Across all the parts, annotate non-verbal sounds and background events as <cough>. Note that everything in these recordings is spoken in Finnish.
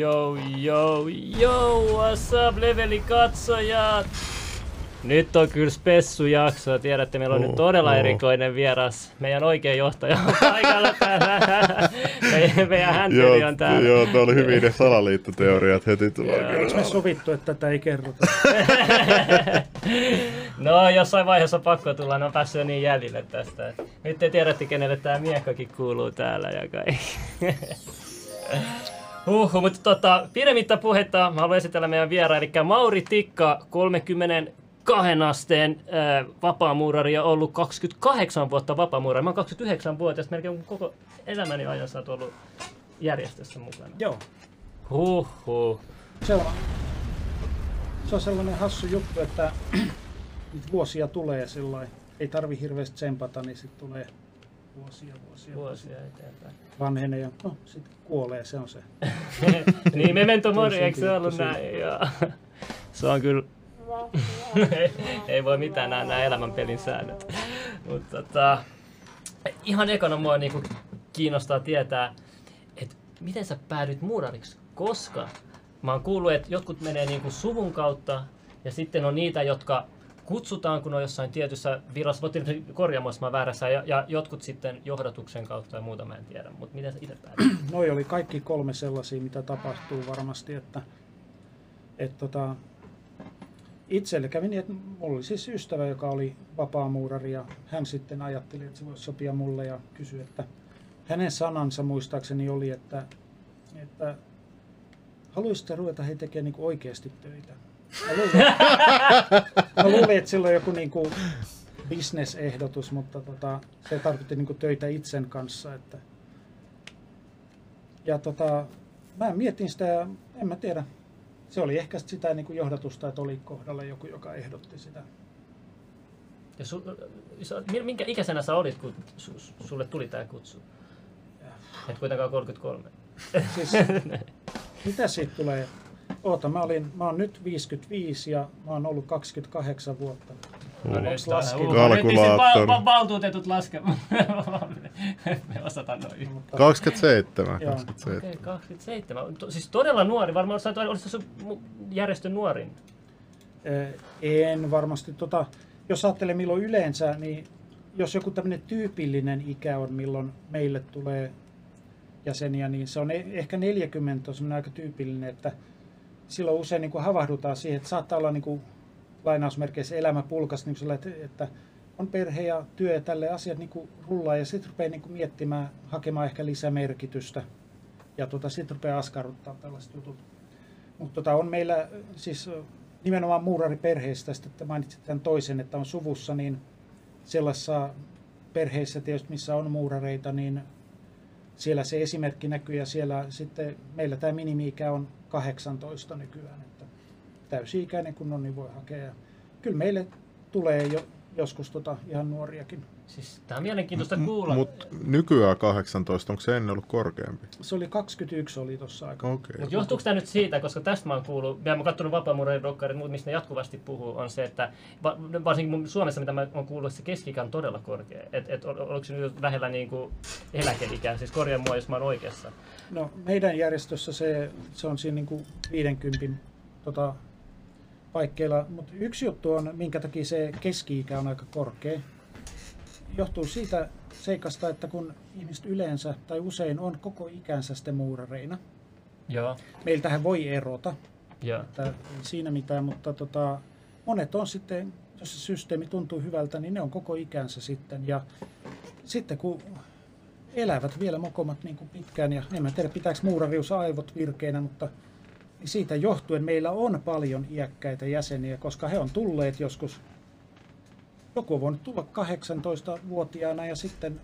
yo, yo, yo, what's up, leveli katsojat? Nyt on kyllä spessu-jakso. Tiedätte, meillä on oh, nyt todella oh. erikoinen vieras. Meidän oikea johtaja on <laughs> paikalla täällä. meidän, hänteli on täällä. Joo, ne oli hyvin ne salaliittoteoriat heti tulee. Eikö me sovittu, että tätä ei kerrota? <laughs> no, jossain vaiheessa on pakko tulla. Ne on päässyt jo niin jäljille tästä. Nyt te tiedätte, kenelle tämä miekkakin kuuluu täällä ja kaikki. <laughs> Huhhuh, mutta tota, pidemmittä puhetta mä haluan esitellä meidän vieraan, eli Mauri Tikka, 30 kahden asteen äh, vapaamuurari ja ollut 28 vuotta vapaamuurari. Mä oon 29 vuotta, melkein koko elämäni ajan sä oot ollut järjestössä mukana. Joo. Huhhuh. Se on, se on sellainen hassu juttu, että <clears throat> vuosia tulee sillä ei tarvi hirveästi tsempata, niin sitten tulee vuosia, vuosia, vuosia eteenpäin. Vanhenee ja no, sitten kuolee, se on se. <laughs> niin, memento mori, eikö se ollut näin? Joo. Se on kyllä ei, <laughs> ei voi mitään nämä, nämä elämänpelin säännöt. Mutta tota, ihan ekana mua niinku kiinnostaa tietää, että miten sä päädyit muurariksi, koska mä oon kuullut, että jotkut menee niinku suvun kautta ja sitten on niitä, jotka kutsutaan, kun on jossain tietyssä virassa, voitte korjaamaan, mä väärässä, ja, ja, jotkut sitten johdatuksen kautta ja muuta mä en tiedä, mutta miten sä itse päädyit? <clears throat> Noi oli kaikki kolme sellaisia, mitä tapahtuu varmasti, että, että tota, itselle kävi niin, että mulla oli siis ystävä, joka oli vapaamuurari ja hän sitten ajatteli, että se voisi sopia mulle ja kysyi, että hänen sanansa muistaakseni oli, että, että haluaisitte ruveta he tekemään niin oikeasti töitä. Mä luulin, mä luulin, että sillä on joku niin kuin bisnesehdotus, mutta tota, se tarkoitti niin kuin töitä itsen kanssa. Että. Ja tota, mä mietin sitä ja en mä tiedä, se oli ehkä sitä niin kuin johdatusta, että oli kohdalla joku, joka ehdotti sitä. Ja su, minkä ikäisenä sä olit, kun su, sulle tuli tämä kutsu? Et kuitenkaan 33. Siis, mitä siitä tulee? Oota, mä, olin, mä oon nyt 55 ja mä oon ollut 28 vuotta. No, nyt Kalkulaattori. Va- valtuutetut laskemaan. <laughs> Me osataan noin. 27. 27. Okay, 27. Siis todella nuori. Varmaan olisiko se järjestön nuorin? En varmasti. Tota, jos ajattelee milloin yleensä, niin jos joku tämmöinen tyypillinen ikä on, milloin meille tulee jäseniä, niin se on e- ehkä 40 on aika tyypillinen, että silloin usein niin kuin havahdutaan siihen, että saattaa olla niin kuin lainausmerkeissä elämä pulkas, niin sillä, että, että on perhe ja työ ja tälle asiat niin kuin rullaa ja sitten rupeaa niin kuin miettimään, hakemaan ehkä lisämerkitystä ja tota, sitten rupeaa askarruttaa tällaiset jutut. Mutta tota, on meillä siis nimenomaan muurariperheistä, että mainitsit tämän toisen, että on suvussa, niin sellaisessa perheissä tietysti, missä on muurareita, niin siellä se esimerkki näkyy ja siellä sitten meillä tämä minimi-ikä on 18 nykyään täysi-ikäinen kun on, niin voi hakea. Ja kyllä meille tulee jo joskus tota ihan nuoriakin. Siis tämä on mielenkiintoista kuulla. Mutta nykyään 18, onko se ennen ollut korkeampi? Se oli 21 oli tuossa aika. Okay. Mutta johtuuko tämä nyt siitä, koska tästä mä oon kuullut, ja mä oon katsonut vapaamuurin dokkarit, mistä ne jatkuvasti puhuu, on se, että varsinkin Suomessa, mitä mä oon kuullut, se keski on todella korkea. Et, et, onko se nyt lähellä niin kuin eläkeikää, siis korjaa mua, jos mä oon oikeassa. No meidän järjestössä se, se on siinä niin kuin 50 tota, paikkeilla. Mutta yksi juttu on, minkä takia se keski-ikä on aika korkea. Johtuu siitä seikasta, että kun ihmiset yleensä tai usein on koko ikänsä sitten muurareina. Joo. Meiltähän voi erota. Joo. Että siinä mitään, mutta tota, monet on sitten, jos se systeemi tuntuu hyvältä, niin ne on koko ikänsä sitten. Ja sitten kun elävät vielä mokomat niin kuin pitkään, ja en mä tiedä pitääkö muurarius aivot virkeinä, mutta niin siitä johtuen meillä on paljon iäkkäitä jäseniä, koska he on tulleet joskus, joku on voinut tulla 18-vuotiaana ja sitten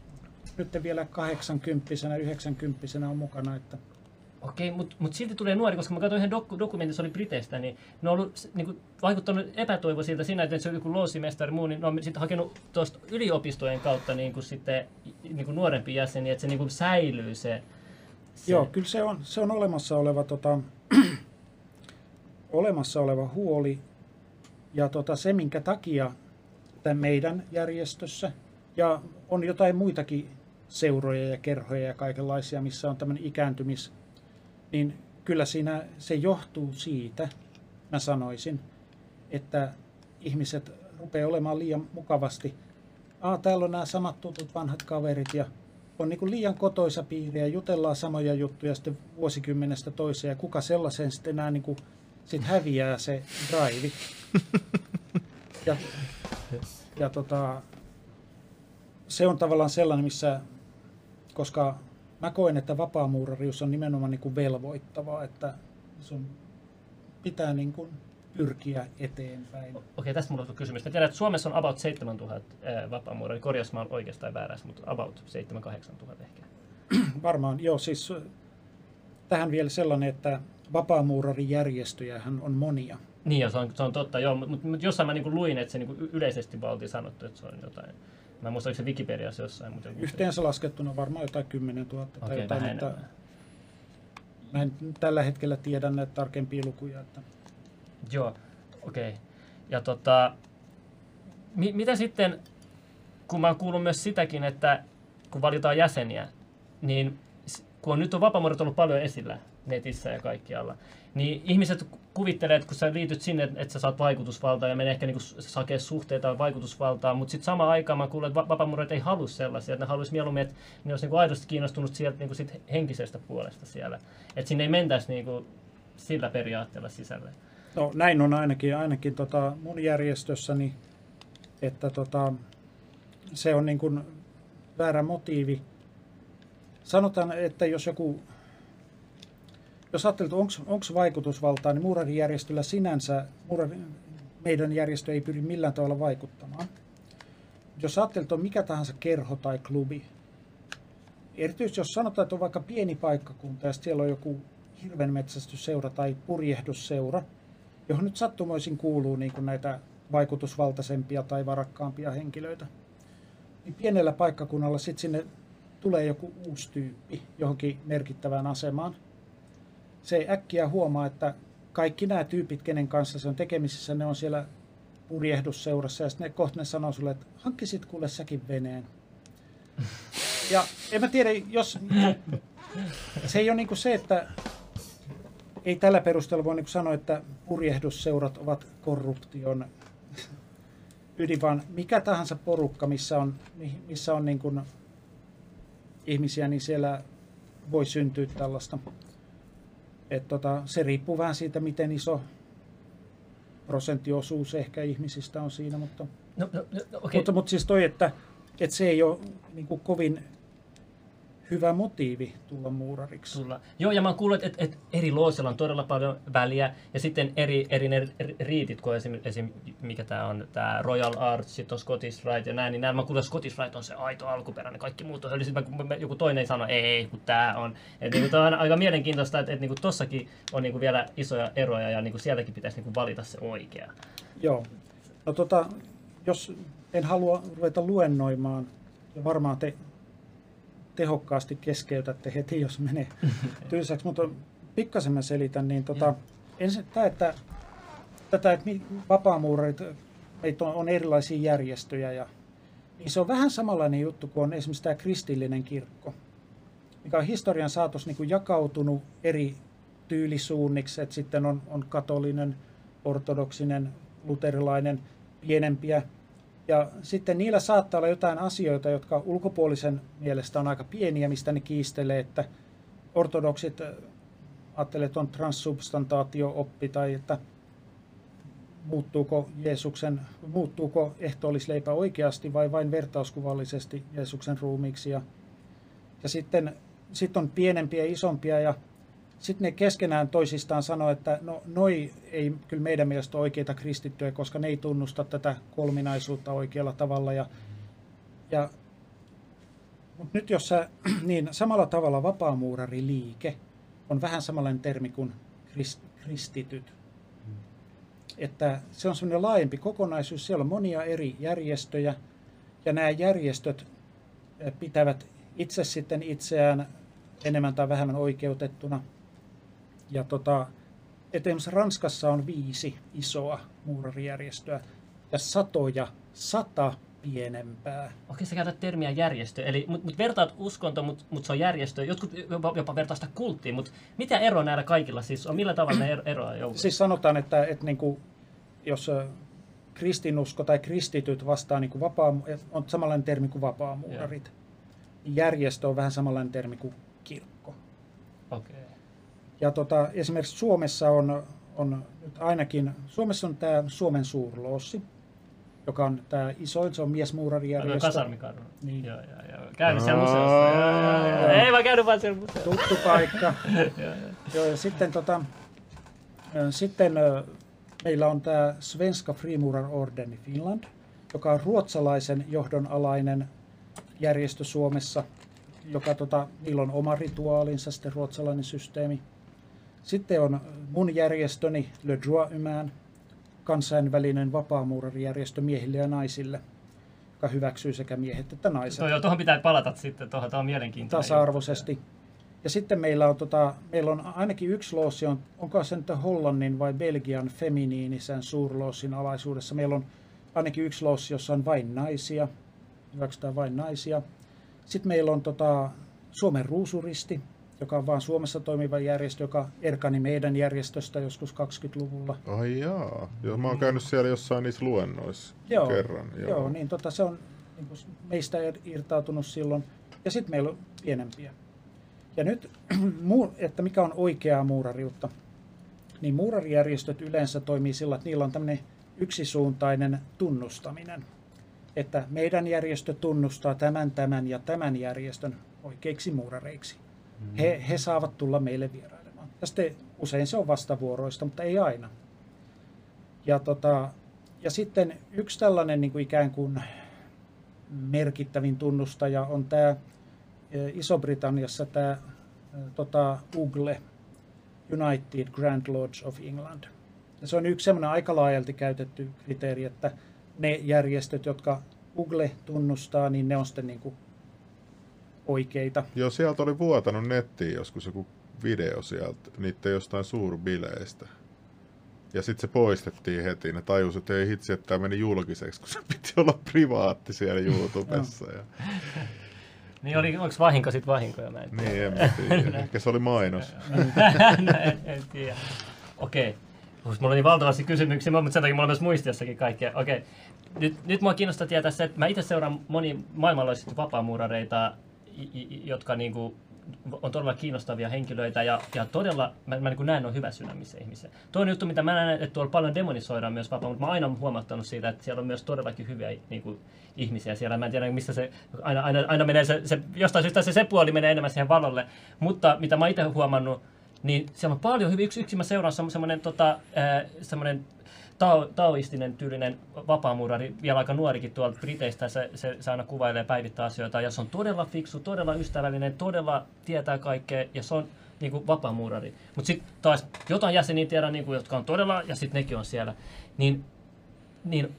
nyt vielä 80 90 on mukana. Että Okei, mutta mut silti tulee nuori, koska mä katsoin yhden doku, dokumentissa, oli Briteistä, niin ne on ollut niin kuin, vaikuttanut epätoivoisilta siinä, että se on joku loosimestari muu, niin ne on sitten hakenut tuosta yliopistojen kautta niin kuin sitten, niin kuin nuorempi jäseni, että se niin kuin säilyy se, se. Joo, kyllä se on, se on olemassa oleva tota, <clears throat> olemassa oleva huoli ja tota, se, minkä takia tämän meidän järjestössä ja on jotain muitakin seuroja ja kerhoja ja kaikenlaisia, missä on tämmöinen ikääntymis, niin kyllä siinä se johtuu siitä, mä sanoisin, että ihmiset rupeaa olemaan liian mukavasti. Aa, täällä on nämä samat tutut vanhat kaverit ja on niin liian kotoisa piiri ja jutellaan samoja juttuja sitten vuosikymmenestä toiseen ja kuka sellaisen sitten enää niin kuin, sit häviää se drive. <laughs> Ja, ja tota, se on tavallaan sellainen, missä, koska mä koen, että vapaamuurarius on nimenomaan niin kuin velvoittavaa, että sun pitää niin kuin pyrkiä eteenpäin. Okei, tästä mulla on kysymys. Mä tiedän, että Suomessa on about 7000 vapaamuuraria. Korjaus mä oon oikeastaan väärässä, mutta about 7-8000 ehkä. <clears throat> Varmaan, joo, siis tähän vielä sellainen, että vapaamuurarijärjestöjähän on monia. Niin, ja se on, se on totta, joo, mutta mut jossain mä niinku luin, että se niinku yleisesti vaan oltiin sanottu, että se on jotain. Mä en muista, oliko se Wikipediassa jossain. Mutta joku Yhteensä laskettuna varmaan jotain 10 000 tai Okei, jotain, mutta enemmän. mä en tällä hetkellä tiedä näitä tarkempia lukuja. Että Joo, okei. Okay. Ja tota, mi- mitä sitten, kun mä oon kuullut myös sitäkin, että kun valitaan jäseniä, niin kun on nyt on vapaamuodot ollut paljon esillä netissä ja kaikkialla, niin ihmiset kuvittelee, että kun sä liityt sinne, että sä saat vaikutusvaltaa ja menee ehkä niinku hakea suhteita ja vaikutusvaltaa, mutta sitten samaan aikaan mä kuulen, että va- vapaamuodot ei halua sellaisia, että ne haluaisi mieluummin, että ne olisi niinku aidosti kiinnostunut sieltä niinku sit henkisestä puolesta siellä. Että sinne ei mentäisi niinku sillä periaatteella sisälle. No näin on ainakin, ainakin tota mun järjestössäni, että tota, se on niin kuin väärä motiivi. Sanotaan, että jos joku, jos ajattelet, onko vaikutusvaltaa, niin muurarijärjestöllä sinänsä, muurari, meidän järjestö ei pyri millään tavalla vaikuttamaan. Jos ajattelet, on mikä tahansa kerho tai klubi, erityisesti jos sanotaan, että on vaikka pieni paikkakunta ja siellä on joku hirvenmetsästysseura tai purjehdusseura, johon nyt sattumoisin kuuluu niin kuin näitä vaikutusvaltaisempia tai varakkaampia henkilöitä. Niin pienellä paikkakunnalla sitten sinne tulee joku uusi tyyppi johonkin merkittävään asemaan. Se äkkiä huomaa, että kaikki nämä tyypit, kenen kanssa se on tekemisissä, ne on siellä purjehdusseurassa ja sitten ne kohta ne sanoo sulle, että hankkisit kuule säkin veneen. <laughs> Ja en mä tiedä, jos... Se ei ole niin kuin se, että ei tällä perusteella voi niin sanoa, että purjehdusseurat ovat korruption ydin, vaan mikä tahansa porukka, missä on, missä on niin kuin ihmisiä, niin siellä voi syntyä tällaista. Et tota, se riippuu vähän siitä, miten iso prosenttiosuus ehkä ihmisistä on siinä, mutta, No, no, no okei. mutta, mutta siis toi, että, että se ei ole niin kuin kovin hyvä motiivi tulla muurariksi. Sulla. Joo, ja mä oon kuullut, että, että eri loosilla on todella paljon väliä, ja sitten eri, eri ne riitit, kun esim, esim mikä tämä on, tämä Royal Arts, sitten on Scottish Rite ja näin, niin näin mä kuulen, että Scottish Rite on se aito alkuperäinen, kaikki muut on hölliset, kun joku toinen ei sano, ei, kun tämä on. Että niin tämä on aika mielenkiintoista, että, että niin tossakin on niin vielä isoja eroja, ja niin sieltäkin pitäisi niin valita se oikea. Joo. No tota, jos en halua ruveta luennoimaan, ja varmaan te tehokkaasti keskeytätte heti, jos menee <laughs> tylsäksi, mutta pikkasen mä selitän, niin tota, ensin tämä, että tätä, että vapaamuurarit, meitä on, on erilaisia järjestöjä, ja niin se on vähän samanlainen juttu kuin on esimerkiksi tämä kristillinen kirkko, mikä on historian saatossa niin kuin jakautunut eri tyylisuunniksi, että sitten on, on katolinen, ortodoksinen, luterilainen, pienempiä. Ja sitten niillä saattaa olla jotain asioita, jotka ulkopuolisen mielestä on aika pieniä, mistä ne kiistelee, että ortodoksit äh, ajattelee, että on transsubstantaatio-oppi tai että muuttuuko Jeesuksen, muuttuuko ehtoollisleipä oikeasti vai vain vertauskuvallisesti Jeesuksen ruumiiksi. Ja, ja sitten sit on pienempiä ja isompia ja sitten ne keskenään toisistaan sanoo, että no noi ei kyllä meidän mielestä ole oikeita kristittyjä, koska ne ei tunnusta tätä kolminaisuutta oikealla tavalla. Ja, ja, mutta nyt jos sä, <clears throat> niin samalla tavalla vapaamuurariliike on vähän samanlainen termi kuin krist, kristityt. Että se on semmoinen laajempi kokonaisuus, siellä on monia eri järjestöjä, ja nämä järjestöt eh, pitävät itse sitten itseään enemmän tai vähemmän oikeutettuna. Ja tota, et Ranskassa on viisi isoa muurarijärjestöä ja satoja, sata pienempää. Okei, sä käytät termiä järjestö, eli mut, mut vertaat uskonto, mutta mut se on järjestö. Jotkut jopa, jopa vertaa sitä kulttiin, mutta mitä eroa näillä kaikilla siis on? Millä tavalla ne ero- eroaa joukossa? Siis sanotaan, että, että niin kuin, jos kristinusko tai kristityt vastaa niin kuin vapaa, on samanlainen termi kuin vapaamuurarit. Järjestö on vähän samanlainen termi kuin kirkko. Okei. Ja tota, esimerkiksi Suomessa on, on nyt ainakin, Suomessa on tämä Suomen suurloossi, joka on tämä isoin, se on miesmuurarijärjestö. kasarmikarhu? Niin. Joo, joo, joo. Käynyt siellä museossa. Joo, joo, joo. Ei vaan käynyt vaan siellä museossa. Tuttu paikka. <laughs> Joo, joo. Joo, ja sitten, tota, sitten ö, meillä on tämä Svenska Frimurarorden i Finland, joka on ruotsalaisen johdon alainen järjestö Suomessa, joka tota, niillä on oma rituaalinsa, sitten ruotsalainen systeemi. Sitten on mun järjestöni Le Droit Humain, kansainvälinen vapaamuurarijärjestö miehille ja naisille, joka hyväksyy sekä miehet että naiset Tuo, joo, tuohon pitää palata sitten, tuohon, tuo on mielenkiintoinen. tasa-arvoisesti. Ja sitten meillä on, tota, meillä on ainakin yksi loossi, on, onko se nyt Hollannin vai Belgian feminiinisen suurloossin alaisuudessa. Meillä on ainakin yksi loossi, jossa on vain naisia, hyväksytään vain naisia. Sitten meillä on tota, Suomen ruusuristi, joka on vain Suomessa toimiva järjestö, joka erkani meidän järjestöstä joskus 20-luvulla. Ai jaa. Joo, mä oon käynyt siellä jossain niissä luennoissa Joo, kerran. Joo, joo niin tota, se on niin kuin meistä ir- irtautunut silloin. Ja sitten meillä on pienempiä. Ja nyt, <clears throat> muu- että mikä on oikeaa muurariutta, niin muurarijärjestöt yleensä toimii sillä, että niillä on tämmöinen yksisuuntainen tunnustaminen. Että meidän järjestö tunnustaa tämän, tämän ja tämän järjestön oikeiksi muurareiksi. He, he saavat tulla meille vierailemaan. Ja sitten usein se on vastavuoroista, mutta ei aina. Ja, tota, ja sitten yksi tällainen niin kuin ikään kuin merkittävin tunnustaja on tämä Iso-Britanniassa tämä eh, tota, UGLE, United Grand Lodge of England. Ja se on yksi semmoinen aika laajalti käytetty kriteeri, että ne järjestöt, jotka UGLE tunnustaa, niin ne on sitten niin kuin oikeita. Joo, sieltä oli vuotanut nettiin joskus joku video sieltä, niiden jostain suurbileistä. Ja sitten se poistettiin heti. Ne tajusivat, että ei hitsi, että tämä meni julkiseksi, kun se piti olla privaatti siellä YouTubessa. ja... <laughs> Niin oli, onko vahinko sitten vahinkoja näin? Niin, en mä tiedä. <laughs> Ehkä se oli mainos. <laughs> no, en, en tiedä. Okei. Okay. Mulla on niin valtavasti kysymyksiä, mutta sen takia mulla on myös muistiossakin kaikkea. Okei. Okay. Nyt, nyt mua kiinnostaa tietää se, että mä itse seuraan moni maailmanlaajuisesti vapaamuurareita, jotka niinku on todella kiinnostavia henkilöitä ja, ja todella, mä, mä niin näen, on hyvä sydämissä ihmisiä. Toinen juttu, mitä mä näen, että tuolla paljon demonisoidaan myös vapaa, mutta mä aina olen huomattanut siitä, että siellä on myös todellakin hyviä niin kuin, ihmisiä siellä. Mä en tiedä, mistä se, aina, aina, aina menee se, se, jostain syystä se, se puoli menee enemmän siihen valolle, mutta mitä mä itse huomannut, niin siellä on paljon hyviä. Yksi, yksi mä seuraan semmoinen tota, semmoinen tao, taoistinen tyylinen vapaamuurari, vielä aika nuorikin tuolta Briteistä, se, se, se aina kuvailee päivittää asioita, ja se on todella fiksu, todella ystävällinen, todella tietää kaikkea, ja se on niin kuin vapaamuurari. Mutta sitten taas jotain jäseniä tiedän, niin kuin, jotka on todella, ja sitten nekin on siellä, niin, niin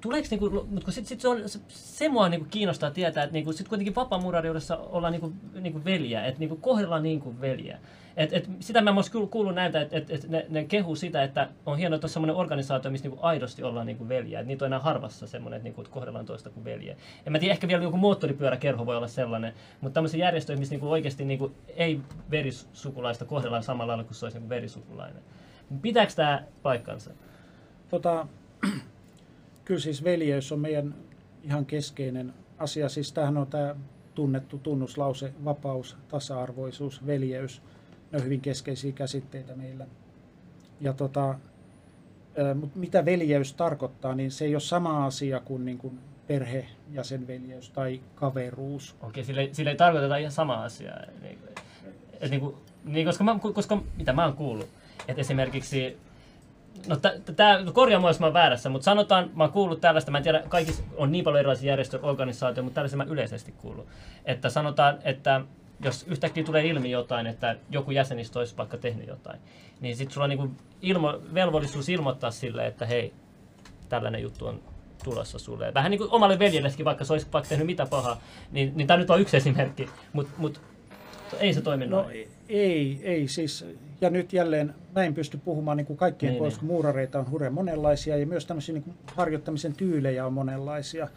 tuleeko niinku, mutta kun sit, sit se, on, se, se mua niinku kiinnostaa tietää, että niinku, sit kuitenkin vapaamuurariudessa ollaan niinku, niinku veljiä, että niinku kohdellaan niinku veljiä. Et, et, sitä mä myös kuullut näiltä, että et, et ne, ne kehuu sitä, että on hienoa, että on semmoinen organisaatio, missä niinku aidosti ollaan niinku veljiä. Et niitä on enää harvassa semmoinen, että niinku, kohdellaan toista kuin veljiä. En mä tiedä, ehkä vielä joku moottoripyöräkerho voi olla sellainen, mutta tämmöisiä järjestöjä, missä niinku oikeasti niinku, ei verisukulaista kohdellaan samalla lailla kuin se olisi niinku verisukulainen. Pitääkö tämä paikkansa? Tota, kyllä siis veljeys on meidän ihan keskeinen asia. Siis tämähän on tämä tunnettu tunnuslause, vapaus, tasa-arvoisuus, veljeys. Ne on hyvin keskeisiä käsitteitä meillä. Ja tota, mutta mitä veljeys tarkoittaa, niin se ei ole sama asia kuin, niin kuin perhejäsenveljeys tai kaveruus. Okei, sille, sille ei tarkoiteta ihan sama asia. Niin, et niin, kuin, niin koska, mä, koska mitä mä oon kuullut, että esimerkiksi No tämä korjaa mua, jos mä väärässä, mutta sanotaan, mä oon kuullut tällaista, mä en tiedä, kaikissa on niin paljon erilaisia järjestöjä, organisaatioita, mutta tällaista mä yleisesti kuullut. Että sanotaan, että jos yhtäkkiä tulee ilmi jotain, että joku jäsenistä olisi vaikka tehnyt jotain, niin sitten sulla on niin ilmo, velvollisuus ilmoittaa sille, että hei, tällainen juttu on tulossa sulle. Vähän niin kuin omalle veljellekin, vaikka se olisi vaikka tehnyt mitä pahaa, niin, niin tämä nyt on yksi esimerkki, mutta mut, ei se toimi No noin. ei, ei siis, ja nyt jälleen mä en pysty puhumaan niin kuin kaikkien Niin, puolesta, kun muurareita on hurjan monenlaisia ja myös tämmöisiä niin kuin harjoittamisen tyylejä on monenlaisia.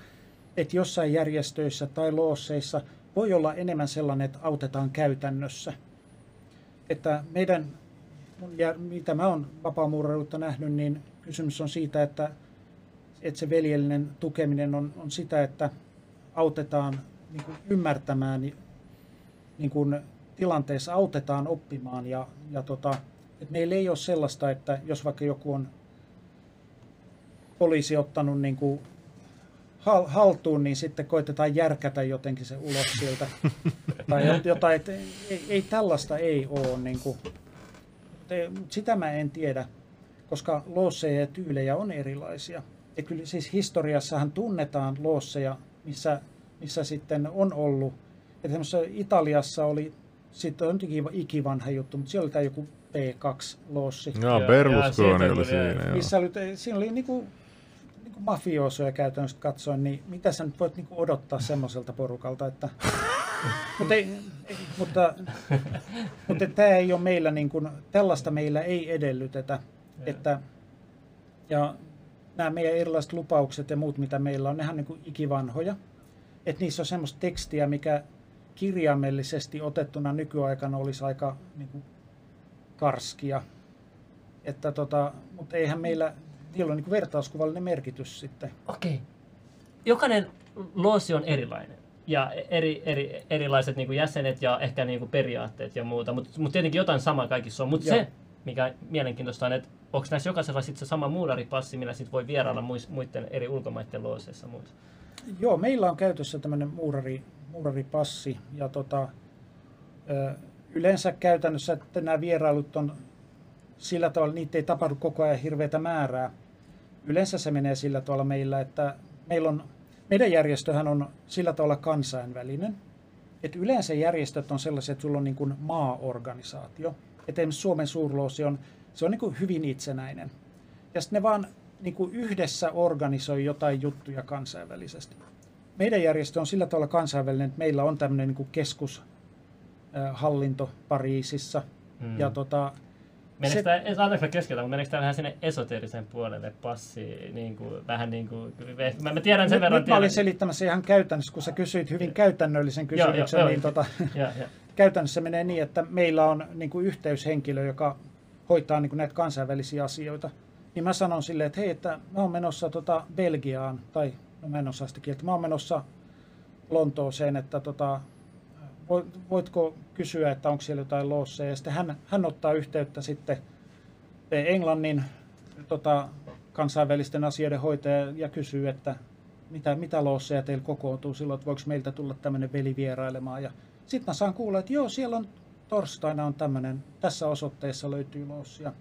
että jossain järjestöissä tai loosseissa voi olla enemmän sellainen, että autetaan käytännössä. Että meidän, ja mitä mä oon vapaamuuraruutta nähnyt, niin kysymys on siitä, että, että se veljellinen tukeminen on, on sitä, että autetaan niin kuin ymmärtämään niin kuin tilanteessa, autetaan oppimaan ja, ja tota, että meillä ei ole sellaista, että jos vaikka joku on poliisi ottanut niin kuin haltuun, niin sitten koitetaan järkätä jotenkin se ulos sieltä. <laughs> tai jotain, että ei, ei, tällaista ei ole. Niin kuin, sitä mä en tiedä, koska loosseja ja tyylejä on erilaisia. Ja kyllä siis historiassahan tunnetaan loosseja, missä, missä sitten on ollut. Että Italiassa oli, sitten on ikivanha juttu, mutta siellä oli tämä joku P2-loossi. Joo, Berlusconi oli siinä. Missä oli, siinä oli niinku niin mafiosoja käytännössä katsoen, niin mitä sä nyt voit niin kuin odottaa semmoiselta porukalta, että... <laughs> mutta, ei, mutta, mutta tämä ei ole meillä, niin kuin, tällaista meillä ei edellytetä, että ja nämä meidän erilaiset lupaukset ja muut, mitä meillä on, nehän on niin kuin ikivanhoja. Että niissä on semmoista tekstiä, mikä kirjaimellisesti otettuna nykyaikana olisi aika niin kuin, karskia. Että tota, mutta eihän meillä niillä on niin vertauskuvallinen merkitys sitten. Okei. Jokainen loosi on erilainen ja eri, eri, erilaiset niin kuin jäsenet ja ehkä niin kuin periaatteet ja muuta, mutta mut tietenkin jotain samaa kaikissa on. Mutta se, mikä mielenkiintoista on, että onko näissä jokaisella sitten se sama muularipassi, millä sitten voi vierailla muiden eri ulkomaiden looseissa muissa? Joo, meillä on käytössä tämmöinen muurari, muuraripassi ja tota, yleensä käytännössä että nämä vierailut on sillä tavalla, niitä ei tapahdu koko ajan hirveätä määrää, yleensä se menee sillä tavalla meillä, että meillä on, meidän järjestöhän on sillä tavalla kansainvälinen, että yleensä järjestöt on sellaiset, että sulla on niin kuin maaorganisaatio. Että esimerkiksi Suomen suurloosi on, se on niin kuin hyvin itsenäinen. Ja sitten ne vaan niin kuin yhdessä organisoi jotain juttuja kansainvälisesti. Meidän järjestö on sillä tavalla kansainvälinen, että meillä on tämmöinen niin keskushallinto Pariisissa. Mm. Ja tota, Meneekö se... tämä, anteeksi keskellä, mutta meneekö tämä vähän sinne esoteerisen puolelle passi, niin kuin, vähän niin kuin, mä, mä tiedän sen nyt, verran. Nyt mä olin selittämässä ihan käytännössä, kun sä kysyit hyvin käytännöllisen kysymyksen, joo, joo, niin joo, tota, <laughs> joo, joo. käytännössä menee niin, että meillä on niin kuin yhteyshenkilö, joka hoitaa niin kuin näitä kansainvälisiä asioita. Niin mä sanon silleen, että hei, että mä oon menossa tota Belgiaan, tai no mä en osaa sitä kieltä, mä oon menossa Lontooseen, että tota, voitko kysyä, että onko siellä jotain losseja. Ja sitten hän, hän ottaa yhteyttä sitten Englannin tota, kansainvälisten asioiden hoitaja ja kysyy, että mitä, mitä losseja teillä kokoontuu silloin, että voiko meiltä tulla tämmöinen veli vierailemaan. Ja sitten mä saan kuulla, että joo, siellä on torstaina on tämmöinen, tässä osoitteessa löytyy lossia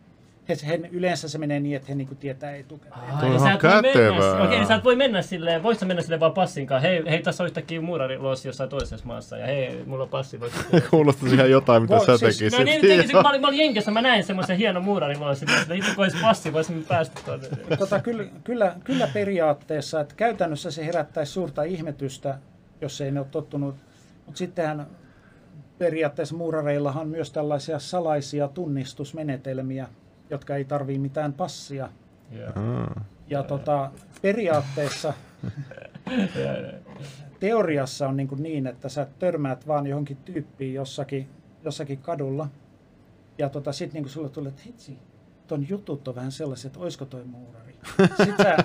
he, he, yleensä se menee niin, että he niinku tietää etukäteen. Ah, Tuo on kätevää. Okei, niin sä et voi mennä silleen, voit sä mennä silleen vaan passin kanssa. Hei, hei tässä on yhtäkkiä muurariloosi jossain toisessa maassa ja hei, mulla on passi. <laughs> Kuulostaisi ihan jotain, mitä Vo, sä siis, tekisit. No niin, tekisin, mä, olin, mä olin Jenkessä, mä näin semmoisen hienon muurariloosin, että itse kun olisi passi, voisimme päästä tuonne. Tota, kyllä, kyllä, kyllä periaatteessa, että käytännössä se herättäisi suurta ihmetystä, jos ei ne ole tottunut. Mutta sittenhän periaatteessa muurareillahan on myös tällaisia salaisia tunnistusmenetelmiä, jotka ei tarvii mitään passia. Yeah. Mm. Ja tota, periaatteessa <laughs> teoriassa on niin, kuin niin, että sä törmäät vaan johonkin tyyppiin jossakin, jossakin kadulla. Ja tota, sitten niin sulle tulee, että hitsi, ton jutut on vähän sellaiset, että oisko toi muurari. Sitten sä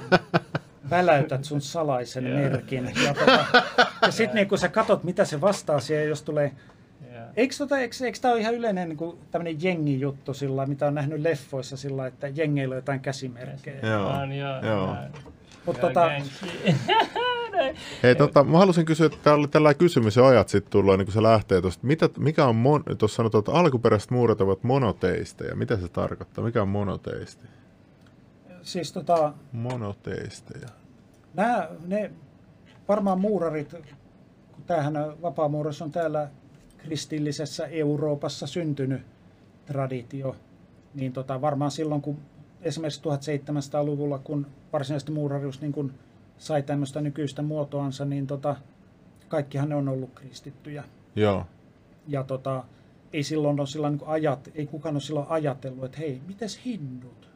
<laughs> väläytät sun salaisen yeah. merkin. Ja, tota, ja sitten niin kun sä katot, mitä se vastaa siihen, jos tulee Eikö, tota, eikö, eikö tämä ole ihan yleinen niin kuin, tämmöinen jengi-juttu sillä, mitä on nähnyt leffoissa sillä, että jengeillä on jotain käsimerkkejä? Joo, on, joo. joo. Mutta tota... <laughs> Hei, tota, mä halusin kysyä, että täällä oli tällainen kysymys jo ajat sitten tullut, niin kun se lähtee tuosta. Mitä, mikä on, mon, tuossa sanotaan, että alkuperäiset muurat ovat monoteisteja. Mitä se tarkoittaa? Mikä on monoteisti? Siis tota... Monoteisteja. Nämä, ne varmaan muurarit, kun tämähän vapaamuuros on täällä kristillisessä Euroopassa syntynyt traditio, niin tota, varmaan silloin, kun esimerkiksi 1700-luvulla, kun varsinaisesti muurarius niin kun sai tämmöistä nykyistä muotoansa, niin tota, kaikkihan ne on ollut kristittyjä. Joo. Ja tota, ei silloin ole sillä niin ajat, ei kukaan ole silloin ajatellut, että hei, mites hindut?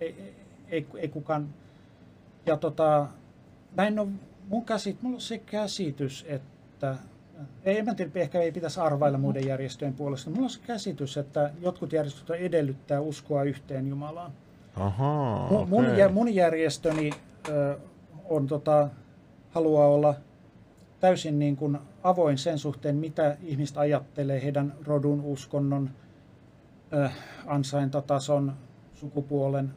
Ei, ei, ei, ei kukaan. Ja tota, näin on mun käsit, mulla on se käsitys, että ei, mä tiedä, ehkä ei pitäisi arvailla muiden järjestöjen puolesta. Mulla on se käsitys, että jotkut järjestöt edellyttää uskoa yhteen Jumalaan. Ahaa, Mun, jä- mun järjestöni ö, on, tota, haluaa olla täysin niin kuin avoin sen suhteen, mitä ihmiset ajattelee heidän rodun, uskonnon, ö, ansaintatason, sukupuolen,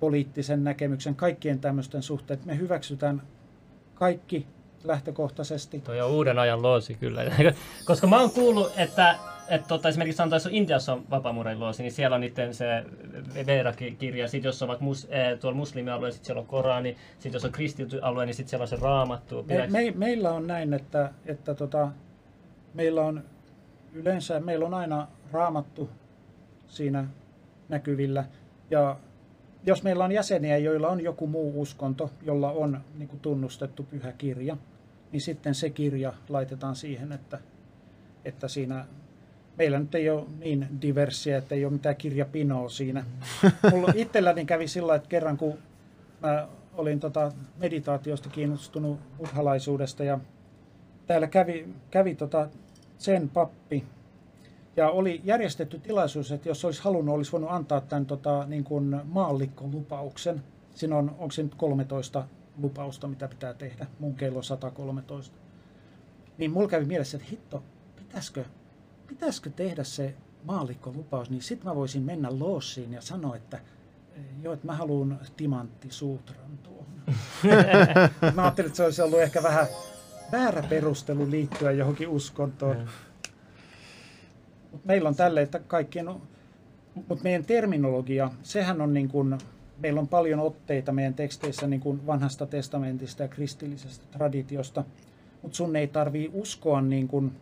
poliittisen näkemyksen, kaikkien tämmöisten suhteen. Me hyväksytään kaikki lähtökohtaisesti. Toi on uuden ajan loosi kyllä. <laughs> Koska mä oon kuullut, että, että tota, esimerkiksi sanotaan, jos Intiassa on vapaamuurin loosi, niin siellä on niiden se Veda-kirja. Sitten jos ovat mus, eh, tuolla muslimialueella, sitten siellä on Korani. Sitten jos on kristitty alue, niin sitten siellä on se raamattu. Me, me, meillä on näin, että, että tota, meillä on yleensä, meillä on aina raamattu siinä näkyvillä. Ja jos meillä on jäseniä, joilla on joku muu uskonto, jolla on niin kuin tunnustettu pyhä kirja, niin sitten se kirja laitetaan siihen, että, että siinä meillä nyt ei ole niin diversiä, että ei ole mitään kirjapinoa siinä. <laughs> Mulla itselläni kävi sillä, että kerran kun mä olin tota meditaatiosta kiinnostunut buddhalaisuudesta ja täällä kävi, kävi tota sen pappi ja oli järjestetty tilaisuus, että jos olisi halunnut, olisi voinut antaa tämän tota, niin kuin maallikkolupauksen. Siinä on, onko se nyt 13 lupausta, mitä pitää tehdä. Mun kello on 113. Niin mulla kävi mielessä, että hitto, pitäisikö, pitäisikö tehdä se maallikkolupaus, niin sitten mä voisin mennä loossiin ja sanoa, että eh, joo, että mä haluan timanttisuutran tuohon. <laughs> mä ajattelin, että se olisi ollut ehkä vähän väärä perustelu liittyä johonkin uskontoon. Mut meillä on tälle, että kaikkien on, mutta meidän terminologia, sehän on niin kuin, meillä on paljon otteita meidän teksteissä niin kuin vanhasta testamentista ja kristillisestä traditiosta, mutta sun ei tarvii uskoa niin kuin,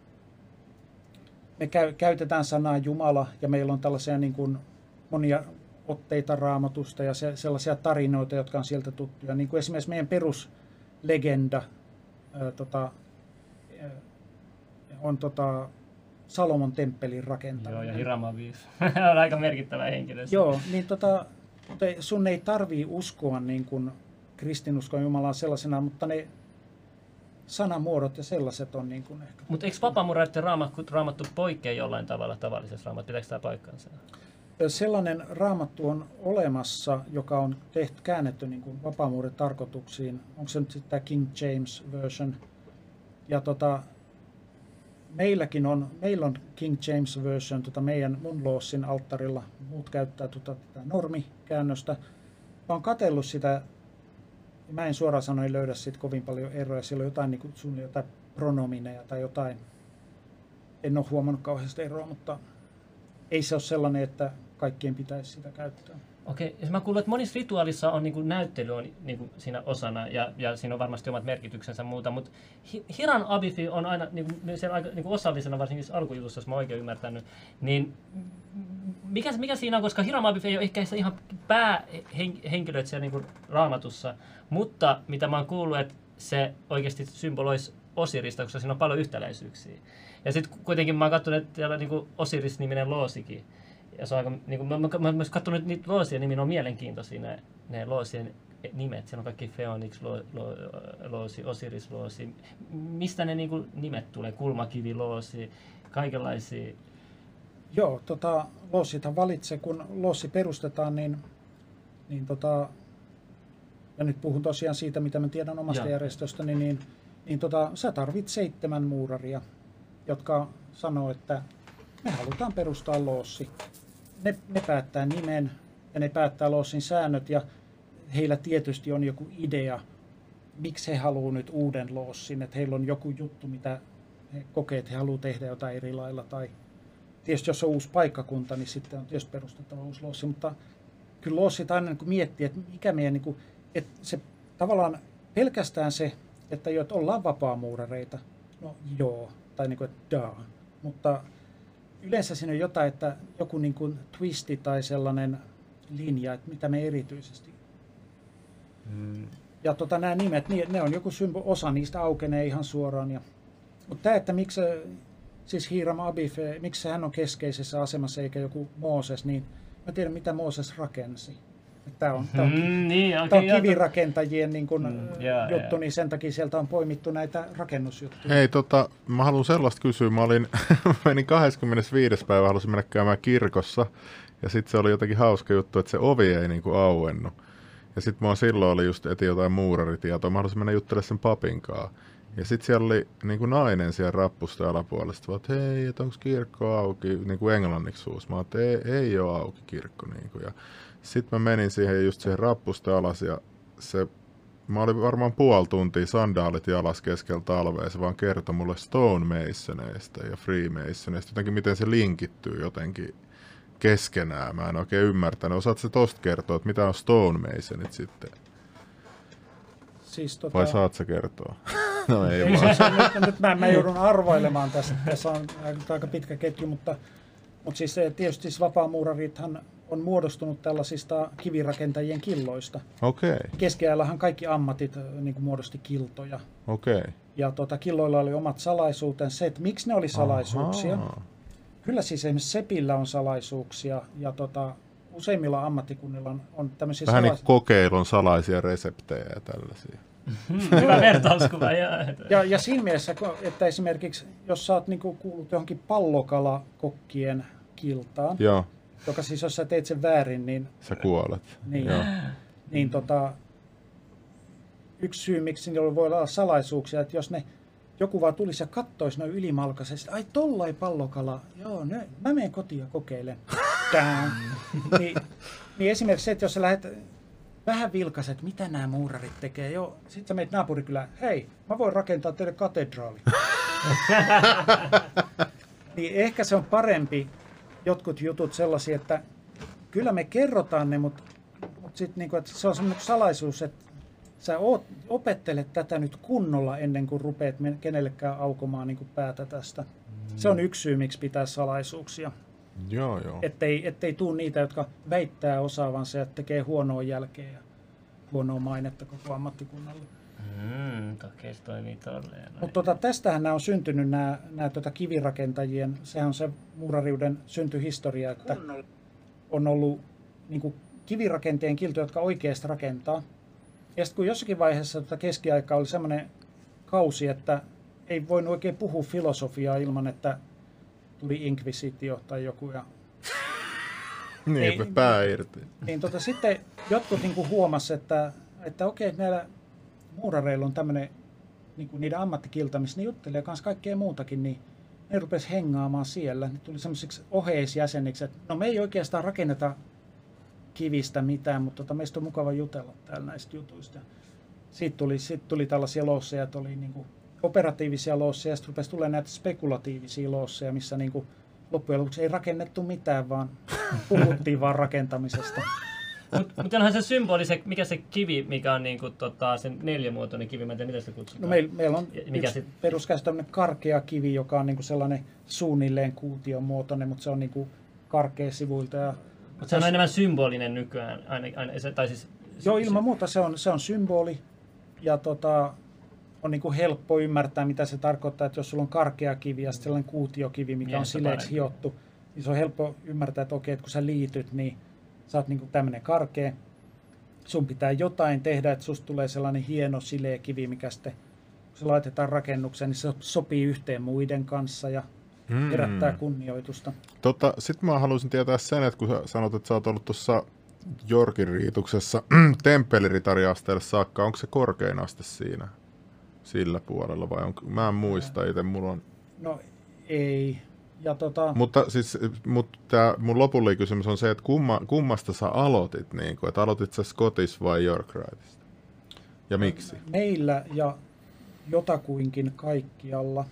me käy, käytetään sanaa Jumala ja meillä on tällaisia niin kuin monia otteita raamatusta ja se, sellaisia tarinoita, jotka on sieltä tuttuja. Niin kuin esimerkiksi meidän peruslegenda ää, tota, ää, on tota, Salomon temppelin Joo, rakentaminen. ja Hirama 5. <laughs> on aika merkittävä henkilö. Joo, niin tota, mutta sun ei tarvii uskoa niin kuin kristinuskon Jumalaa sellaisena, mutta ne sanamuodot ja sellaiset on niin kuin ehkä. Mutta eikö vapaamuuraiden raamattu, raamattu poikkea jollain tavalla tavallisessa raamatussa? Pitääkö tämä paikkansa? Sellainen raamattu on olemassa, joka on tehty, käännetty niin kuin vapaamuuden tarkoituksiin. Onko se nyt sitten tämä King James version? Ja tota, meilläkin on, meillä on King James version tota meidän mun loossin alttarilla. Muut käyttää tota, tätä normikäännöstä. Mä oon katsellut sitä, mä en suoraan sanoen löydä siitä kovin paljon eroja. Siellä on jotain, niin sun jotain pronomineja tai jotain. En ole huomannut kauheasti eroa, mutta ei se ole sellainen, että kaikkien pitäisi sitä käyttää. Okei, ja mä kuulin, että monissa rituaalissa on niinku näyttely on niinku siinä osana ja, ja siinä on varmasti omat merkityksensä muuta, mutta Hi- Hiran Abifi on aina niinku, sen aika niinku osallisena, varsinkin alkujutussa, jos mä oikein ymmärtänyt, niin mikä, mikä siinä on, koska Hiram Abifi ei ole ehkä ihan päähenkilöt siellä niinku raamatussa, mutta mitä mä oon kuullut, että se oikeasti symboloisi Osirista, koska siinä on paljon yhtäläisyyksiä. Ja sitten kuitenkin mä oon katsonut, että siellä on niinku Osiris-niminen loosikin. Ja se on aika, niin kuin, mä, mä, mä, mä myös katsonut että niitä loosien nimiä, ne on mielenkiintoisia ne, ne loosien nimet. Siellä on kaikki Phoenix, lo, lo, loosi, Osiris loosi. Mistä ne niin kuin, nimet tulee? Kulmakivi loosi, kaikenlaisia. Joo, tota, lossita valitse, kun lossi perustetaan, niin, niin tota, ja nyt puhun tosiaan siitä, mitä mä tiedän omasta Joo. järjestöstäni, niin, niin tota, sä tarvit seitsemän muuraria, jotka sanoo, että me halutaan perustaa lossi. Ne, ne päättää nimen ja ne päättää lossin säännöt ja heillä tietysti on joku idea, miksi he haluaa nyt uuden lossin, että heillä on joku juttu, mitä he kokee, että he haluaa tehdä jotain eri lailla tai tietysti jos on uusi paikkakunta, niin sitten on tietysti perustettava uusi lossi, mutta kyllä lossit aina niin miettii, että mikä meidän, niin kuin, että se tavallaan pelkästään se, että jo, että ollaan vapaamuurareita, no joo, tai niin kuin, että daa, mutta yleensä siinä on jotain, että joku niin kuin twisti tai sellainen linja, että mitä me erityisesti Mm. ja tota, nämä nimet, niin ne on joku symbo, osa niistä aukenee ihan suoraan. Ja, mutta tämä, että miksi siis Hiram Abife, miksi hän on keskeisessä asemassa eikä joku Mooses, niin mä tiedän mitä Mooses rakensi. Tämä on, tämä on, Mm, niin, tämä okei. on kivirakentajien niin kuin, Mm, jaa, juttu, jaa. niin sen takia sieltä on poimittu näitä rakennusjuttuja. Hei, tota, mä haluan sellaista kysyä. Mä olin, <laughs> menin 25. päivä, halusin mennä käymään kirkossa. Ja sitten se oli jotenkin hauska juttu, että se ovi ei niinku auennut. Ja sitten mä silloin oli just etin jotain muuraritietoa. Mä halusin mennä juttelemaan sen papin kanssa. Ja sitten siellä oli niinku nainen siellä rappusta alapuolesta, vaan, että hei, että onko kirkko auki, niin kuin englanniksi suus. Mä oon, että ei, ei ole auki kirkko. Niinku. Ja sitten mä menin siihen just siihen rappusta alas ja se Mä olin varmaan puoli tuntia sandaalit jalas keskellä talvea, ja se vaan kertoi mulle Stonemasoneista ja Freemasoneista, jotenkin miten se linkittyy jotenkin keskenään. Mä en oikein ymmärtänyt. Osaatko se tosta kertoa, että mitä on Stonemasonit sitten? Siis, tota, Vai saat sä kertoa? <laughs> no ei Ei, vaan. se, nyt, nyt mä, mä joudun arvoilemaan tässä. Tässä on aika- pitkä ketju, mutta, mutta siis tietysti siis vapaamuurarithan on muodostunut tällaisista kivirakentajien killoista. Okei, okay, Keskiajallahan kaikki ammatit niin kuin muodosti kiltoja. okei. Okay. Ja tota, killoilla oli omat salaisuutensa. Se, että miksi ne oli salaisuuksia. Ahaa. Kyllä siis esimerkiksi Sepillä on salaisuuksia ja tota, useimmilla ammattikunnilla on, on tämmöisiä Vähän niin salais- kuin kokeilun salaisia reseptejä ja tällaisia. <laughs> Hyvä vertauskuva. Ja, ja siinä mielessä, että esimerkiksi jos sä oot niinku kuullut johonkin pallokalakokkien kiltaan, Joo, joka siis jos sä teet sen väärin, niin, sä kuolet. niin, Joo. niin tota, yksi syy, miksi niillä voi olla salaisuuksia, että jos ne joku vaan tulisi ja kattoisi noin ylimalkaisesti, ai tollai pallokala, joo, ne, mä menen kotiin ja kokeilen. <laughs> Tää. niin, niin esimerkiksi se, että jos sä lähdet vähän vilkaset, mitä nämä muurarit tekee, joo, sit sä meet naapurikylään, hei, mä voin rakentaa teille katedraali. <laughs> niin ehkä se on parempi jotkut jutut sellaisia, että kyllä me kerrotaan ne, mutta, mutta sit niinku, että se on semmoinen salaisuus, että sä oot, opettelet tätä nyt kunnolla ennen kuin rupeat kenellekään aukomaan niin päätä tästä. Se on yksi syy, miksi pitää salaisuuksia. Joo, joo. Ettei, ettei tuu niitä, jotka väittää osaavansa ja tekee huonoa jälkeä ja huonoa mainetta koko ammattikunnalle. Mm, se toimii tolleen. Mutta tota, tästähän nämä on syntynyt, nämä, nämä tota kivirakentajien, sehän on se muurariuden syntyhistoria, että on ollut niin kuin kivirakenteen kiltoja, jotka oikeasti rakentaa. Ja sitten kun jossakin vaiheessa tota keskiaika oli semmoinen kausi, että ei voinut oikein puhua filosofiaa ilman, että tuli inkvisitio tai joku. Ja, Niin, ei- pää irti. niin tota, sitten jotkut niin kuin huomasi, että, että okei, näillä muurareilla on tämmöinen niin niiden ammattikilta, missä ne juttelee kanssa kaikkea muutakin, niin ne rupesi hengaamaan siellä. Ne tuli semmoisiksi oheisjäseniksi, että no me ei oikeastaan rakenneta kivistä mitään, mutta tota, meistä on mukava jutella täällä näistä jutuista. Siitä tuli, siitä tuli tällaisia loosseja, että oli niin kuin operatiivisia loosseja, ja sitten rupesi tulemaan näitä spekulatiivisia loosseja, missä niin kuin loppujen lopuksi ei rakennettu mitään, vaan puhuttiin vaan rakentamisesta. Mutta mut onhan se symboli, se, mikä se kivi, mikä on niinku, tota, sen neljämuotoinen kivi, mä en tiedä mitä sitä kutsutaan. No meillä, meillä on mikä yksi sit- peruskäs karkea kivi, joka on niinku sellainen suunnilleen kuution muotoinen, mutta se on niinku karkea sivuilta. Ja, Mutta se on enemmän symbolinen nykyään, aina, aina, se, tai siis... joo, ilman muuta se on, se on symboli ja tota, on niinku helppo ymmärtää, mitä se tarkoittaa, että jos sulla on karkea kivi ja sellainen kuutiokivi, mikä Niin, on sileeksi hiottu, niin se on helppo ymmärtää, että okei, että kun sä liityt, niin sä oot niinku tämmöinen karkea. Sun pitää jotain tehdä, että susta tulee sellainen hieno sileä kivi, mikä sitten kun se laitetaan rakennukseen, niin se sopii yhteen muiden kanssa ja Mm. herättää kunnioitusta. Tota, Sitten mä haluaisin tietää sen, että kun sä sanot, että sä oot ollut tuossa Jorkin riituksessa <clears throat> temppeliritariasteelle saakka, onko se korkein aste siinä sillä puolella vai onko, mä en muista itse, mulla on, No ei. Ja tota, mutta siis mut tää, mun lopullinen kysymys on se, että kumma, kummasta sä aloitit, niin kuin, että aloitit sä Scottis vai York Ridesta? Ja miksi? meillä ja jotakuinkin kaikkialla,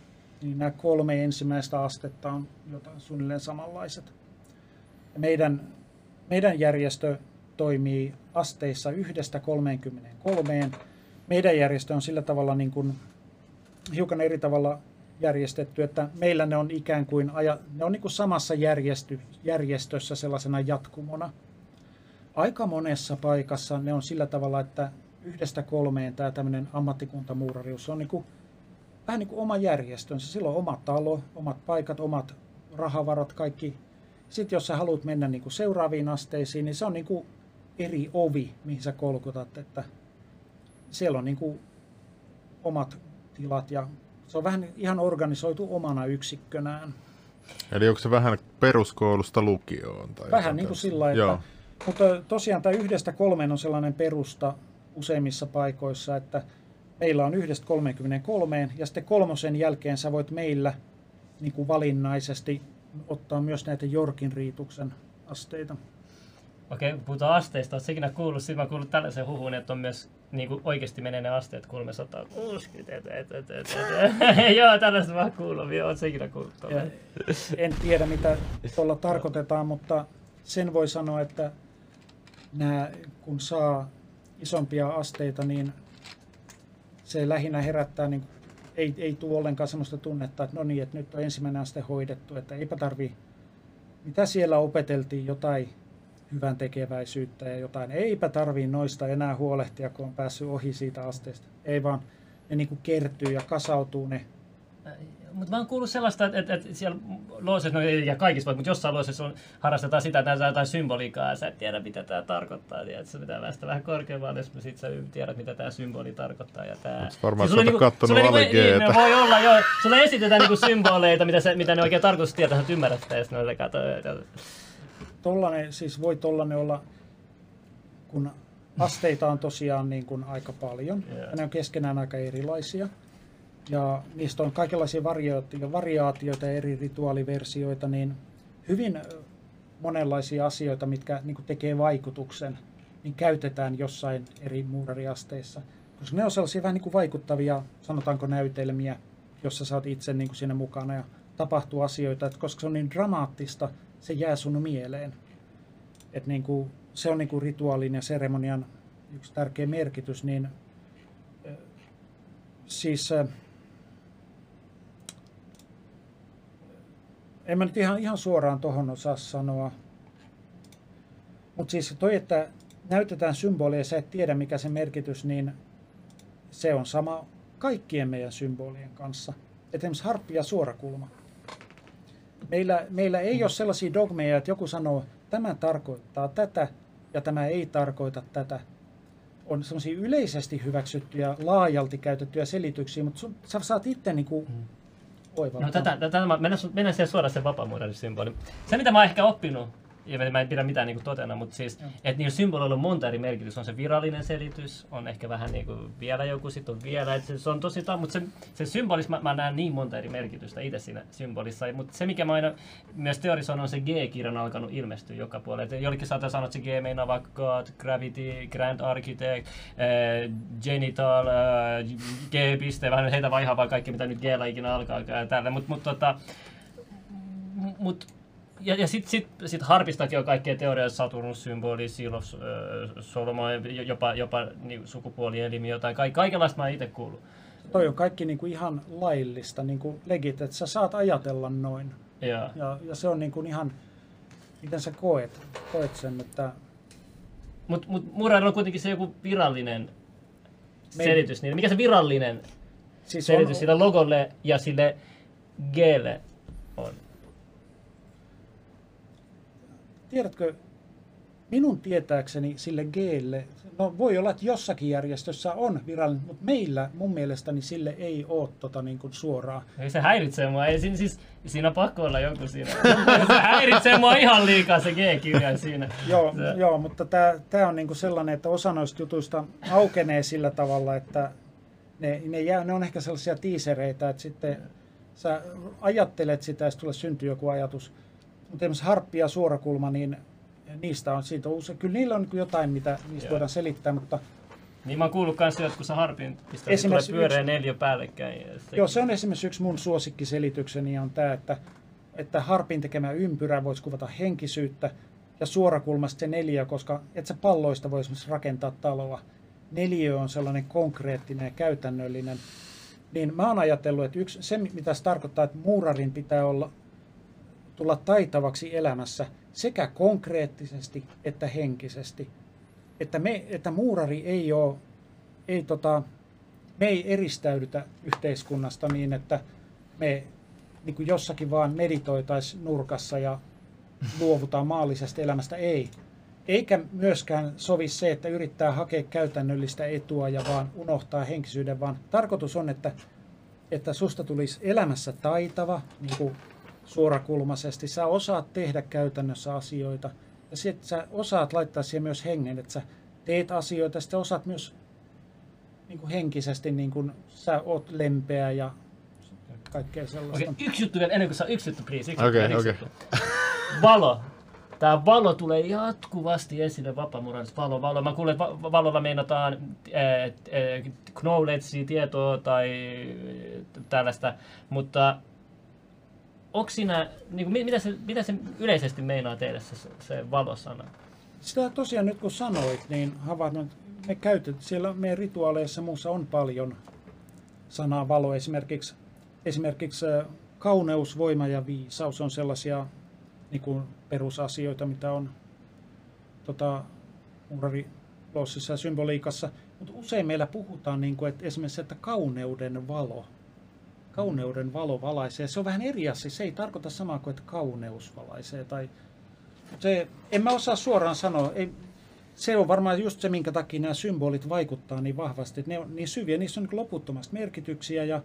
niin nämä kolme ensimmäistä astetta on jotain suunnilleen samanlaiset. Meidän, meidän järjestö toimii asteissa yhdestä 33. Meidän järjestö on sillä tavalla niin kuin, hiukan eri tavalla järjestetty, että meillä ne on ikään kuin, aja, ne on niin kuin samassa järjesty, järjestössä sellaisena jatkumona. Aika monessa paikassa ne on sillä tavalla, että yhdestä kolmeen tämä tämmöinen ammattikuntamuurarius on niin kuin, vähän niin kuin oma järjestönsä. Sillä on oma talo, omat paikat, omat rahavarat, kaikki. Sitten jos sä haluat mennä niin kuin seuraaviin asteisiin, niin se on niin kuin eri ovi, mihin sä kolkutat, että siellä on niin kuin omat tilat ja se on vähän ihan organisoitu omana yksikkönään. Eli onko se vähän peruskoulusta lukioon? Tai vähän niin kuin sillä että, Joo. Mutta tosiaan tämä yhdestä kolmeen on sellainen perusta useimmissa paikoissa, että meillä on yhdestä 33 ja sitten kolmosen jälkeen sä voit meillä niin kuin valinnaisesti ottaa myös näitä Jorkin riituksen asteita. Okei, puhutaan asteista. Oletko ikinä kuullut? Sitten mä kuullut tällaisen huhun, että on myös niin kuin oikeasti menee ne asteet 360. Et, et, et, et, et. <laughs> <laughs> Joo, tällaista mä kuullut. Oletko ikinä kuullut? En tiedä, mitä tuolla tarkoitetaan, mutta sen voi sanoa, että nämä, kun saa isompia asteita, niin se lähinnä herättää, niin ei, ei tule ollenkaan sellaista tunnetta, että no niin, että nyt on ensimmäinen aste hoidettu, että eipä tarvi, mitä siellä opeteltiin, jotain hyvän tekeväisyyttä ja jotain. Eipä tarvii noista enää huolehtia, kun on päässyt ohi siitä asteesta. Ei vaan, ne niin kuin kertyy ja kasautuu ne mutta mä oon kuullut sellaista, että, että, että siellä loosessa, no ei ja kaikissa mutta jossain loosessa on, harrastetaan sitä, että näytetään jotain symboliikkaa, ja sä et tiedä, mitä tämä tarkoittaa. Tiedät, sä pitää päästä vähän korkeammalle, jos sit sä tiedät, mitä tämä symboli tarkoittaa. Ja tää... varmaan siis sä niinku, kattonut niinku, niin, voi olla, joo. Sulle esitetään niinku symboleita, mitä, se, mitä ne oikein tarkoitus tietää, että ymmärrät sitä, ja sitten katso. Tollanen, siis voi tollanen olla, kun asteita on tosiaan niin kuin aika paljon, yeah. ja ne on keskenään aika erilaisia. Ja niistä on kaikenlaisia variaatioita, variaatioita ja eri rituaaliversioita, niin hyvin monenlaisia asioita, mitkä niin kuin tekee vaikutuksen, niin käytetään jossain eri muurariasteissa. Koska ne on sellaisia vähän niin kuin vaikuttavia, sanotaanko näytelmiä, jossa saat itse niin kuin siinä mukana ja tapahtuu asioita, että koska se on niin dramaattista, se jää sun mieleen. Että niin kuin, se on niin kuin rituaalin ja seremonian yksi tärkeä merkitys, niin siis en mä nyt ihan, ihan suoraan tuohon osaa sanoa. Mutta siis toi, että näytetään symbolia ja sä et tiedä mikä se merkitys, niin se on sama kaikkien meidän symbolien kanssa. Esimerkiksi harppi ja suorakulma. Meillä, meillä ei ole sellaisia dogmeja, että joku sanoo, tämä tarkoittaa tätä ja tämä ei tarkoita tätä. On sellaisia yleisesti hyväksyttyjä, laajalti käytettyjä selityksiä, mutta sun, sä saat itse niin kuin mm No tätä, tätä mennään, mennään siihen suoraan sen vapaamuodon symboli. Se mitä mä oon ehkä oppinut ja mä en pidä mitään niin totena, mutta siis, että niillä symboleilla on monta eri merkitystä. On se virallinen selitys, on ehkä vähän niin kuin vielä joku, sitten on vielä, että se, se on tosi, mutta se, se symbolissa mä, mä, näen niin monta eri merkitystä itse siinä symbolissa. Mutta se, mikä mä aina myös teorisoin, on se G-kirjan alkanut ilmestyä joka puolella. jollekin saattaa sanoa, että se G meinaa vaikka God, Gravity, Grand Architect, äh, Genital, äh, G-piste, vähän heitä vaan ihan vaan kaikki, mitä nyt G-llä ikinä alkaa. Tällä. Mutta mut, tota, mut, ja, ja sitten sit, sit harpistakin on kaikkea teorioita, Saturnus, symboli, Silos, äh, Soloma, jopa, jopa niin, sukupuolielimi, jotain. Ka- kaikenlaista mä itse kuullut. Toi on kaikki niin kuin ihan laillista, niin kuin legit, että sä saat ajatella noin. Ja, ja, ja se on niin kuin ihan, miten sä koet, koet sen, että... Mutta mut, Murarilla on kuitenkin se joku virallinen Me... selitys. Niin mikä se virallinen siis selitys on... sille logolle ja sille Glle on? Tiedätkö, minun tietääkseni sille Glle, no voi olla, että jossakin järjestössä on virallinen, mutta meillä mun mielestäni sille ei ole tota niin kuin suoraa. Ei se häiritsee mua, ei siinä, siis, siinä on pakko olla joku siinä. <laughs> se häiritsee mua ihan liikaa se G-kirja siinä. joo, joo, mutta tämä on niin kuin sellainen, että osa noista jutuista aukenee sillä tavalla, että ne, ne, jää, ne on ehkä sellaisia tiisereitä, että sitten sä ajattelet sitä ja tulee syntyy joku ajatus mutta esimerkiksi harppi ja suorakulma, niin niistä on, siitä on usein, kyllä niillä on jotain, mitä niistä Joo. voidaan selittää, mutta niin mä oon kuullut kun sä harpin pistät, niin tulee pyöreä yksi, neljä päällekkäin. Ja Joo, se on esimerkiksi yksi mun suosikkiselitykseni on tämä, että, että harpin tekemä ympyrä voisi kuvata henkisyyttä ja suorakulmasta se neljä, koska et sä palloista voisi rakentaa taloa. Neliö on sellainen konkreettinen ja käytännöllinen. Niin mä oon ajatellut, että yksi, se mitä se tarkoittaa, että muurarin pitää olla tulla taitavaksi elämässä sekä konkreettisesti että henkisesti. Että, me, että muurari ei ole, ei tota, me ei eristäydytä yhteiskunnasta niin, että me niin kuin jossakin vaan meditoitaisiin nurkassa ja luovutaan maallisesta elämästä. Ei. Eikä myöskään sovi se, että yrittää hakea käytännöllistä etua ja vaan unohtaa henkisyyden, vaan tarkoitus on, että, että susta tulisi elämässä taitava, niin kuin suorakulmaisesti. Sä osaat tehdä käytännössä asioita ja sitten sä osaat laittaa siihen myös hengen, että sä teet asioita, sitten osaat myös niin kuin henkisesti, niin kuin sä oot lempeä ja kaikkea sellaista. Okei, yksi juttu vielä ennen kuin saa yksi juttu, please. Yksi Okei, juttu, yksi okei. juttu. Valo. Tämä valo tulee jatkuvasti esille vapaamuranissa. Valo, valo. Mä kuulen, että va- valolla meinataan äh, äh, knowledgea, tietoa tai äh, tällaista, mutta onko siinä, niin kuin, mitä, se, mitä se yleisesti meinaa teille se, se valosana? Sitä tosiaan nyt kun sanoit, niin havainnoin, me käytet, siellä meidän rituaaleissa muussa on paljon sanaa valo. Esimerkiksi, esimerkiksi kauneus, voima ja viisaus on sellaisia niin kuin perusasioita, mitä on tota, muurarilossissa ja symboliikassa. Mutta usein meillä puhutaan niin kuin, että esimerkiksi, että kauneuden valo. Kauneuden valo valaisee. Se on vähän eri asia. Se ei tarkoita samaa kuin, että kauneus valaisee. Tai se, en mä osaa suoraan sanoa. Ei, se on varmaan just se, minkä takia nämä symbolit vaikuttaa niin vahvasti. Ne on niin syviä, niissä on niin loputtomasti merkityksiä ja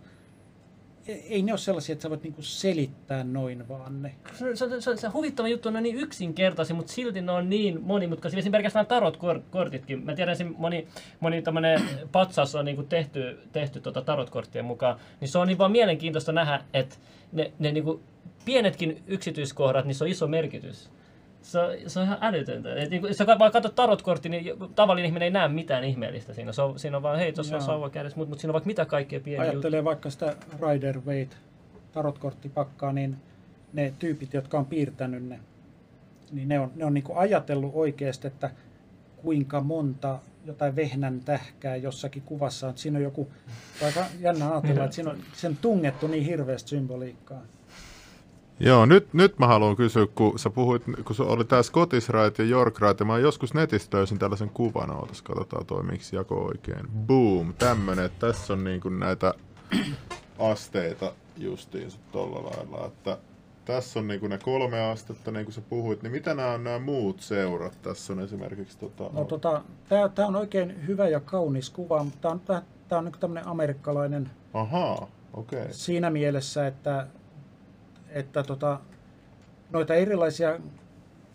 ei ne ole sellaisia, että sä voit niin selittää noin vaan ne. Se, se, se, se huvittava juttu on ne on niin yksinkertaisia, mutta silti ne on niin monimutkaisia. Esimerkiksi nämä tarot-kortitkin. Mä tiedän, että moni, moni tämmöinen patsas on niinku tehty, tehty tota tarot-korttien mukaan. Niin se on niin vaan mielenkiintoista nähdä, että ne, ne niinku pienetkin yksityiskohdat, niissä on iso merkitys. Se se on ihan älytöntä. Et niinku, jos vaan katsot tarot-kortti, niin tavallinen ihminen ei näe mitään ihmeellistä siinä. Se on, siinä on vaan, hei, tuossa on sauva kädessä, mutta mut siinä on vaikka mitä kaikkea pieniä juttuja. Ajattelee vaikka sitä Rider Waite tarotkorttipakkaa, niin ne tyypit, jotka on piirtänyt ne, niin ne on, ne on niin ajatellut oikeasti, että kuinka monta jotain vehnän tähkää jossakin kuvassa on. Siinä on joku, aika jännä ajatella, että siinä on sen tungettu niin hirveästi symboliikkaa. Joo, nyt, nyt mä haluan kysyä, kun sä puhuit, kun se oli tää Scottish Rite ja York Rite, mä joskus netistä löysin tällaisen kuvan, ootas, katsotaan toimiiko jako oikein. Boom, tämmönen, että tässä on niinku näitä <clears throat> asteita justiinsa tolla lailla, että tässä on niinku ne kolme astetta, niin kuin sä puhuit, niin mitä nämä on nämä muut seurat? Tässä on esimerkiksi tota... No, tota, Tämä on oikein hyvä ja kaunis kuva, mutta tämä on, tää, tää on niin tämmöinen amerikkalainen okei. Okay. siinä mielessä, että, että tota, noita erilaisia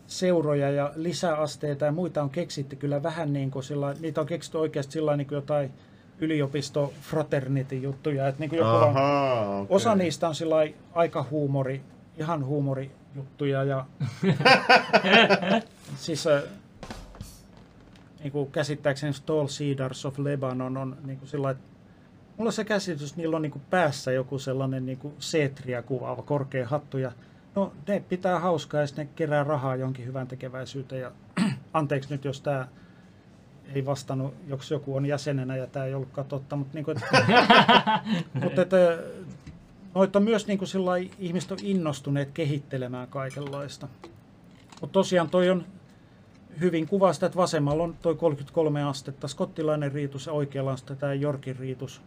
seuroja ja lisäasteita ja muita on keksitty kyllä vähän niin kuin sillä, niitä on keksitty oikeasti sillä niin kuin jotain yliopisto fraternity juttuja, että niin kuin joku on, okay. osa niistä on sillä aika huumori, ihan huumorijuttuja ja <laughs> siis niin kuin käsittääkseni Tall Cedars of Lebanon on niin kuin sillä että mulla on se käsitys, että niillä on niin päässä joku sellainen niin seetriä kuvaava korkea hattu ja no ne pitää hauskaa ja sitten ne kerää rahaa jonkin hyvän tekeväisyyteen ja <clears throat> anteeksi nyt jos tämä ei vastannut, jos joku on jäsenenä ja tämä ei ollutkaan totta, mutta, niin kuin, että, <laughs> mutta että, noita on myös niin kuin sillä ihmiset on innostuneet kehittelemään kaikenlaista. Mutta tosiaan toi on hyvin kuvaa sitä, että vasemmalla on toi 33 astetta, skottilainen riitus ja oikealla on tämä Yorkin riitus.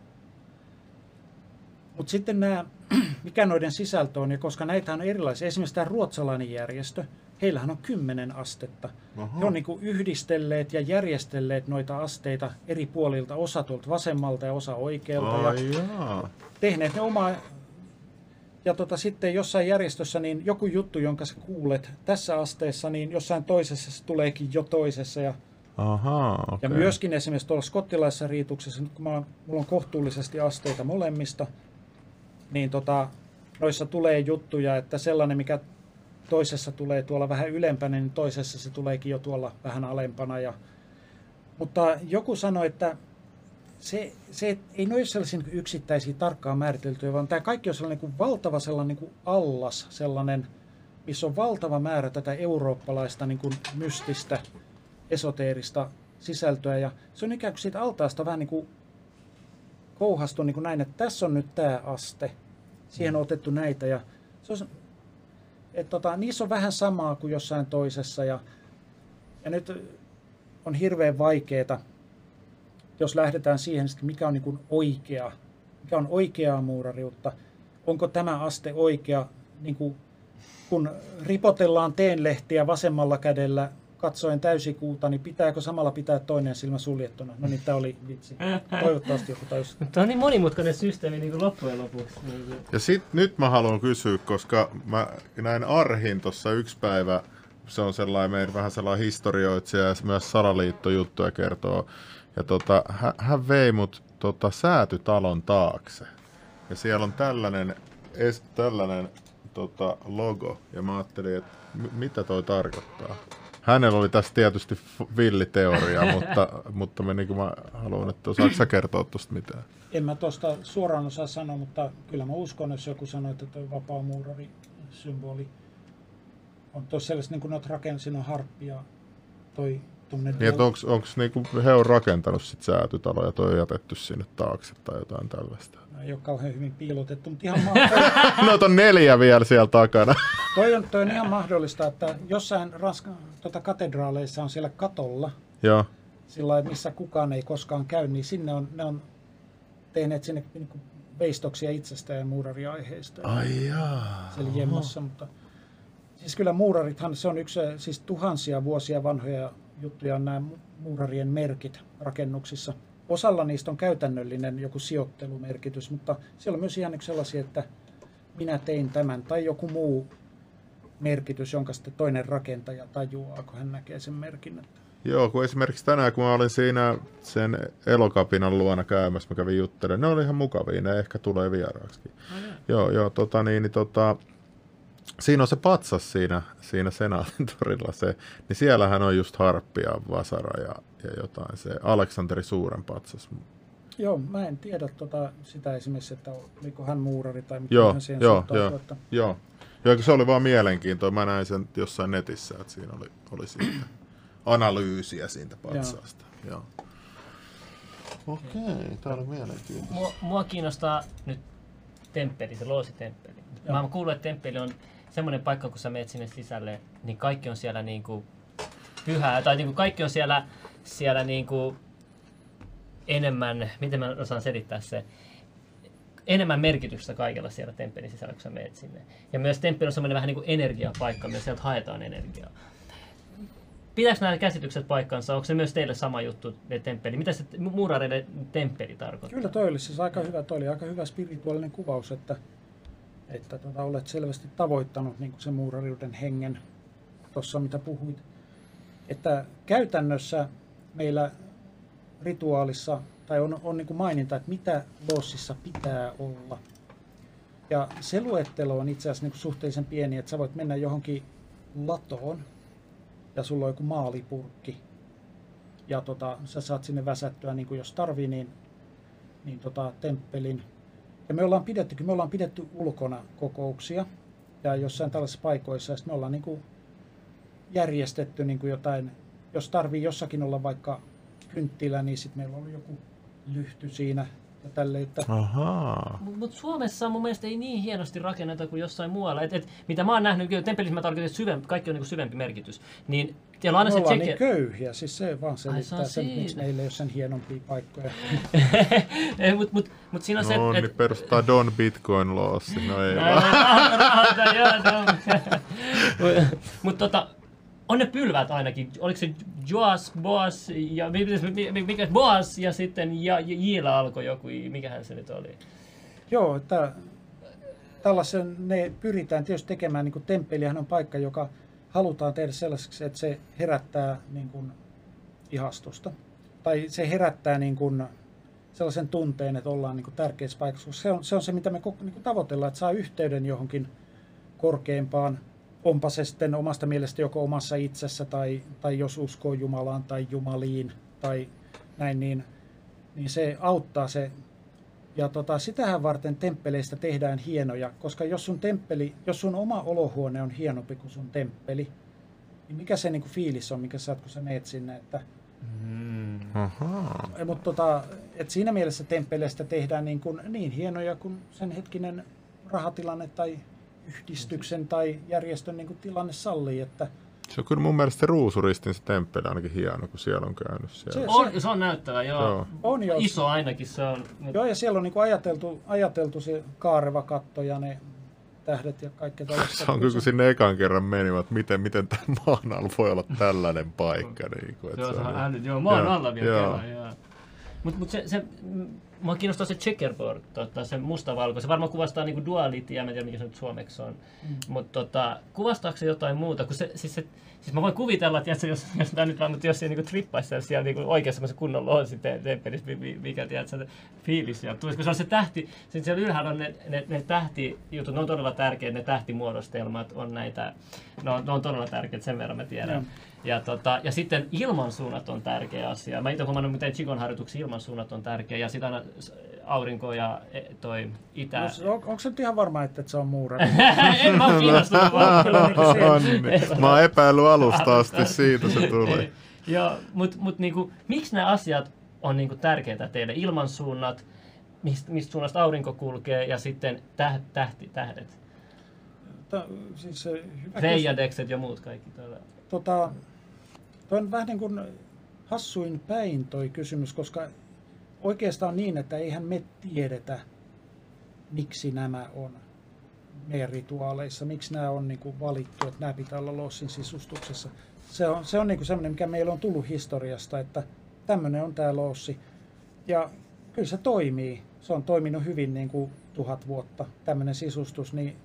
Mutta sitten nämä, <clears throat> mikä noiden sisältö on, ja koska näitä on erilaisia, esimerkiksi tämä ruotsalainen järjestö, heillähän on kymmenen astetta. Aha. He on niin kuin yhdistelleet ja järjestelleet noita asteita eri puolilta, osa tuolta vasemmalta ja osa oikealta. Ja Ai jaa. tehneet ne omaa. Ja tota, sitten jossain järjestössä niin joku juttu, jonka sä kuulet tässä asteessa, niin jossain toisessa se tuleekin jo toisessa. Ja, Ahaa, okei. ja myöskin esimerkiksi tuolla skottilaisessa riituksessa, nyt kun mä, oon- mulla on kohtuullisesti asteita molemmista, niin tota, noissa tulee juttuja, että sellainen, mikä toisessa tulee tuolla vähän ylempänä, niin toisessa se tuleekin jo tuolla vähän alempana. Ja, mutta joku sanoi, että se, se ei ole sellaisia niin yksittäisiä tarkkaan määriteltyjä, vaan tämä kaikki on sellainen niin kuin valtava sellainen niin kuin allas, sellainen, missä on valtava määrä tätä eurooppalaista niin kuin mystistä, esoteerista sisältöä. Ja se on ikään kuin siitä altaasta vähän niin kuin kouhastu niin kuin näin, että tässä on nyt tämä aste. Siihen on otettu näitä ja se on, että tota, niissä on vähän samaa kuin jossain toisessa ja, ja nyt on hirveän vaikeaa, jos lähdetään siihen, mikä on niin kuin oikea, mikä on oikeaa muurariutta, onko tämä aste oikea, niin kuin, kun ripotellaan teenlehtiä vasemmalla kädellä katsoen täysikuuta, niin pitääkö samalla pitää toinen silmä suljettuna? No niin, tämä oli vitsi. Toivottavasti joku tajusi. <laughs> Tämä on niin monimutkainen systeemi niin kuin loppujen lopuksi. Ja sit nyt mä haluan kysyä, koska mä näin Arhin tuossa yksi päivä, se on sellainen meidän vähän sellainen historioitsija ja myös salaliittojuttuja kertoo. Ja tota, hän, hän vei mut tota, säätytalon taakse. Ja siellä on tällainen, es, tällainen tota, logo. Ja mä ajattelin, että m- mitä toi tarkoittaa. Hänellä oli tässä tietysti villiteoria, <laughs> mutta, mutta mä, niin mä haluan, että osaatko sä kertoa tuosta mitään? En mä tuosta suoraan osaa sanoa, mutta kyllä mä uskon, jos joku sanoo, että tuo vapaamuurari symboli on tuossa sellaista, niin kuin noita rakensin on harppi ja toi tuommoinen Niin, että onks, onks niinku, he on rakentanut sit säätytalo ja toi on jätetty sinne taakse tai jotain tällaista. Ei ole kauhean hyvin piilotettu, mutta ihan <laughs> ma- No on neljä vielä siellä takana. toi, on, toi on ihan mahdollista, että jossain raska, tota katedraaleissa on siellä katolla, Joo. sillä lailla, missä kukaan ei koskaan käy, niin sinne on, ne on tehneet sinne niin kuin veistoksia itsestään ja muurariaiheista. Ai jaa. siellä jemmossa, mutta siis kyllä muurarithan, se on yksi siis tuhansia vuosia vanhoja juttuja on nämä mu- muurarien merkit rakennuksissa. Osalla niistä on käytännöllinen joku sijoittelumerkitys, mutta siellä on myös ihan yksi sellaisia, että minä tein tämän tai joku muu merkitys, jonka sitten toinen rakentaja tajuaa, kun hän näkee sen merkinnän. Joo, kun esimerkiksi tänään, kun mä olin siinä sen elokapinan luona käymässä, mä kävin juttelemaan, ne oli ihan mukavia, ne ehkä tulee vieraaksikin. Joo, joo, tota niin, niin tota, siinä on se patsas siinä, siinä Senaatin torilla se, niin siellähän on just harppi ja vasara ja, ja jotain, se Aleksanteri Suuren patsas. Joo, mä en tiedä tota, sitä esimerkiksi, että oliko hän muurari tai miten Joo, hän siihen joo, suhtautui, joo. Että, Joo, joo kun se oli vaan mielenkiintoa, mä näin sen jossain netissä, että siinä oli, oli siitä analyysiä siitä patsaasta. Joo. Okei, tää oli mielenkiintoista. Mua, mua kiinnostaa nyt temppeli, se loositemppeli. Joo. Mä oon kuullut, että temppeli on semmoinen paikka, kun sä menet sinne sisälle, niin kaikki on siellä niinku pyhää, tai niinku kaikki on siellä, siellä niinku enemmän, miten mä osaan selittää se, enemmän merkitystä kaikella siellä temppelin sisällä, kun sä menet sinne. Ja myös temppeli on semmoinen vähän niin kuin energiapaikka, myös sieltä haetaan energiaa. Pitääkö nämä käsitykset paikkansa? Onko se myös teille sama juttu, ne temppeli? Mitä se muurareille temppeli tarkoittaa? Kyllä toi oli siis aika hyvä, toi oli aika hyvä spirituaalinen kuvaus, että, että tota, olet selvästi tavoittanut niin sen muurariuden hengen tuossa, mitä puhuit. Että käytännössä meillä rituaalissa, tai on, on niin maininta, että mitä lossissa pitää olla. Ja se luettelo on itse asiassa niin suhteellisen pieni, että sä voit mennä johonkin latoon, ja sulla on joku maalipurkki, ja tota, sä saat sinne väsättyä, niin jos tarvii, niin niin tota, temppelin. Ja me ollaan pidetty, me ollaan pidetty ulkona kokouksia. Ja jossain tällaisissa paikoissa, ja me ollaan niin kuin järjestetty niin kuin jotain, jos tarvii jossakin olla vaikka kynttilä, niin sitten meillä on joku lyhty siinä ja tälleen, että Ahaa. Mutta Suomessa mun mielestä ei niin hienosti rakenneta kuin jossain muualla. Et, et, mitä mä oon nähnyt, kyllä temppelissä mä tarkoitan, että syvempi, kaikki on niinku syvempi merkitys. Niin siellä on aina se tsekke... niin köyhiä, siis se vaan se on selittää sen, miksi meillä ei ole sen hienompia paikkoja. Mutta mut, mut siinä on se, No että... niin, perustaa Don Bitcoin Lossi. No ei vaan. Mutta tota, on ne pylvät ainakin. Oliko se Joas, Boas ja mi- mi- mikä Boas ja sitten ja, Jillä alkoi joku, mikähän se nyt oli. Joo, että tällaisen ne pyritään tietysti tekemään, niin kuin temppelihän on paikka, joka halutaan tehdä sellaiseksi, että se herättää niin kuin ihastusta. Tai se herättää niin kuin sellaisen tunteen, että ollaan niin kuin tärkeässä paikassa. Se on, se on se, mitä me niin kuin tavoitellaan, että saa yhteyden johonkin korkeampaan, onpa se sitten omasta mielestä joko omassa itsessä tai, tai jos uskoo Jumalaan tai Jumaliin tai näin, niin, niin se auttaa se ja tota, sitähän varten temppeleistä tehdään hienoja, koska jos sun temppeli, jos sun oma olohuone on hienompi kuin sun temppeli, niin mikä se niinku fiilis on, mikä sä saat, kun sä meet sinne. Että, Ahaa. mutta tota, et siinä mielessä temppeleistä tehdään niin, kuin, niin hienoja kuin sen hetkinen rahatilanne tai yhdistyksen tai järjestön niin kuin tilanne sallii. Että Se on kyllä mun mielestä se ruusuristin se temppeli ainakin hieno, kun siellä on käynyt siellä. Se- On, se on näyttävä, joo. Joo. on jo, Iso ainakin se on. Joo, ja siellä on niin kuin ajateltu, ajateltu se kaareva katto ja ne tähdet ja tällaista. Se on kyllä, kun sinne ekan kerran menivät, miten, miten tämä maan alla voi olla tällainen paikka. Niin kuin, Se on se se on- äly, joo, maan Joo, alla vielä joo. kerran, joo. Mut, mut se, se, mua kiinnostaa se checkerboard, tota, se mustavalko. Se varmaan kuvastaa niinku dualitia, mä en tiedä mikä se nyt suomeksi on. Mm. Mutta tota, kuvastaako se jotain muuta? Kun se, siis, se, siis mä voin kuvitella, että jos, jos, tää nyt vaan, mutta jos se niinku trippaisi siellä, siellä niinku oikeassa semmoisen kunnon lohosi temppelissä, mi- mi- mikä tiedät, se fiilis siellä tulisi. Kun se on se tähti, sitten siellä ylhäällä on ne, ne, ne tähtijutut, ne on todella tärkeitä, ne tähtimuodostelmat on näitä, ne on, ne on todella tärkeitä, sen verran mä tiedän. Joo. Ja, tota, ja sitten ilmansuunnat on tärkeä asia. Mä itse huomannut, miten Chigon harjoituksissa ilmansuunnat on tärkeä. Ja sitten aina s- aurinko ja e, toi itä. No, on, onko se nyt ihan varma, että et se on muurari? <laughs> en mä oon kiinnostunut <laughs> niin. <laughs> Mä oon epäillyt alusta asti, siitä se tulee. Joo, mutta mut niinku, miksi nämä asiat on niinku tärkeitä teille? Ilmansuunnat, mistä, mistä suunnasta aurinko kulkee ja sitten täh, tähti, tähdet. Ta, siis, se hyvä Reijadekset ja muut kaikki tota, toi on vähän niin kuin hassuin päin toi kysymys, koska oikeastaan niin, että eihän me tiedetä, miksi nämä on meidän rituaaleissa, miksi nämä on niin kuin valittu, että nämä pitää olla lossin sisustuksessa. Se on, se on niin kuin semmoinen, mikä meillä on tullut historiasta, että tämmöinen on tämä lossi. Ja kyllä se toimii. Se on toiminut hyvin niin kuin tuhat vuotta, tämmöinen sisustus, niin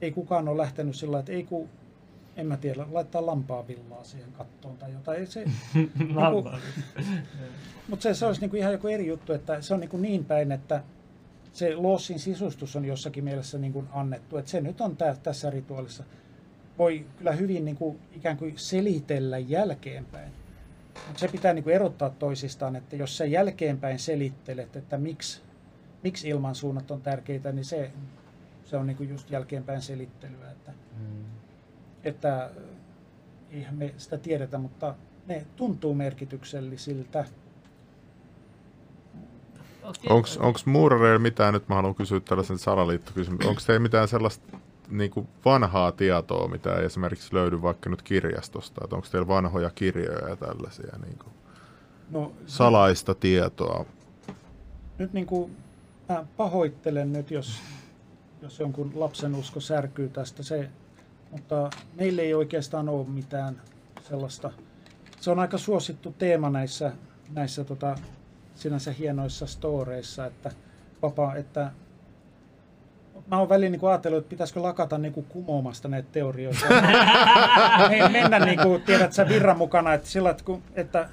ei kukaan ole lähtenyt sillä että ei kun, en mä tiedä, laittaa lampaa villaa siihen kattoon tai jotain. Ei Se, <laughs> Lampaa. mutta se, se olisi niin kuin ihan joku eri juttu, että se on niin, kuin niin päin, että se lossin sisustus on jossakin mielessä niin kuin annettu, että se nyt on tää, tässä rituaalissa. Voi kyllä hyvin niin kuin ikään kuin selitellä jälkeenpäin. Mutta se pitää niin kuin erottaa toisistaan, että jos sä jälkeenpäin selittelet, että miksi, miksi ilmansuunnat on tärkeitä, niin se, se on niin kuin just jälkeenpäin selittelyä. Että, että äh, eihän me sitä tiedetä, mutta ne tuntuu merkityksellisiltä. Onko muurareilla mitään, nyt mä haluan kysyä tällaisen salaliittokysymyksen, onko teillä mitään sellaista niin kuin vanhaa tietoa, mitä ei esimerkiksi löydy vaikka nyt kirjastosta, että onko teillä vanhoja kirjoja ja tällaisia niin kuin No, salaista tietoa? nyt niin kuin, mä pahoittelen nyt, jos, jos jonkun lapsen usko särkyy tästä, se, mutta meillä ei oikeastaan ole mitään sellaista. Se on aika suosittu teema näissä, näissä tota, sinänsä hienoissa storeissa, että, vapaa, että mä oon väliin niin ajatellut, että pitäisikö lakata niin kuin kumoamasta näitä teorioita. <laughs> Me, mennä niin kuin, tiedät sä virran mukana, että sillä, että, kun, että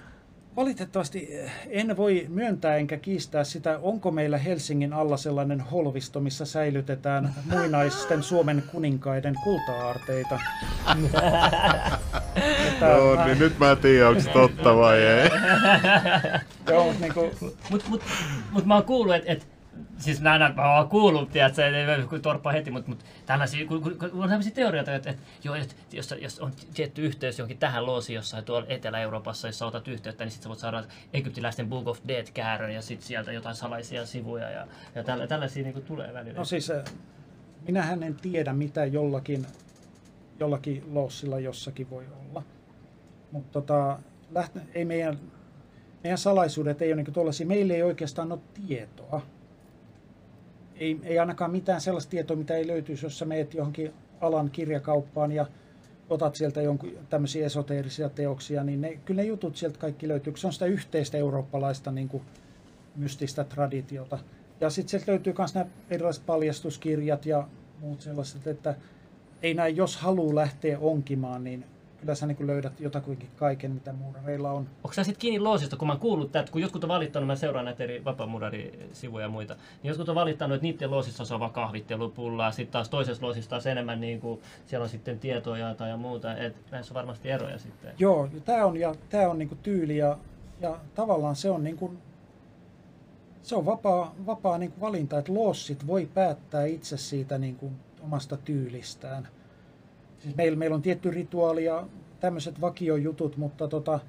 valitettavasti en voi myöntää enkä kiistää sitä, onko meillä Helsingin alla sellainen holvisto, missä säilytetään <laughs> muinaisten Suomen kuninkaiden kulta-aarteita. <laughs> että, Joo, mä- niin nyt mä en tiedä, onko se totta vai ei. <laughs> joo, niin kuin, Mut, mut, mut mä oon kuullut, että et, siis näin, näin, mä oon kuullut, tiedätkö, ei kun torppaa heti, mutta mut tällaisia, kun, kun, kun on tämmöisiä teorioita, että et, joo, et, jos, jos on tietty yhteys johonkin tähän loosiin jossain tuolla Etelä-Euroopassa, jos otat yhteyttä, niin sit sä voit saada egyptiläisten Book of Dead-käärön ja sit sieltä jotain salaisia sivuja ja, ja tällä, tällaisia niinku tulee välillä. no siis, äh, minähän en tiedä, mitä jollakin, jollakin lossilla jossakin voi olla. Mutta tota, lähte, ei meidän, meidän salaisuudet ei ole niin tuollaisia, meillä ei oikeastaan ole tietoa. Ei, ei ainakaan mitään sellaista tietoa, mitä ei löytyisi, jos sä meet johonkin alan kirjakauppaan ja otat sieltä jonkun tämmöisiä esoteerisia teoksia, niin ne, kyllä ne jutut sieltä kaikki löytyy, se on sitä yhteistä eurooppalaista niin kuin mystistä traditiota. Ja sitten sieltä löytyy myös nämä erilaiset paljastuskirjat ja muut sellaiset, että ei näin, jos haluaa lähteä onkimaan, niin kyllä sä niin löydät jotakuinkin kaiken, mitä muurareilla on. Onko sä sitten kiinni loosista, kun mä kuullut tätä, kun jotkut on valittanut, mä seuraan näitä eri vapaamurari-sivuja ja muita, niin jotkut on valittanut, että niiden loosissa on vaan kahvittelupullaa, sitten taas toisessa loosissa taas enemmän niin kuin, siellä on sitten tietoja tai ja muuta, että näissä on varmasti eroja sitten. Joo, tämä on, ja, tää on niinku tyyli ja, ja tavallaan se on, niinku, se on vapaa, vapaa niinku valinta, että lossit voi päättää itse siitä niinku omasta tyylistään. Siis meillä, meillä on tietty rituaali ja tämmöiset vakiojutut, mutta tota,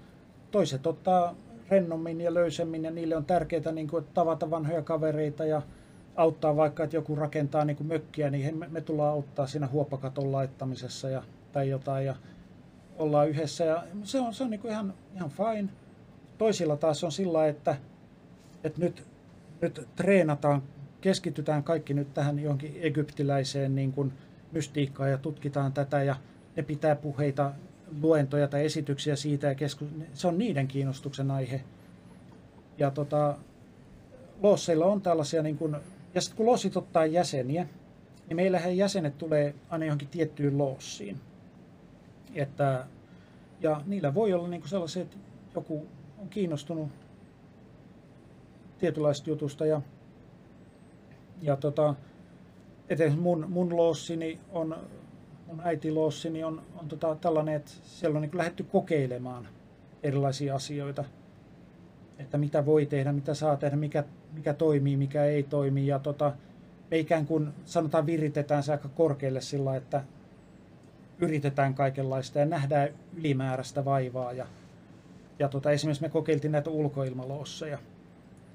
toiset ottaa rennommin ja löysemmin ja niille on tärkeää niinku, että tavata vanhoja kavereita ja auttaa vaikka, että joku rakentaa niinku mökkiä, niin me, me tullaan auttaa siinä huopakaton laittamisessa ja, tai jotain. Ja, ollaan yhdessä ja se on, se on niin ihan, ihan fine. Toisilla taas on sillä että, että nyt, nyt treenataan, keskitytään kaikki nyt tähän johonkin egyptiläiseen niin kuin mystiikkaa ja tutkitaan tätä ja ne pitää puheita, luentoja tai esityksiä siitä ja keskus... se on niiden kiinnostuksen aihe. Ja tota, Loosseilla on tällaisia, niin kun, ja sitten kun Lossit ottaa jäseniä, niin meillähän jäsenet tulee aina johonkin tiettyyn Loossiin. Että, ja niillä voi olla niin sellaisia, että joku on kiinnostunut tietynlaista jutusta ja, ja tota, etenkin mun, mun loossini on, mun äiti loossini on, on tota tällainen, että siellä on niin lähdetty kokeilemaan erilaisia asioita, että mitä voi tehdä, mitä saa tehdä, mikä, mikä toimii, mikä ei toimi. Ja tota, me ikään kuin sanotaan viritetään se aika korkealle sillä, että yritetään kaikenlaista ja nähdään ylimääräistä vaivaa. Ja, ja tota, esimerkiksi me kokeiltiin näitä ulkoilmaloosseja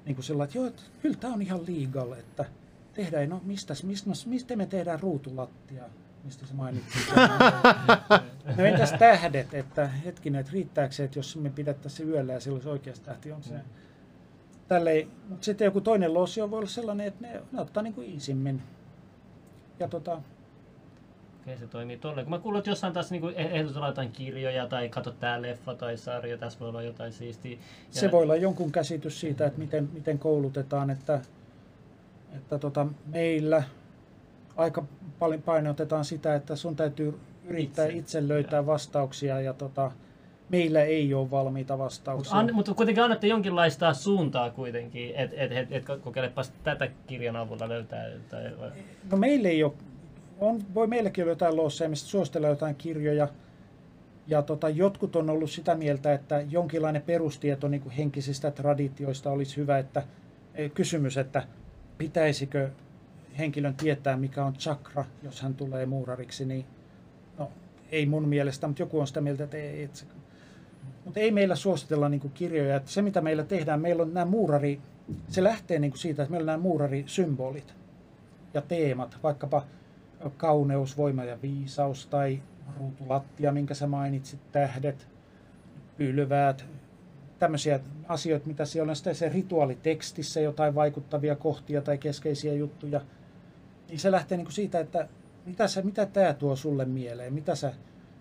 niin kuin sillä että joo, että kyllä tämä on ihan legal, että tehdään, no mistä, mistä, mistä me tehdään ruutulattia, mistä se mainitsi. <laughs> no entäs tähdet, että hetkinen, että riittääkö se, että jos me pidettäisiin se yöllä ja se oikeasti tähti on se. Tälleen, mutta sitten joku toinen lossi voi olla sellainen, että ne, ne ottaa niin kuin isimmin. Ja tota, Okei, se toimii tolleen. Kun mä kuulen, että jossain taas niin ehdotetaan jotain kirjoja tai katso tää leffa tai sarja, tässä voi olla jotain siistiä. Ja... Se voi olla jonkun käsitys siitä, että miten, miten koulutetaan, että, että tota, meillä aika paljon painotetaan sitä, että sun täytyy yrittää itse, itse löytää ja. vastauksia ja tota, meillä ei ole valmiita vastauksia. Mutta, an, mutta kuitenkin annatte jonkinlaista suuntaa kuitenkin, että et, et, et kokeilepas tätä kirjan avulla löytää. Tai... No meillä ei ole on, voi meilläkin olla jotain losseja, mistä suositella jotain kirjoja. Ja tota, jotkut on ollut sitä mieltä, että jonkinlainen perustieto niin kuin henkisistä traditioista olisi hyvä. Että, eh, kysymys, että pitäisikö henkilön tietää, mikä on chakra, jos hän tulee muurariksi, niin no, ei mun mielestä, mutta joku on sitä mieltä, että ei. Se, mutta ei meillä suositella niin kuin kirjoja. Että se, mitä meillä tehdään, meillä on nämä muurari, se lähtee niin kuin siitä, että meillä on nämä muurarisymbolit ja teemat, vaikkapa kauneus, voima ja viisaus tai ruutulattia, minkä sä mainitsit, tähdet, pylväät, tämmöisiä asioita, mitä siellä on sitten se rituaalitekstissä, jotain vaikuttavia kohtia tai keskeisiä juttuja, niin se lähtee niin kuin siitä, että mitä, se, mitä tämä tuo sulle mieleen, mitä sä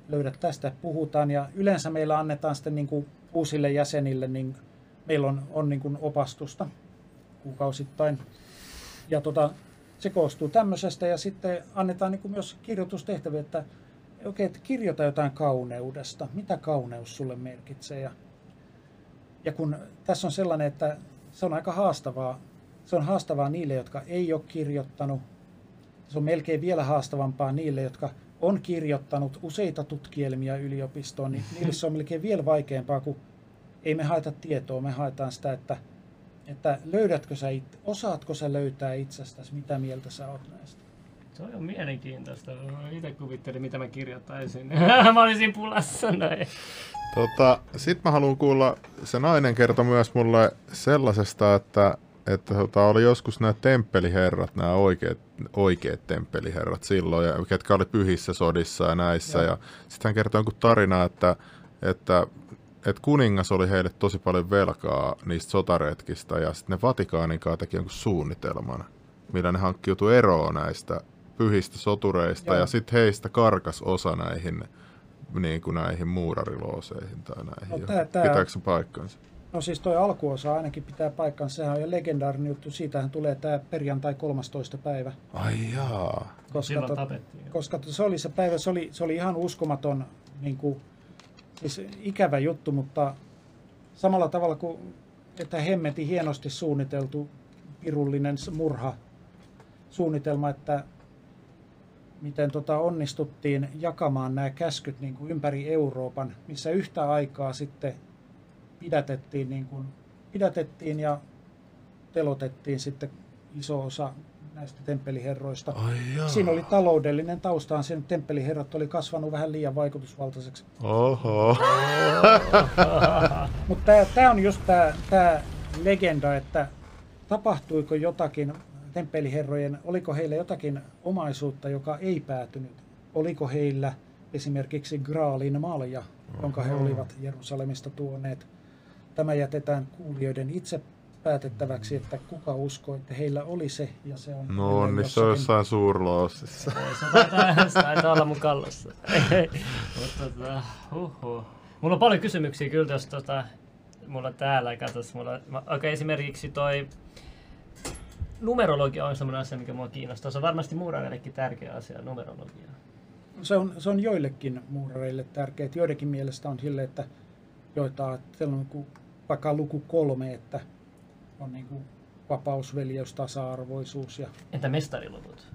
löydät tästä, puhutaan ja yleensä meillä annetaan sitten niin kuin uusille jäsenille, niin meillä on, on niin kuin opastusta kuukausittain. Ja tota, se koostuu tämmöisestä ja sitten annetaan niin kuin myös kirjoitustehtäviä, että okei, että kirjoita jotain kauneudesta. Mitä kauneus sulle merkitsee? Ja, ja kun tässä on sellainen, että se on aika haastavaa. Se on haastavaa niille, jotka ei ole kirjoittanut. Se on melkein vielä haastavampaa niille, jotka on kirjoittanut useita tutkielmia yliopistoon, niin <laughs> niille se on melkein vielä vaikeampaa, kun ei me haeta tietoa, me haetaan sitä, että – että löydätkö sä, it, osaatko sä löytää itsestäsi, mitä mieltä sä oot näistä? Se on jo mielenkiintoista. Itse kuvittelin, mitä mä kirjoittaisin. <laughs> mä olisin pulassa näin. Tota, Sitten mä haluan kuulla, se nainen kertoi myös mulle sellaisesta, että, että tota, oli joskus nämä temppeliherrat, nämä oikeat, oikeat temppeliherrat silloin, ja, ketkä oli pyhissä sodissa ja näissä. Ja, ja sitten hän kertoi jonkun tarina, että, että että kuningas oli heille tosi paljon velkaa niistä sotaretkistä ja sitten ne Vatikaanin kanssa teki jonkun suunnitelman, millä ne hankkiutui eroon näistä pyhistä sotureista Joo. ja sitten heistä karkas osa näihin, niin kuin näihin muurarilooseihin tai näihin. No, tää, tää... Pitääkö se paikkansa? No siis toi alkuosa ainakin pitää paikkansa. Sehän on jo legendaarinen juttu. Siitähän tulee tämä perjantai 13. päivä. Ai jaa. Koska, to, koska se oli se päivä, se oli, se oli ihan uskomaton niin kuin, siis ikävä juttu, mutta samalla tavalla kuin että hemmetin hienosti suunniteltu pirullinen murha suunnitelma, että miten tota onnistuttiin jakamaan nämä käskyt niin kuin ympäri Euroopan, missä yhtä aikaa sitten pidätettiin, niin kuin, pidätettiin ja telotettiin sitten iso osa näistä temppeliherroista. Ai Siinä oli taloudellinen taustaan, sen temppeliherrat oli kasvanut vähän liian vaikutusvaltaiseksi. Oho. Mutta tämä on just tämä legenda, että tapahtuiko jotakin temppeliherrojen, oliko heillä jotakin omaisuutta, joka ei päätynyt? Oliko heillä esimerkiksi Graalin malja, jonka he olivat Jerusalemista tuoneet? Tämä jätetään kuulijoiden itse päätettäväksi, että kuka uskoo, että heillä oli se ja se on No on, niin se on jossain suurloosissa. Se taitaa, olla mun kallossa. <laughs> Mutta tota, huhhuh. Mulla on paljon kysymyksiä kyllä, jos tota, mulla täällä, mulla, mä, okay, esimerkiksi toi numerologia on semmoinen asia, mikä mua kiinnostaa. Se on varmasti muurareillekin tärkeä asia, numerologia. Se on, se on joillekin muurareille tärkeää. Joidenkin mielestä on sille, että joita on kuin, vaikka luku kolme, että on niin kuin vapaus, veljeys, tasa-arvoisuus. Ja... Entä mestariluvut?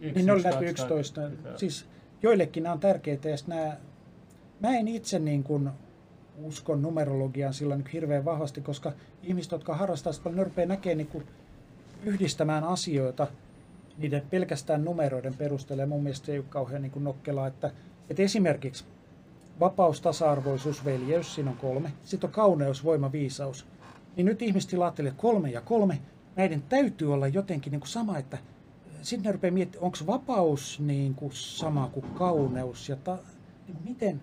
Yksi, niin ne oli näitä 11. Siis joillekin nämä on tärkeitä ja nämä, mä en itse niin kuin uskon numerologiaan sillä niin hirveän vahvasti, koska ihmiset, jotka harrastaa sitä paljon nörpeä, näkee niin kuin yhdistämään asioita niiden pelkästään numeroiden perusteella. Ja mun mielestä se ei ole kauhean niin kuin nokkelaa, että, että esimerkiksi vapaus, tasa-arvoisuus, veljeys, siinä on kolme. Sitten on kauneus, voima, viisaus. Niin nyt ihmiset ajattelee, että kolme ja kolme, näiden täytyy olla jotenkin niin kuin sama, että sitten ne rupeaa miettimään, onko vapaus niin kuin sama kuin kauneus ja ta, niin miten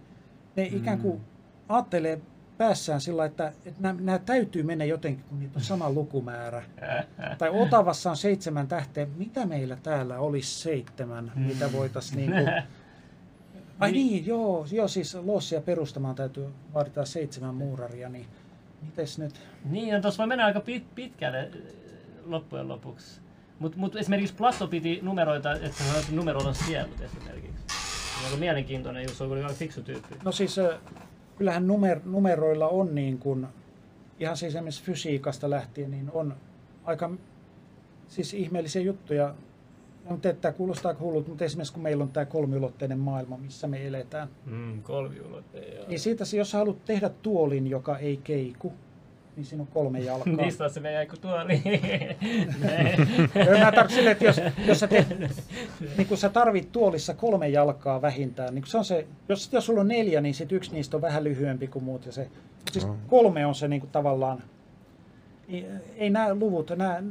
ne mm. ikään kuin ajattelee päässään sillä, että, että nämä, nämä täytyy mennä jotenkin, kun niitä on sama lukumäärä. <laughs> tai Otavassa on seitsemän tähteä. Mitä meillä täällä olisi seitsemän, mitä voitaisiin niin kuin, <laughs> Ai niin, niin joo, joo, siis lossia perustamaan täytyy vaadita seitsemän muuraria, niin mites nyt? Niin, on tuossa voi mennä aika pit, pitkälle äh, loppujen lopuksi. Mutta mut esimerkiksi Plato piti numeroita, että numeroilla on sielut esimerkiksi. Se on mielenkiintoinen just, on kyllä fiksu tyyppi. No siis äh, kyllähän numer, numeroilla on niin kuin, ihan siis esimerkiksi fysiikasta lähtien, niin on aika siis ihmeellisiä juttuja. No, tämä kuulostaa hullut, mutta esimerkiksi kun meillä on tämä kolmiulotteinen maailma, missä me eletään. Mm, kolmiulotteinen, Niin siitä, jos haluat tehdä tuolin, joka ei keiku, niin siinä on kolme jalkaa. <laughs> Niistä on se meidän kuin tuoli. <laughs> Mä tarkoitan että jos, jos sä, teet, niin kun sä tarvit tuolissa kolme jalkaa vähintään, niin se on se, jos, jos sulla on neljä, niin sit yksi niistä on vähän lyhyempi kuin muut. Ja se, siis kolme on se niin kuin tavallaan, ei, ei nämä luvut, nämä,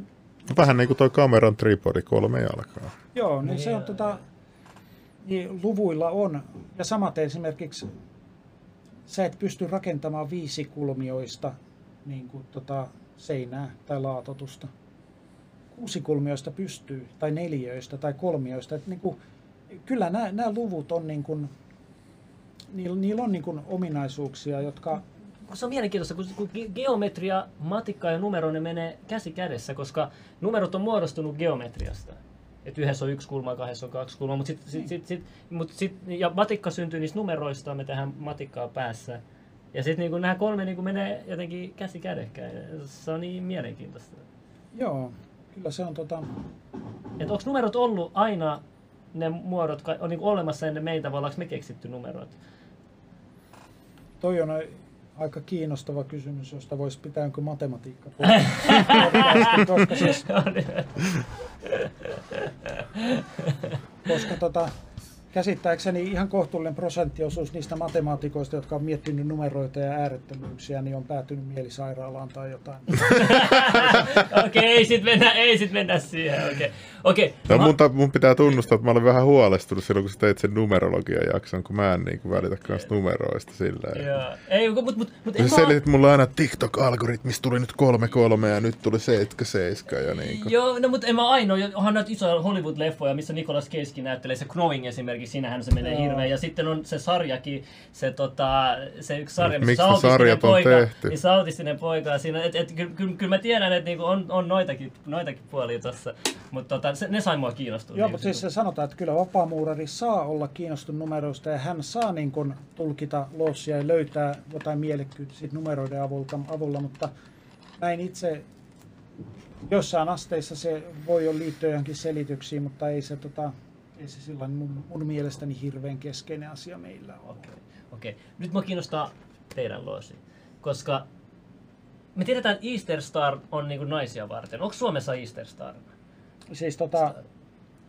Vähän niin kuin tuo kameran tripodi, kolme jalkaa. Joo, niin, niin se on tota, niin luvuilla on. Ja samaten esimerkiksi sä et pysty rakentamaan viisikulmioista niin kuin, tota, seinää tai laatotusta. Kuusikulmioista pystyy, tai neljöistä tai kolmioista. Et, niin kuin, kyllä nämä, nämä luvut on, niin kuin, niillä, niillä on niin kuin, ominaisuuksia, jotka se on mielenkiintoista, kun geometria, matikka ja numero ne menee käsi kädessä, koska numerot on muodostunut geometriasta. Että yhdessä on yksi kulma, kahdessa on kaksi kulmaa, mutta sit, sit, sit, sit, mut sit, ja matikka syntyy niistä numeroista, me tehdään matikkaa päässä. Ja sitten niin nämä kolme niin menee jotenkin käsi kädekkäin. Se on niin mielenkiintoista. Joo, kyllä se on tota... Että onko numerot ollut aina ne muodot on niin olemassa ennen meitä, vai ollaanko me keksitty numerot? Toi on aika kiinnostava kysymys, josta voisi pitää jonkun matematiikka <laughs> koska siis, koska tota, käsittääkseni ihan kohtuullinen prosenttiosuus niistä matemaatikoista, jotka on miettinyt numeroita ja äärettömyyksiä, niin on päätynyt mielisairaalaan tai jotain. <laughs> Okei, okay, ei sit mennä, ei sit mennä siihen. Okay. Okay. No, mä... mun, mun, pitää tunnustaa, että mä olen vähän huolestunut silloin, kun sä teit sen numerologian jakson, kun mä en niin kuin välitä kanssa numeroista sillä Joo. Ei, mut, mut, mut, sä selitit mulle aina TikTok-algoritmista tuli nyt kolme kolme ja nyt tuli 77 ja niin kuin. Joo, no mutta en mä ainoa. Onhan näitä isoja Hollywood-leffoja, missä Nicolas Cage näyttelee se Knowing esimerkiksi, siinähän se menee hirveän. Ja sitten on se sarjakin, se, tota, se yksi sarja, missä Miksi sarjat poika, on tehty? Niin autistinen poika siinä. Et, et, kyllä, kyllä, kyllä mä tiedän, että niinku on, on noitakin, noitakin puolia tuossa. Mutta tota, se, ne sai mua kiinnostua. Joo, niin, mutta siis se sanotaan, että kyllä vapaamuurari saa olla kiinnostunut numeroista ja hän saa niin kuin tulkita lossia ja löytää jotain mielekkyyttä numeroiden avulla, avulla, mutta näin itse jossain asteissa se voi olla liittyä johonkin selityksiin, mutta ei se, tota, ei se sillä mun, mun mielestäni hirveän keskeinen asia meillä ole. Okei, okay. okay. nyt mä kiinnostaa teidän loosi, koska me tiedetään, että Easter Star on niin naisia varten. Onko Suomessa Easter Star? Siis tota,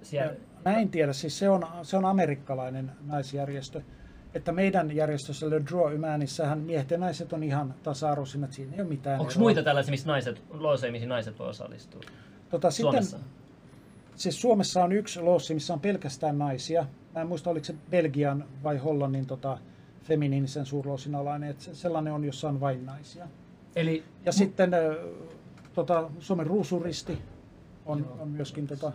siellä... Mä en tiedä, siis se on, se on amerikkalainen naisjärjestö. Että meidän järjestössä Le Draw Ymänissähän miehet ja naiset on ihan tasa-arvoisimmat, siinä ei ole mitään Onko muita tällaisia, missä naiset, loosseja, missä naiset voi osallistua? Tota, Suomessa? Sitten, siis Suomessa on yksi loossi, missä on pelkästään naisia. Mä en muista, oliko se Belgian vai Hollannin tota, feminiinisen suurloosin alainen, että sellainen on, jossa on vain naisia. Eli Ja sitten ö, tota, Suomen ruusuristi on, on myöskin tota,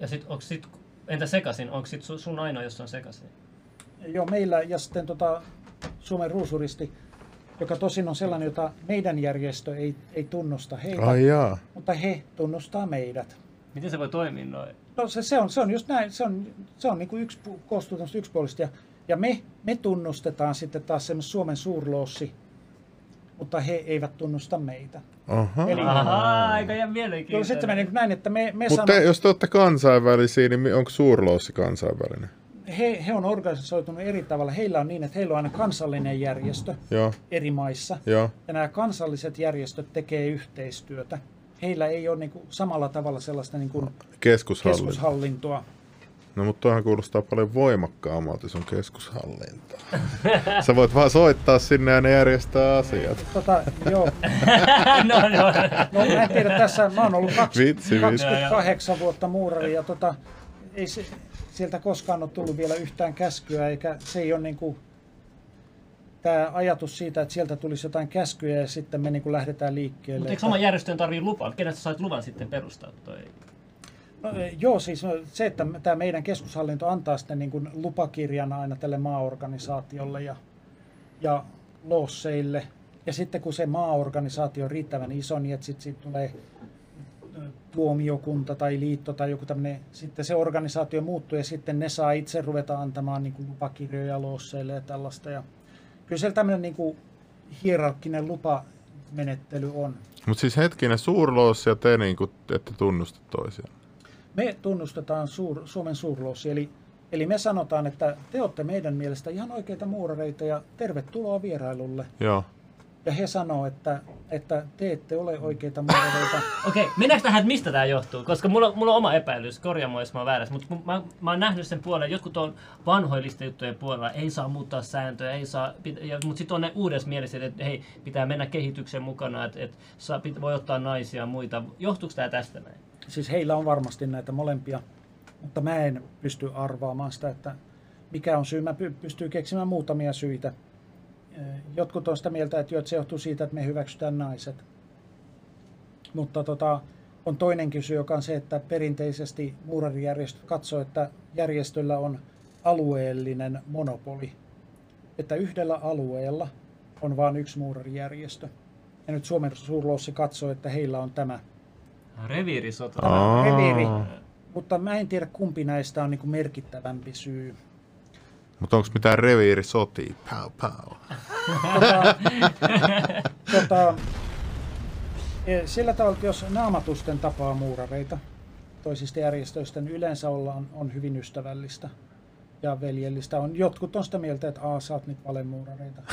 ja sit, onks sit, entä sekasin? Onko sit su- sun ainoa, jos on sekasin? Joo, meillä ja sitten tota, Suomen ruusuristi, joka tosin on sellainen, jota meidän järjestö ei, ei tunnusta heitä, Ai jaa. mutta he tunnustaa meidät. Miten se voi toimia noin? No se, se, on, se on just näin, se on, se on niin kuin yksi, koostuu tämmöistä yksipuolista. Ja, ja me, me tunnustetaan sitten taas semmoinen Suomen suurloossi, mutta he eivät tunnusta meitä. Aha. Eli- Ahaa, aika jää Joo, mielenkiintoinen. sitten menee niin kuin näin, että me, me Mutta te, sanon, jos te olette kansainvälisiä, niin onko suurloossi kansainvälinen? he, he on organisoitunut eri tavalla. Heillä on niin, että heillä on aina kansallinen järjestö Joo, eri maissa. joo. Ja nämä kansalliset järjestöt tekee yhteistyötä. Heillä ei ole niin kuin samalla tavalla sellaista niin kuin Keskushallinto. keskushallintoa. No mutta tuohan kuulostaa paljon voimakkaammalta sun keskushallinta. <laughs> Sä voit vaan soittaa sinne ja ne järjestää asiat. Tota, joo, <laughs> <laughs> no, no. no mä en tiedä tässä, mä oon ollut kaksi, Vitsi, vitsi. 28 vuotta muurari ja tota, ei se, sieltä koskaan ole tullut vielä yhtään käskyä, eikä se ei ole niin kuin, tämä ajatus siitä, että sieltä tulisi jotain käskyjä ja sitten me niin kuin lähdetään liikkeelle. Mutta eikö oma järjestöön tarvii lupaa? Kenestä sait luvan sitten perustaa toi? No, e, joo, siis no, se, että tämä meidän keskushallinto antaa sitten niin kuin lupakirjan aina tälle maaorganisaatiolle ja, ja loosseille. Ja sitten kun se maaorganisaatio on riittävän iso, niin että sitten siitä tulee ö, tuomiokunta tai liitto tai joku tämmöinen, sitten se organisaatio muuttuu ja sitten ne saa itse ruveta antamaan niin kuin lupakirjoja loosseille ja tällaista. Ja kyllä siellä tämmöinen niin kuin hierarkkinen lupamenettely on. Mutta siis hetkinen, suurloossi ja te niinku, ette tunnusta toisiaan. Me tunnustetaan suur, Suomen suurloossi, eli, eli me sanotaan, että te olette meidän mielestä ihan oikeita muurareita ja tervetuloa vierailulle. Joo. Ja he sanoo, että, että te ette ole oikeita muurareita. <laughs> Okei, okay, mennäänkö tähän, että mistä tämä johtuu? Koska mulla, mulla on oma epäilys, korjaa mua, jos mä oon väärässä, mutta mä, mä oon nähnyt sen puolen, jotkut on vanhoillista juttujen puolella, ei saa muuttaa sääntöjä, ei saa, ja, mutta sitten on ne uudessa mielessä, että hei, pitää mennä kehityksen mukana, että, että saa, pit, voi ottaa naisia ja muita. Johtuuko tämä tästä näin? Siis heillä on varmasti näitä molempia, mutta mä en pysty arvaamaan sitä, että mikä on syy. Mä py- pystyn keksimään muutamia syitä. Eh, Jotkut on sitä mieltä, että, se johtuu siitä, että me hyväksytään naiset. Mutta tota, on toinenkin syy, joka on se, että perinteisesti muurarijärjestöt katsoo, että järjestöllä on alueellinen monopoli. Että yhdellä alueella on vain yksi muurarijärjestö. Ja nyt Suomen suurloossi katsoo, että heillä on tämä Reviirisota. Reviiri. Mutta mä en tiedä, kumpi näistä on niin merkittävämpi syy. Mutta onko mitään reviirisotia? Pau, pau. <laughs> Tota, e, sillä tavalla, jos naamatusten tapaa muurareita toisista järjestöistä, niin yleensä ollaan, on hyvin ystävällistä ja veljellistä. On, jotkut on sitä mieltä, että Aa, sä oot nyt valemuurareita. <laughs>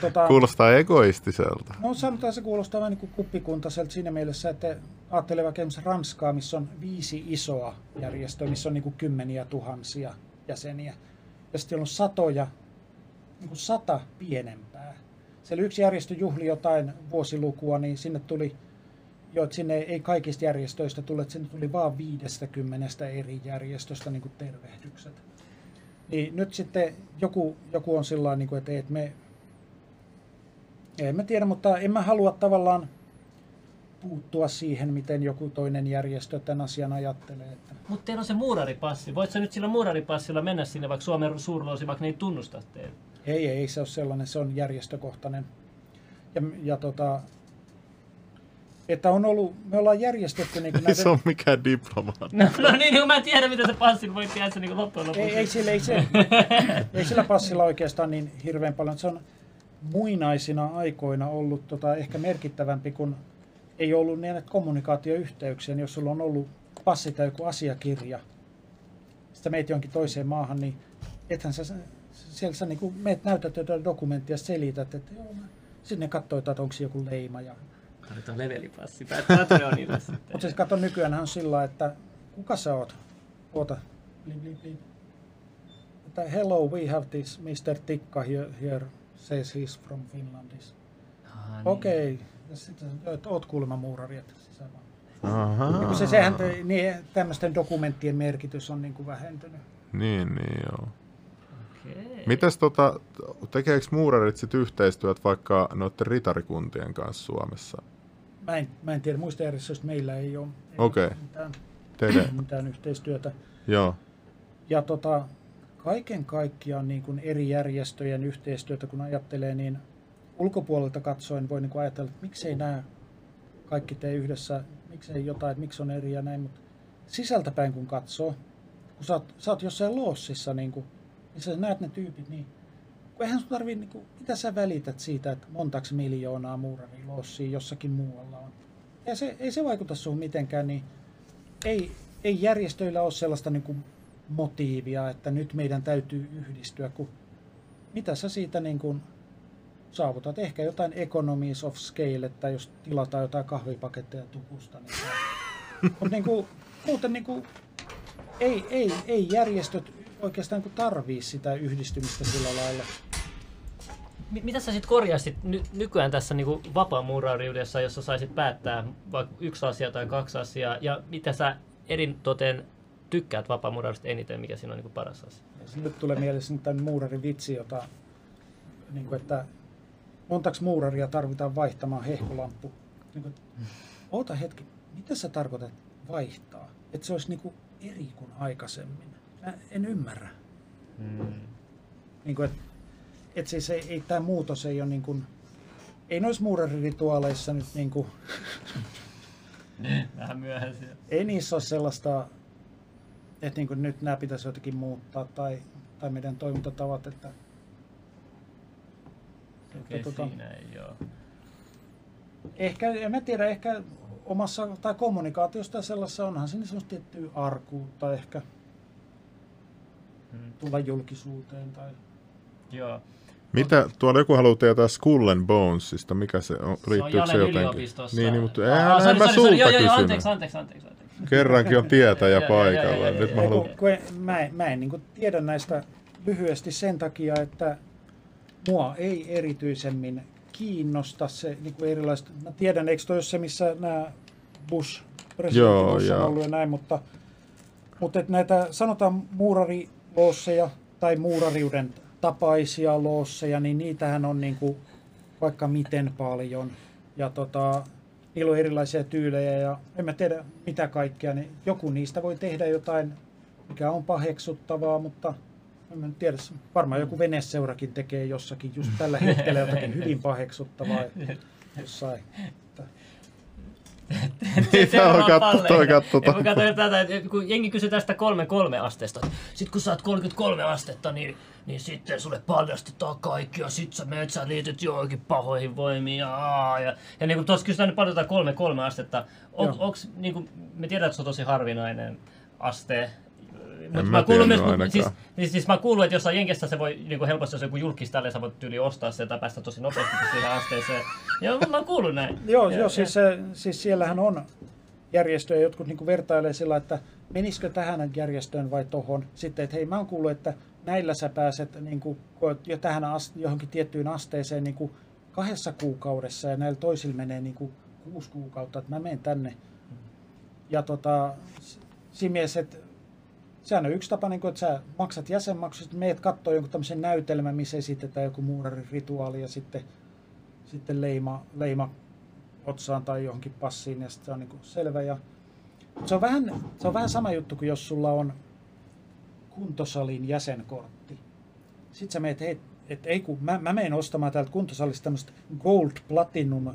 Tota, Kuulostaa egoistiselta. No sanotaan se kuulostaa vähän niin kuppikuntaiselta siinä mielessä, että ajattelee vaikka Ranskaa, missä on viisi isoa järjestöä, missä on niin kuin kymmeniä tuhansia jäseniä. Ja sitten on satoja, niin kuin sata pienempää. Siellä yksi järjestö juhli jotain vuosilukua, niin sinne tuli, jo, sinne ei kaikista järjestöistä tule, sinne tuli vaan 50 eri järjestöstä niin kuin tervehdykset. Niin nyt sitten joku, joku on sillä niin kuin, että, että me en mä tiedä, mutta en mä halua tavallaan puuttua siihen, miten joku toinen järjestö tämän asian ajattelee. Että Mutta teillä on se muuraripassi. Voit sä nyt sillä muuraripassilla mennä sinne vaikka Suomen suurloosi, vaikka ne ei tunnusta teitä? ei, ei se ole sellainen, se on järjestökohtainen. Ja, ja tota, että on ollut, me ollaan järjestetty <laughs> niin kuin näitä, se on mikään diplomaatti. No, no niin, niin mä en tiedä, mitä se passin voi tehdä niin loppujen lopuksi. ei, ei, sillä, ei, se, <laughs> ei sillä passilla oikeastaan niin hirveän paljon. Se on muinaisina aikoina ollut tota, ehkä merkittävämpi, kun ei ollut niin näitä kommunikaatioyhteyksiä, niin jos sulla on ollut passi tai joku asiakirja, sitten meet jonkin toiseen maahan, niin ethän sä siellä sä niin meet näytät jotain dokumenttia ja selität, että joo, mä, sinne katsoo, että onko joku leima. Ja... Tarvitaan levelipassi. Päät Patreonille <laughs> sitten. Mutta siis kato nykyään on sillä että kuka sä oot? Oota. Blip, blip, blip. Että hello, we have this Mr. Tikka here, here says he's from Finlandis. Ah, niin. Okei. Okay. Sitten että oot kuulemma muurari, että se, sehän, niin, tämmöisten dokumenttien merkitys on niin kuin vähentynyt. Niin, niin joo. Okei. Mitäs tota, tekeekö muurarit sit yhteistyöt vaikka noiden ritarikuntien kanssa Suomessa? Mä en, mä en tiedä, muista järjestöistä meillä ei ole, ei Okei. ole mitään, <clears throat> mitään yhteistyötä. joo. Ja tota, kaiken kaikkiaan niin kuin eri järjestöjen yhteistyötä, kun ajattelee, niin ulkopuolelta katsoen voi niin ajatella, että miksei nämä kaikki tee yhdessä, miksei jotain, miksi on eri ja näin, mutta sisältäpäin kun katsoo, kun sä oot, sä oot jossain loossissa, niin, kuin, niin sä näet ne tyypit, niin kun eihän sun tarvii, niin kuin, mitä sä välität siitä, että montaks miljoonaa muuraria loossia jossakin muualla on. Ja se, ei se vaikuta suhun mitenkään, niin ei, ei järjestöillä ole sellaista niin kuin motiivia, että nyt meidän täytyy yhdistyä, kun mitä sä siitä niin kuin saavutat? Ehkä jotain economies of scale, että jos tilataan jotain kahvipaketteja tukusta, niin Mutta niin kuin, muuten niin kuin, ei, ei, ei järjestöt oikeastaan niin tarvii sitä yhdistymistä sillä lailla. Mi- Mitä sä sitten korjaisit ny- nykyään tässä niinku vapaamuurauriudessa, jossa saisit päättää vaikka yksi asia tai kaksi asiaa, ja mitä sä eritoten tykkäät vapaamuuraudesta eniten, mikä siinä on niinku paras asia? Nyt tulee mielessä nyt tämän muurarin vitsi, jota, niin kuin, että montaks muuraria tarvitaan vaihtamaan hehkulamppu. Niin kuin, oota hetki, mitä sä tarkoitat vaihtaa? Että se olisi niin kuin eri kuin aikaisemmin. Mä en ymmärrä. Mm. Niin kuin, että, että siis ei, ei tämä muutos ei ole niin kuin, ei noissa muurarirituaaleissa nyt niin kuin, Vähän myöhäisiä. ei niissä ole sellaista, että niin kuin nyt nämä pitäisi jotenkin muuttaa tai, tai meidän toimintatavat, että Okei, Että tota- siinä ei oo. Ehkä, en mä tiedä, ehkä omassa tai kommunikaatiosta ja sellaisessa onhan siinä semmoista tiettyä arkuutta ehkä Mm. tulla julkisuuteen tai Joo. Mitä, tuolla joku haluaa tietää Skull and Bonesista, mikä se on, Se on se jotenkin? Niin, niin mutta Aa, eihän sorry, mä sorry, sorry. sulta Joo, joo, anteeksi, anteeksi, anteeksi, anteeksi. Kerrankin on tietäjä <laughs> paikalla. Nyt mä haluan... mä en, mä en niin tiedä näistä lyhyesti sen takia, että mua ei erityisemmin kiinnosta se niin kuin erilaiset. Mä tiedän, eikö toi ole se, missä nämä Bush, presidentti Bush on ollut ja näin, mutta, mutta että näitä sanotaan muurariloosseja tai muurariuden tapaisia loosseja, niin niitähän on niin kuin vaikka miten paljon. Ja tota, niillä on erilaisia tyylejä ja en mä tiedä mitä kaikkea, niin joku niistä voi tehdä jotain, mikä on paheksuttavaa, mutta en mä tiedä, varmaan joku veneseurakin tekee jossakin just tällä hetkellä jotakin hyvin <laughs> paheksuttavaa jossain. Että Mitä on katto, toi katto, Ja mä katsoin tätä, että kun jengi kysyi tästä kolme kolme asteesta. Sitten kun sä oot 33 astetta, niin, niin sitten sulle paljastetaan kaikki ja sit sä menet, sä liityt johonkin pahoihin voimiin ja, aa, ja, ja niin kuin tuossa kysytään nyt paljon tätä kolme kolme astetta. On, onks, niin kuin, me tiedän, että se on tosi harvinainen aste. Mut mä kuulun tiennyt mut siis, ainakaan. siis, siis, mä kuulun, että jossain Jenkessä se voi niin kuin helposti, jos joku julkis tälle, sä voit tyyli ostaa se tai päästä tosi nopeasti <laughs> siihen asteeseen. Joo, mä oon kuullut näin. Joo, Ja- joo ja- siis, se, siis siellähän on järjestöjä, jotkut niin vertailee sillä, että menisikö tähän järjestöön vai tohon. Sitten, että hei, mä oon kuullut, että näillä sä pääset niin kuin, jo tähän ast- johonkin tiettyyn asteeseen niin kuin kahdessa kuukaudessa ja näillä toisilla menee niin kuin kuusi kuukautta, että mä menen tänne. Ja tota, siinä mielessä, että sehän on yksi tapa, niin kuin, että sä maksat jäsenmaksut, sitten meet katsoa jonkun tämmöisen näytelmän, missä esitetään joku muurarin rituaali ja sitten, sitten leima, leima otsaan tai johonkin passiin ja sitten se on niin selvä. Ja, se, on vähän, se on vähän sama juttu kuin jos sulla on kuntosalin jäsenkortti. Sitten sä meet, hei, et ei kun, mä, mä menen ostamaan täältä kuntosalista tämmöistä Gold Platinum. <laughs>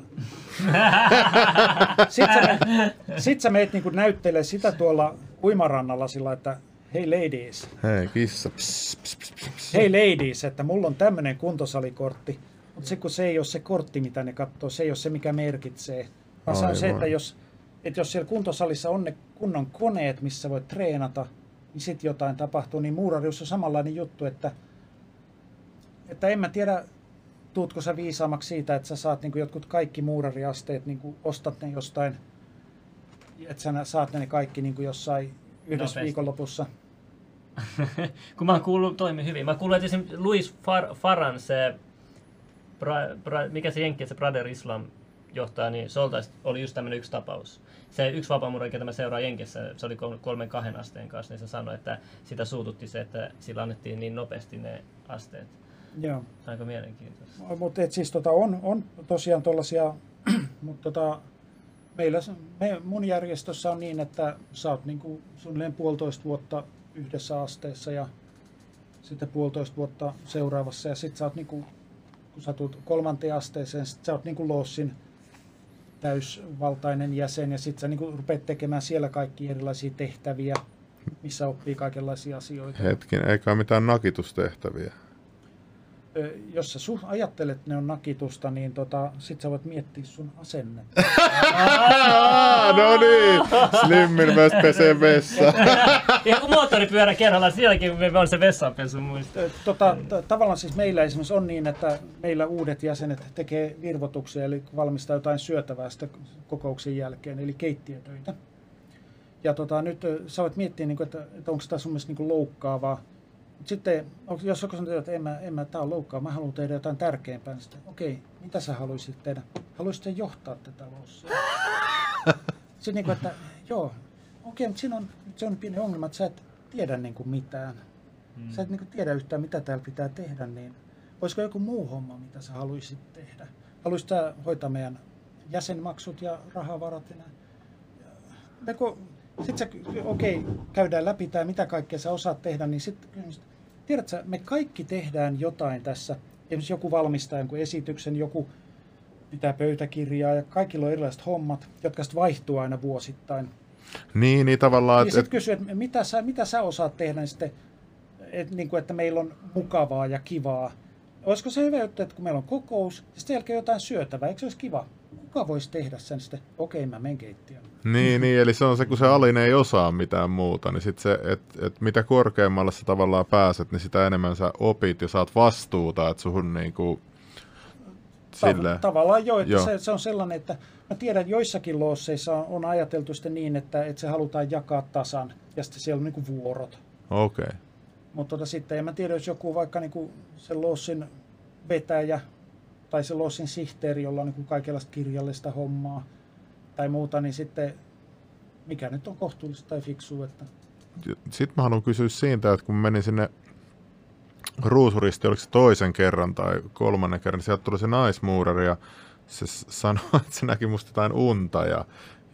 Sitten sä meet, sit sä meet niin näyttelee sitä tuolla uimarannalla sillä, että hei ladies, Hei, kissa. Pss, pss, pss, pss, pss. hei ladies, että mulla on tämmöinen kuntosalikortti. Mutta se kun se ei ole se kortti, mitä ne katsoo, se ei ole se, mikä merkitsee. Vaan se on se, että jos, että jos siellä kuntosalissa on ne kunnon koneet, missä voit treenata, niin sitten jotain tapahtuu. Niin muurarius on samanlainen juttu, että, että en mä tiedä, tuutko sä viisaammaksi siitä, että sä saat niin jotkut kaikki muurariasteet, niin ostat ne jostain, että sä saat ne kaikki niin jossain yhdessä Nopeasti. viikonlopussa. Kun mä oon kuullut, toimi hyvin. Mä kuullut, että esimerkiksi Louis Far, Faran, se, bra, bra, mikä se jenkki, se Brother Islam johtaa, niin se oltais, oli just tämmönen yksi tapaus. Se yksi vapaamurra, ketä mä seuraan Jenkessä, se oli kolmen, kahden asteen kanssa, niin se sanoi, että sitä suututti se, että sillä annettiin niin nopeasti ne asteet. Joo. Aika mielenkiintoista. Mutta siis tota, on, on tosiaan tuollaisia, <clears throat> mutta tota, meillä, se- me, mun järjestössä on niin, että sä oot niinku suunnilleen puolitoista vuotta yhdessä asteessa ja sitten puolitoista vuotta seuraavassa ja sitten sä oot niinku, kun sä tulet kolmanteen asteeseen, sit sä oot niinku Lossin täysvaltainen jäsen ja sitten sä niinku rupeat tekemään siellä kaikki erilaisia tehtäviä, missä oppii kaikenlaisia asioita. Hetken, eikä mitään nakitustehtäviä. Jos sä ajattelet, että ne on nakitusta, niin tota, sit sä voit miettiä sun asennetta. <laughs> no niin, Slimmin myös pesee vessa. <laughs> Ihan kuin moottoripyörä kerralla, sielläkin me on se vessanpesu muista. Tota, t- tavallaan siis meillä esimerkiksi on niin, että meillä uudet jäsenet tekee virvotuksia, eli valmistaa jotain syötävää sitä kokouksen jälkeen, eli keittiötöitä. Ja tota, nyt sä voit miettiä, niin että, onko tämä sun mielestä niin loukkaavaa. Sitten, jos joku sanoo, että en mä, en mä, tää on loukkaavaa, mä haluan tehdä jotain tärkeämpää, niin sitten, okei, mitä sä haluaisit tehdä? Haluaisitte johtaa tätä lossia? Sitten <laughs> niin kuin, että joo, okei, mutta siinä on, se on pieni ongelma, että sä et tiedä niin kuin mitään. Mm. Sä et niin tiedä yhtään, mitä täällä pitää tehdä, niin olisiko joku muu homma, mitä sä haluaisit tehdä? Haluaisit hoitaa meidän jäsenmaksut ja rahavarat ja näin? Sit sä, okei, käydään läpi tämä, mitä kaikkea sä osaat tehdä, niin sitten tiedät sä, me kaikki tehdään jotain tässä. Esimerkiksi joku valmistaa jonkun esityksen, joku pitää pöytäkirjaa ja kaikilla on erilaiset hommat, jotka sitten vaihtuu aina vuosittain. Niin, niin tavallaan, Niin että sitten kysyy, että mitä sä, mitä sä osaat tehdä, niin sitten, et, niin kuin, että meillä on mukavaa ja kivaa. Olisiko se hyvä juttu, että kun meillä on kokous, ja sitten jälkeen jotain syötävää, eikö se olisi kiva? Kuka voisi tehdä sen sitten? Okei, mä menen keittiöön. Niin, niin, eli se on se, kun se alin ei osaa mitään muuta, niin sit se, että et mitä korkeammalle sä tavallaan pääset, niin sitä enemmän sä opit ja saat vastuuta, että suhun niinku Tav- tavallaan jo, että Joo. se, se, on sellainen, että mä tiedän, että joissakin loosseissa on, on ajateltu sitten niin, että, että se halutaan jakaa tasan, ja sitten siellä on niin kuin vuorot. Okei. Okay. Mutta tota, sitten en mä tiedä, jos joku vaikka niin kuin se lossin vetäjä tai se lossin sihteeri, jolla on niin kaikenlaista kirjallista hommaa tai muuta, niin sitten mikä nyt on kohtuullista tai fiksua, että Sitten mä haluan kysyä siitä, että kun menin sinne ruusuristi, oliko se toisen kerran tai kolmannen kerran, niin sieltä tuli se naismuurari ja se sanoi, <laughs> että se näki musta jotain unta ja,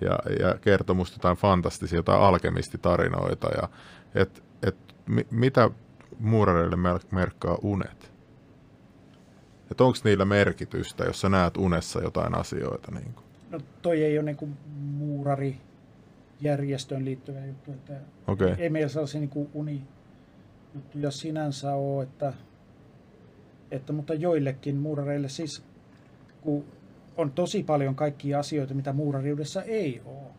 ja, ja kertoi musta jotain fantastisia, jotain alkemistitarinoita ja et, et, mi, mitä muurareille mer- merkkaa unet? Että onko niillä merkitystä, jos sä näet unessa jotain asioita? Niin kuin? no toi ei ole niin kuin muurari järjestöön liittyvä juttu, että Okei, ei meillä sellaisia niin kuin unijuttuja sinänsä ole, että, että, mutta joillekin muurareille siis, kun on tosi paljon kaikkia asioita, mitä muurariudessa ei ole.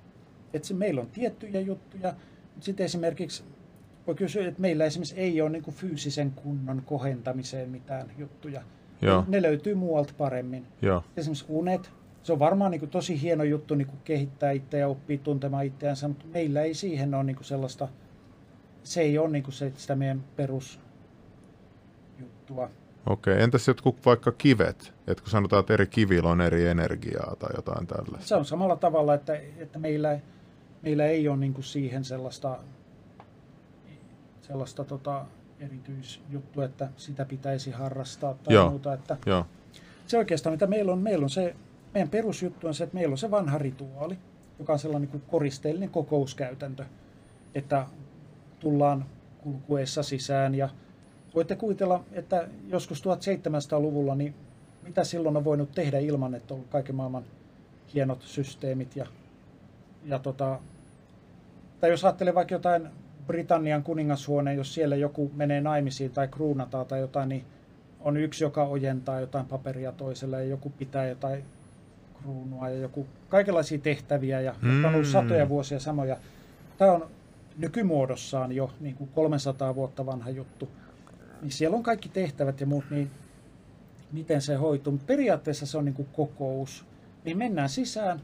Että se, meillä on tiettyjä juttuja, mutta sitten esimerkiksi voi kysyä, että meillä esimerkiksi ei ole niin kuin fyysisen kunnon kohentamiseen mitään juttuja. Joo, Ne löytyy muualta paremmin. joo, Esimerkiksi unet, se on varmaan niin kuin tosi hieno juttu niin kuin kehittää itseä ja oppii tuntemaan itseänsä, mutta meillä ei siihen ole niin kuin sellaista, se ei ole niin kuin se, sitä meidän perusjuttua. okei. Entäs jotkut vaikka kivet? Että kun sanotaan, että eri kivillä on eri energiaa tai jotain tällaista. Se on samalla tavalla, että, että meillä, meillä ei ole niin kuin siihen sellaista, sellaista tota, erityisjuttua, että sitä pitäisi harrastaa tai Joo. muuta. Että Joo, se oikeastaan, mitä meillä on, meillä on se, meidän perusjuttu on se, että meillä on se vanha rituaali, joka on sellainen kuin koristeellinen kokouskäytäntö, että tullaan kulkuessa sisään ja voitte kuvitella, että joskus 1700-luvulla, niin mitä silloin on voinut tehdä ilman, että on ollut kaiken maailman hienot systeemit ja, ja tota, tai jos ajattelee vaikka jotain Britannian kuningashuoneen, jos siellä joku menee naimisiin tai kruunataan tai jotain, niin on yksi, joka ojentaa jotain paperia toiselle ja joku pitää jotain kruunua ja joku kaikenlaisia tehtäviä ja mm. on ollut Mm. satoja vuosia samoja. Tämä on nykymuodossaan jo niin kuin 300 vuotta vanha juttu. Niin siellä on kaikki tehtävät ja muut, niin miten se hoituu. Mutta periaatteessa se on niin kuin kokous. Niin mennään sisään,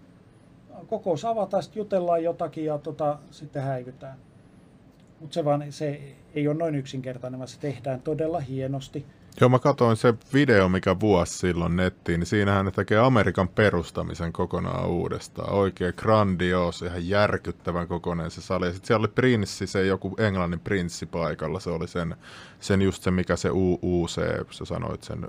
kokous avataan, sitten jutellaan jotakin ja tota, sitten häivytään. Mutta se vaan se ei ole noin yksinkertainen, vaan se tehdään todella hienosti. Joo, mä katsoin se video, mikä vuosi silloin nettiin, niin siinähän ne tekee Amerikan perustamisen kokonaan uudestaan. Oikein grandios, ihan järkyttävän kokoinen se sali. Ja sitten siellä oli prinssi, se joku englannin prinssi paikalla. Se oli sen, sen just se, mikä se UUC, sä sanoit sen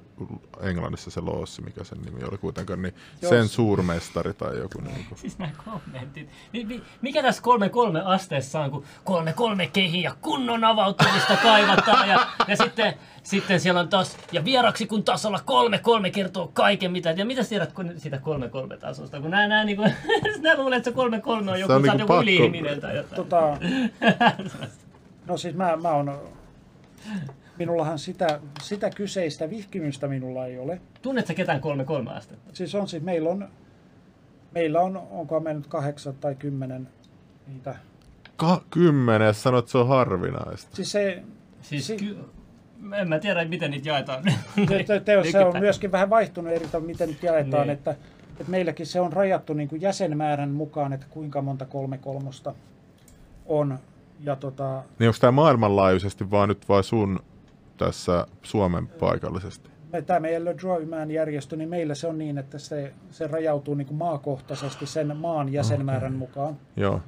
englannissa se loossi, mikä sen nimi oli kuitenkaan, niin Joo. sen suurmestari tai joku. <laughs> Niin kuin. Siis nämä kommentit. Mi- mi- mikä tässä kolme kolme asteessa on, kun kolme kolme kehiä kunnon avautumista kaivataan ja, ja sitten, sitten siellä on taas, ja vieraksi kun tasolla kolme kolme kertoo kaiken mitä, ja mitä tiedät kun siitä kolme kolme tasosta, kun nää, nää niinku, <laughs> nää luulee, että se kolme kolme on joku, on niinku joku pakko- yli-ihminen tai jotain. Tota, no siis mä, mä on, minullahan sitä, sitä kyseistä vihkimystä minulla ei ole. Tunnet sä ketään kolme kolme astetta? Siis on siis, meillä on, meillä on, onko meillä nyt kahdeksan tai kymmenen niitä. Ka- sanoit, että se on harvinaista. Siis se, Siis Si- ky- en mä tiedä, miten niitä jaetaan. <laughs> te, te, te, se on myöskin vähän vaihtunut eri tavalla, miten nyt jaetaan, Niin. että, että meilläkin se on rajattu niin kuin jäsenmäärän mukaan, että kuinka monta kolme kolmosta on. Ja tota, Niin onko tämä maailmanlaajuisesti vaan nyt vai sun tässä Suomen paikallisesti? me, tämä meidän Le Drawman järjestö, niin meillä se on niin, että se, se rajautuu niin kuin maakohtaisesti sen maan jäsenmäärän mukaan. Joo.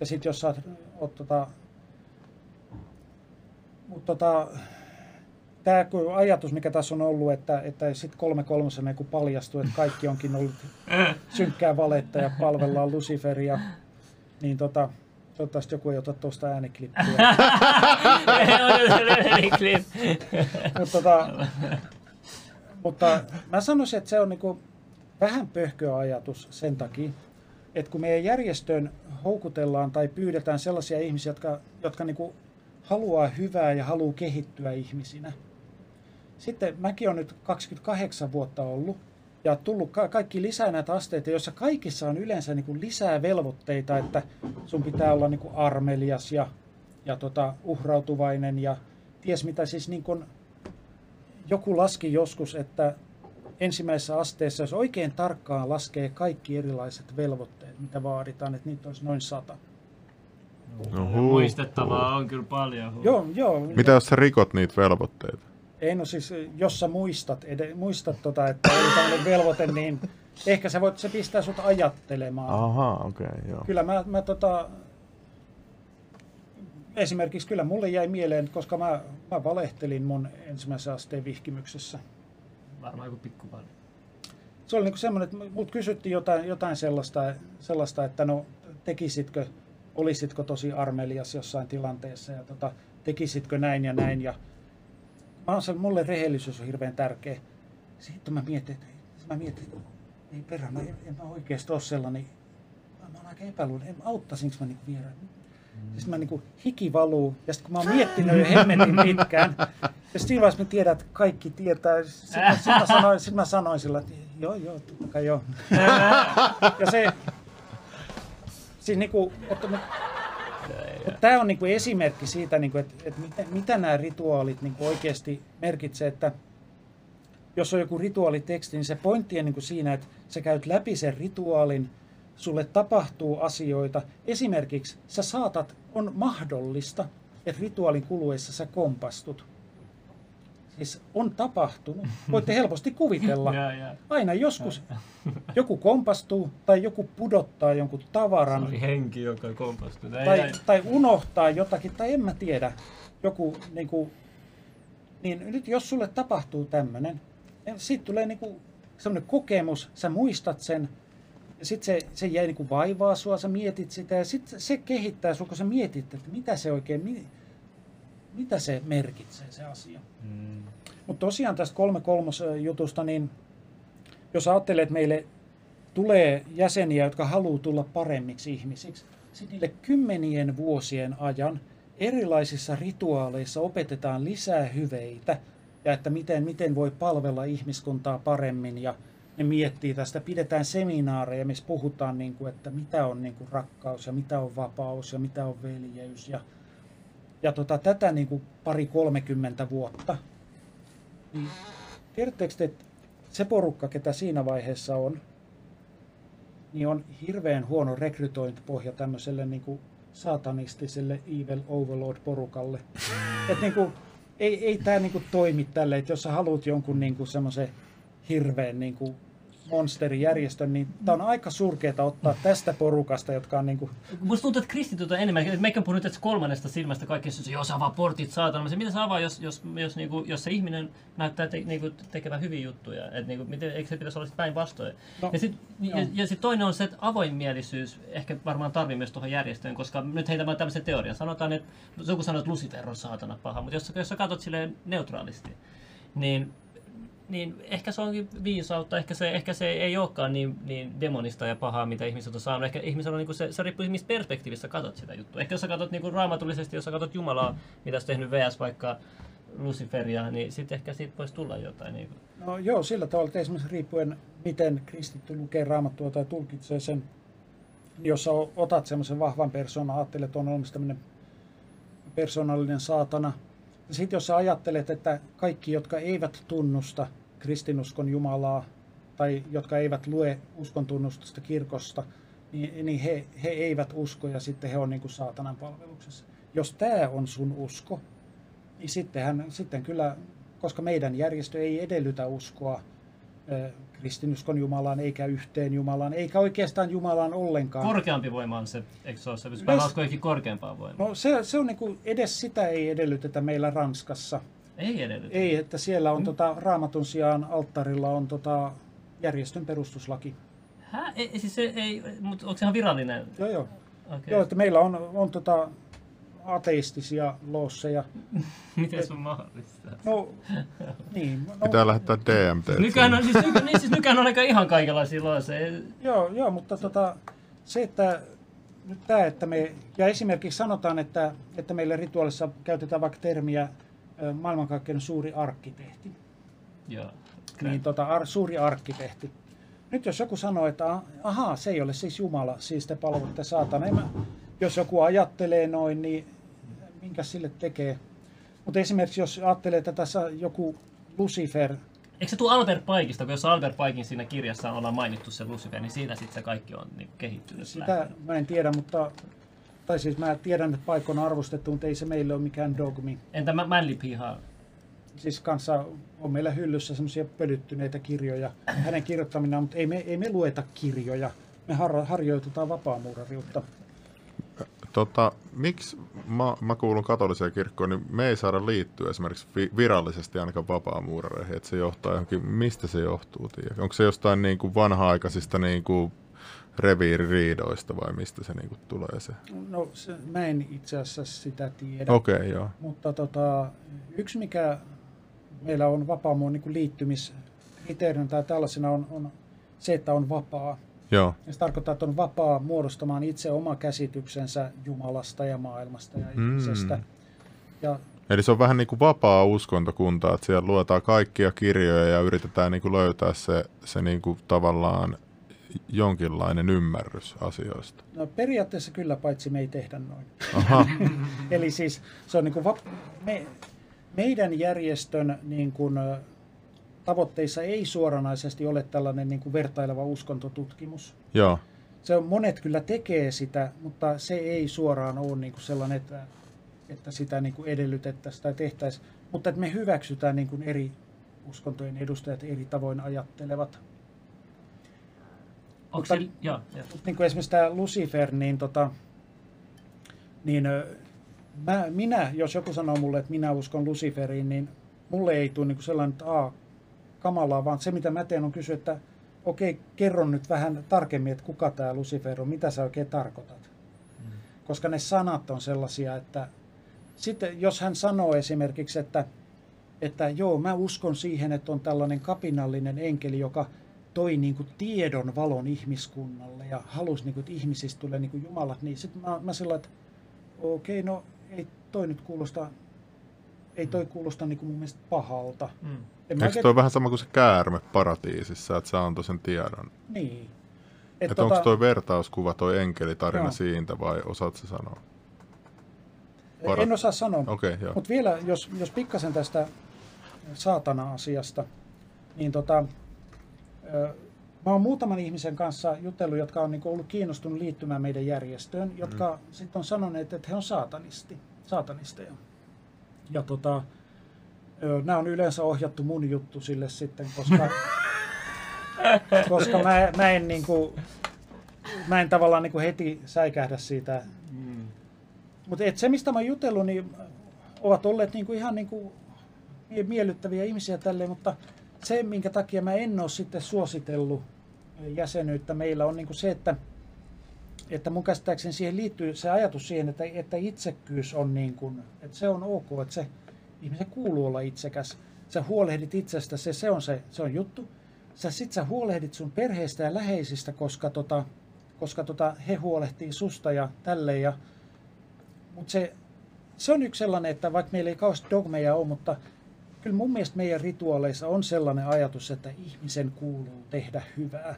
Ja sitten jos sä oot, oot tota, mut tota, tämä ajatus, mikä tässä on ollut, että, että sitten kolme kolmosena kun paljastuu, että kaikki onkin ollut synkkää valetta ja palvellaan Luciferia, niin tota, toivottavasti joku ei ota tuosta ääniklippiä. <laughs> mutta, tota, mutta mä sanoisin, että se on niinku vähän pöhköä ajatus sen takia, että kun meidän järjestöön houkutellaan tai pyydetään sellaisia ihmisiä, jotka, jotka niinku haluaa hyvää ja haluaa kehittyä ihmisinä. Sitten mäkin olen nyt 28 vuotta ollut ja tullut ka- kaikki lisää näitä asteita, joissa kaikissa on yleensä niin kuin lisää velvoitteita, että sun pitää olla niin kuin armelias ja, ja tota, uhrautuvainen ja ties mitä siis niin kuin joku laski joskus, että ensimmäisessä asteessa, jos oikein tarkkaan laskee kaikki erilaiset velvoitteet, mitä vaaditaan, että niitä olisi noin sata. No huu. Muistettavaa on kyllä paljon. Joo, joo. Mitä jos sä rikot niitä velvoitteita? Ei no siis, jos sä muistat, ed- muistat tota, että on tämmöinen velvoite, niin ehkä sä voit, se pistää sut ajattelemaan. Ahaa, okei, okay, joo. Kyllä mä, mä tota, esimerkiksi kyllä mulle jäi mieleen, koska mä, mä valehtelin mun ensimmäisen asteen vihkimyksessä. Varmaan joku pikku paljon. Se oli niinku semmoinen, että mut kysyttiin jotain, jotain sellaista, sellaista, että no tekisitkö, olisitko tosi armelias jossain tilanteessa ja tota, tekisitkö näin ja näin. Ja mä on se, mulle rehellisyys on hirveän tärkeä. Sitten mä mietin, että mä mietin, että ei perä, mä en, en mä oikeasti ole sellainen. Mä, mä oon aika epäluuloinen, en auttaisinko mä niinku vielä. Sitten mä niinku hiki valuu, ja sitten kun mä oon miettinyt jo hemmetin pitkään, ja siinä vaiheessa mä tiedän, että kaikki tietää. Sitten mä, sit mä, sanoin, sit mä sanoin sillä, että joo, joo, totta kai joo. <laughs> ja se, siis niinku, mutta, mutta, mutta tämä on niinku esimerkki siitä, niinku, että, että mitä, mitä nämä rituaalit niinku oikeasti merkitsee, että jos on joku rituaaliteksti, niin se pointti on niinku siinä, että sä käyt läpi sen rituaalin, sulle tapahtuu asioita. Esimerkiksi sä saatat, on mahdollista, että rituaalin kuluessa sä kompastut. Siis on tapahtunut. Voitte helposti kuvitella. <laughs> Ja, ja. Aina joskus joku kompastuu tai joku pudottaa jonkun Se tavaran oli henki, joka kompastui. Ei, tai, ei. tai unohtaa jotakin, tai en mä tiedä, joku niin kuin, niin nyt jos sulle tapahtuu tämmöinen, siitä tulee niin kuin semmoinen kokemus, sä muistat sen, sitten se, se jäi niin kuin vaivaa sua, sä mietit sitä, ja sitten se kehittää sua, kun sä mietit, että mitä se oikein, mitä se merkitsee se asia. Mm. Mutta tosiaan tästä kolme kolmos jutusta, niin jos ajattelee, että meille tulee jäseniä, jotka haluaa tulla paremmiksi ihmisiksi, sitten niille kymmenien vuosien ajan erilaisissa rituaaleissa opetetaan lisää hyveitä ja että miten, miten voi palvella ihmiskuntaa paremmin ja ne miettii tästä, pidetään seminaareja, missä puhutaan, niin kuin, että mitä on niin kuin rakkaus ja mitä on vapaus ja mitä on veljeys ja, ja tota, tätä niin kuin pari 30 vuotta. Niin, tiedättekö te, että se porukka, ketä siinä vaiheessa on, niin on hirveän huono rekrytointipohja tämmöiselle niin kuin satanistiselle Evil Overlord-porukalle. <laughs> Et niin kuin, ei, ei tämä niinku toimi tälle, että jos sä haluat jonkun niinku semmoisen hirveän niinku monsterijärjestön, niin tämä on aika surkeata ottaa tästä porukasta, jotka on niinku... Musta tuntuu, että kristityt on enemmän, että meikä puhunut tästä kolmannesta silmästä kaikki, jos avaa portit saatana. Se, mitä se avaa, jos, jos, jos, niinku, jos se ihminen näyttää te, niinku, tekevän hyviä juttuja? Et, niinku, miten, eikö se pitäisi olla päinvastoin? No, ja sitten ja, ja sit toinen on se, että avoinmielisyys ehkä varmaan tarvii myös tuohon järjestöön, koska nyt heitä vaan tämmöisen teorian. Sanotaan, että joku sanoo, että Lucifer on saatana paha, mutta jos, jos sä katsot silleen neutraalisti, niin niin ehkä se onkin viisautta, ehkä se, ehkä se ei olekaan niin, niin demonista ja pahaa, mitä ihmiset on saanut. Ehkä ihmisellä on, niin kuin se, se riippuu mistä perspektiivistä katsot sitä juttua. Ehkä jos sä katsot niin kuin raamatullisesti, jos sä katsot Jumalaa, mitä sä tehnyt VS vaikka Luciferia, niin sitten ehkä siitä voisi tulla jotain. Niin kuin. No joo, sillä tavalla, että esimerkiksi riippuen miten kristitty lukee raamattua tai tulkitsee sen, jos sä otat semmoisen vahvan persoonan, ajattelet, että on olemassa tämmöinen persoonallinen saatana, sitten jos sä ajattelet, että kaikki, jotka eivät tunnusta kristinuskon Jumalaa tai jotka eivät lue uskon tunnustusta kirkosta, niin, niin he, he eivät usko ja sitten he on niin kuin saatanan palveluksessa. Jos tämä on sun usko, niin sittenhän, sitten kyllä, koska meidän järjestö ei edellytä uskoa kristinuskon Jumalaan, eikä yhteen Jumalaan, eikä oikeastaan Jumalaan ollenkaan. Korkeampi voima on se, eikö se ole se? No, usko korkeampaa voimaa. No se, se on niin kuin, edes sitä ei edellytetä meillä Ranskassa. Ei edellytetä? Ei, että siellä on mm. tota, raamatun sijaan alttarilla on tota, järjestön perustuslaki. Hä? Ei, siis se ei, mutta onko se ihan virallinen? Joo, joo. Okay. Joo, että meillä on, on tota, ateistisia loosseja. <laughs> Miten se on mahdollista? No, niin. No, Pitää lähettää DMT. Nykyään on, siis, nyky, niin, siis nykyään on aika ihan kaikenlaisia loosseja. Joo, joo, mutta tota, se, että nyt tämä, että me, ja esimerkiksi sanotaan, että, että meillä rituaalissa käytetään vaikka termiä maailmankaikkeuden suuri arkkitehti. Joo. Niin, tota, ar, suuri arkkitehti. Nyt jos joku sanoo, että ahaa, se ei ole siis Jumala, siis te palvelutte saatana. Mä, jos joku ajattelee noin, niin minkä sille tekee? Mutta esimerkiksi jos ajattelee, että tässä joku Lucifer... Eikö se tule Albert Paikista, kun jos Albert Paikin siinä kirjassa ollaan mainittu se Lucifer, niin siitä sitten se kaikki on niin kehittynyt. Sitä lähtenyt. mä en tiedä, mutta tai siis mä tiedän, että paikka on arvostettu, mutta ei se meille ole mikään dogmi. Entä Manly Piha? Siis kanssa on meillä hyllyssä semmoisia pölyttyneitä kirjoja. Hänen kirjoittamina, mutta ei me, ei me lueta kirjoja. Me har, harjoitutaan vapaamuurariutta. Tota, miksi mä, mä kuulun katoliseen kirkkoon, niin me ei saada liittyä esimerkiksi virallisesti ainakaan vapaamuurareihin, että se johtaa johonkin, mistä se johtuu, tiedä? Onko se jostain niin kuin vanha-aikaisista niin kuin reviiririidoista vai mistä se niinku tulee se? No se, mä en itse asiassa sitä tiedä. Okei, okay, joo. Mutta tota, yksi mikä meillä on vapaamuun niin liittymiskriteerinä tai tällaisena on, on se, että on vapaa. Joo. Ja se tarkoittaa, että on vapaa muodostamaan itse oma käsityksensä Jumalasta ja maailmasta ja mm. ihmisestä. Ja Eli se on vähän niin kuin vapaa uskontokunta, että siellä luetaan kaikkia kirjoja ja yritetään niin kuin löytää se, se niin kuin tavallaan jonkinlainen ymmärrys asioista? No periaatteessa kyllä, paitsi me ei tehdä noin. Aha. <laughs> Eli siis se on niin kuin vap- me, meidän järjestön niin kuin, tavoitteissa ei suoranaisesti ole tällainen niin kuin vertaileva uskontotutkimus. Joo. Se on, monet kyllä tekee sitä, mutta se ei suoraan ole niin kuin sellainen, että, että sitä niin kuin edellytettäisiin tai tehtäisiin. Mutta että me hyväksytään niin kuin eri uskontojen edustajat eri tavoin ajattelevat mutta, se, joo, joo. Niin kuin esimerkiksi tämä Lucifer, niin, tota, niin mä, minä, jos joku sanoo mulle, että minä uskon Luciferiin, niin mulle ei tule niin sellainen, että aa, kamalaa, vaan se mitä mä teen on kysyä, että okei, okay, kerro nyt vähän tarkemmin, että kuka tämä Lucifer on, mitä sä oikein tarkoitat. Mm. Koska ne sanat on sellaisia, että sitten jos hän sanoo esimerkiksi, että, että joo, mä uskon siihen, että on tällainen kapinallinen enkeli, joka toi niin kuin tiedon valon ihmiskunnalle ja halusi, niin kuin, että ihmisistä tulee niin kuin jumalat, niin sitten mä, mä sillä että okei, okay, no ei toi nyt kuulosta, ei toi kuulosta niin kuin mun mielestä pahalta. Mm. Eikö oikein... toi vähän sama kuin se käärme paratiisissa, että se antoi sen tiedon? Niin. Et että tota... onko toi vertauskuva, toi enkelitarina Joo. siitä vai osaat se sanoa? Parat... En osaa sanoa, okay, mutta vielä jos, jos pikkasen tästä saatana-asiasta, niin tota, Mä oon muutaman ihmisen kanssa jutellut, jotka on niinku ollut kiinnostunut liittymään meidän järjestöön, jotka mm. sitten on sanoneet, että he on saatanisti, saatanisteja. Ja tota, nämä on yleensä ohjattu mun juttu sille sitten, koska, <laughs> koska mä, mä en niinku, mä en tavallaan niinku heti säikähdä siitä. Mm. Mutta se, mistä mä oon jutellut, niin ovat olleet niinku ihan niinku mie- miellyttäviä ihmisiä tälleen, mutta se, minkä takia mä en ole sitten suositellut jäsenyyttä meillä, on niinku se, että, että mun käsittääkseni siihen liittyy se ajatus siihen, että, että itsekkyys on niin kuin, että se on ok, että se ihmisen kuuluu olla itsekäs. Sä huolehdit itsestä, se, se, on se, se on juttu. Sä sit sä huolehdit sun perheestä ja läheisistä, koska, tota, koska tota, he huolehtii susta ja tälleen. Ja, mutta se, se on yksi sellainen, että vaikka meillä ei kauheasti dogmeja ole, mutta kyllä mun mielestä meidän rituaaleissa on sellainen ajatus, että ihmisen kuuluu tehdä hyvää,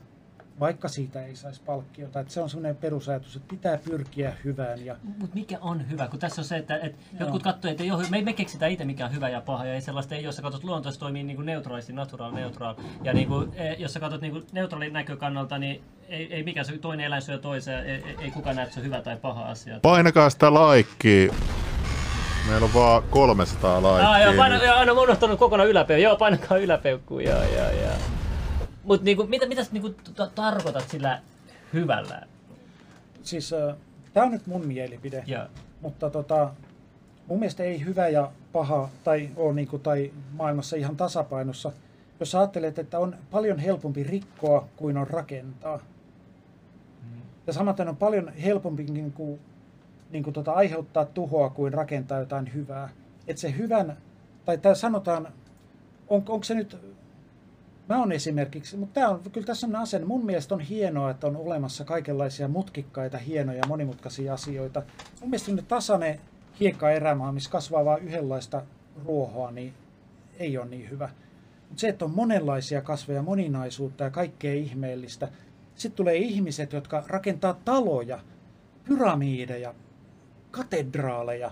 vaikka siitä ei saisi palkkiota. Että se on sellainen perusajatus, että pitää pyrkiä hyvään. Ja, Mutta mikä on hyvä? Kun tässä on se, että, että Joo. jotkut katsoo, että ei ole, me, me keksitään itse mikä on hyvä ja paha. Ja ei sellaista ei, jos sä katsot luontoista toimii niin kuin neutraalisti, natural, neutral. Ja niin kuin, eh, jos sä katsot niin kuin neutraalin näkökannalta, niin ei, ei mikään se toinen eläin syö toiseen. Ei, ei, ei kukaan näe, että se on hyvä tai paha asia. Painakaa sitä laikkia. Meillä on vaan 300 laikkia. Ah, joo, paina, joo, aina unohtanut kokonaan yläpeukku. Joo, painakaa yläpeukkuun. Joo, joo, joo. Mut niinku, mitä, mitä sä niinku tarkoitat sillä hyvällä? siis tämä on nyt mun mielipide. Ja, Mutta tota, mun mielestä ei hyvä ja paha tai, ole niinku, tai maailmassa ihan tasapainossa. Jos ajattelet, että on paljon helpompi rikkoa kuin on rakentaa. Ja samaten on paljon helpompi niin kuin, niin kuin tota, aiheuttaa tuhoa kuin rakentaa jotain hyvää. Että se hyvän, tai tää sanotaan, on, onko se nyt, mä oon esimerkiksi, mutta tää on kyllä tässä on asenne. Mun mielestä on hienoa, että on olemassa kaikenlaisia mutkikkaita, hienoja, monimutkaisia asioita. Mun mielestä semmoinen tasainen hiekkaerämaa, missä kasvaa vain yhdenlaista ruohoa, niin ei ole niin hyvä. Mutta se, että on monenlaisia kasveja, moninaisuutta ja kaikkea ihmeellistä. Sitten tulee ihmiset, jotka rakentaa taloja, pyramideja, katedraaleja.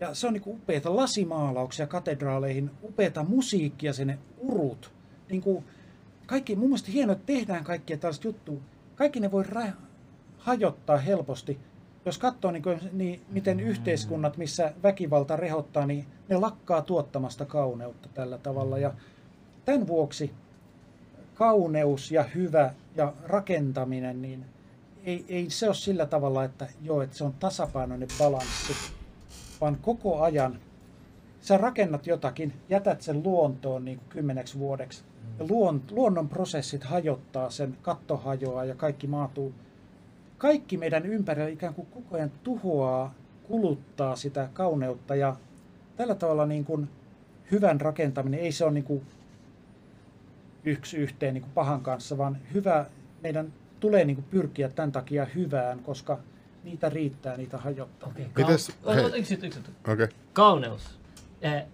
Ja se on niinku upeita lasimaalauksia katedraaleihin, upeita musiikkia sinne, urut. Niinku kaikki, mun mielestä hienoa, että tehdään kaikkia tällaista juttua. Kaikki ne voi ra- hajottaa helposti. Jos katsoo, niin kuin, niin miten yhteiskunnat, missä väkivalta rehottaa, niin ne lakkaa tuottamasta kauneutta tällä tavalla. Ja tämän vuoksi kauneus ja hyvä ja rakentaminen, niin ei, ei se ole sillä tavalla, että joo, että se on tasapainoinen balanssi, vaan koko ajan sä rakennat jotakin, jätät sen luontoon niin kuin kymmeneksi vuodeksi. Ja luon, luonnon prosessit hajottaa sen, katto hajoaa ja kaikki maatuu. Kaikki meidän ympärillä ikään kuin koko ajan tuhoaa, kuluttaa sitä kauneutta ja tällä tavalla niin kuin hyvän rakentaminen, ei se ole niin kuin yksi yhteen niin kuin pahan kanssa, vaan hyvä, meidän tulee niin kuin pyrkiä tämän takia hyvään, koska niitä riittää, niitä hajottaa. okei. Mites- Kau- hei. o- o- yksi yksi. Okay. Kauneus. Eh,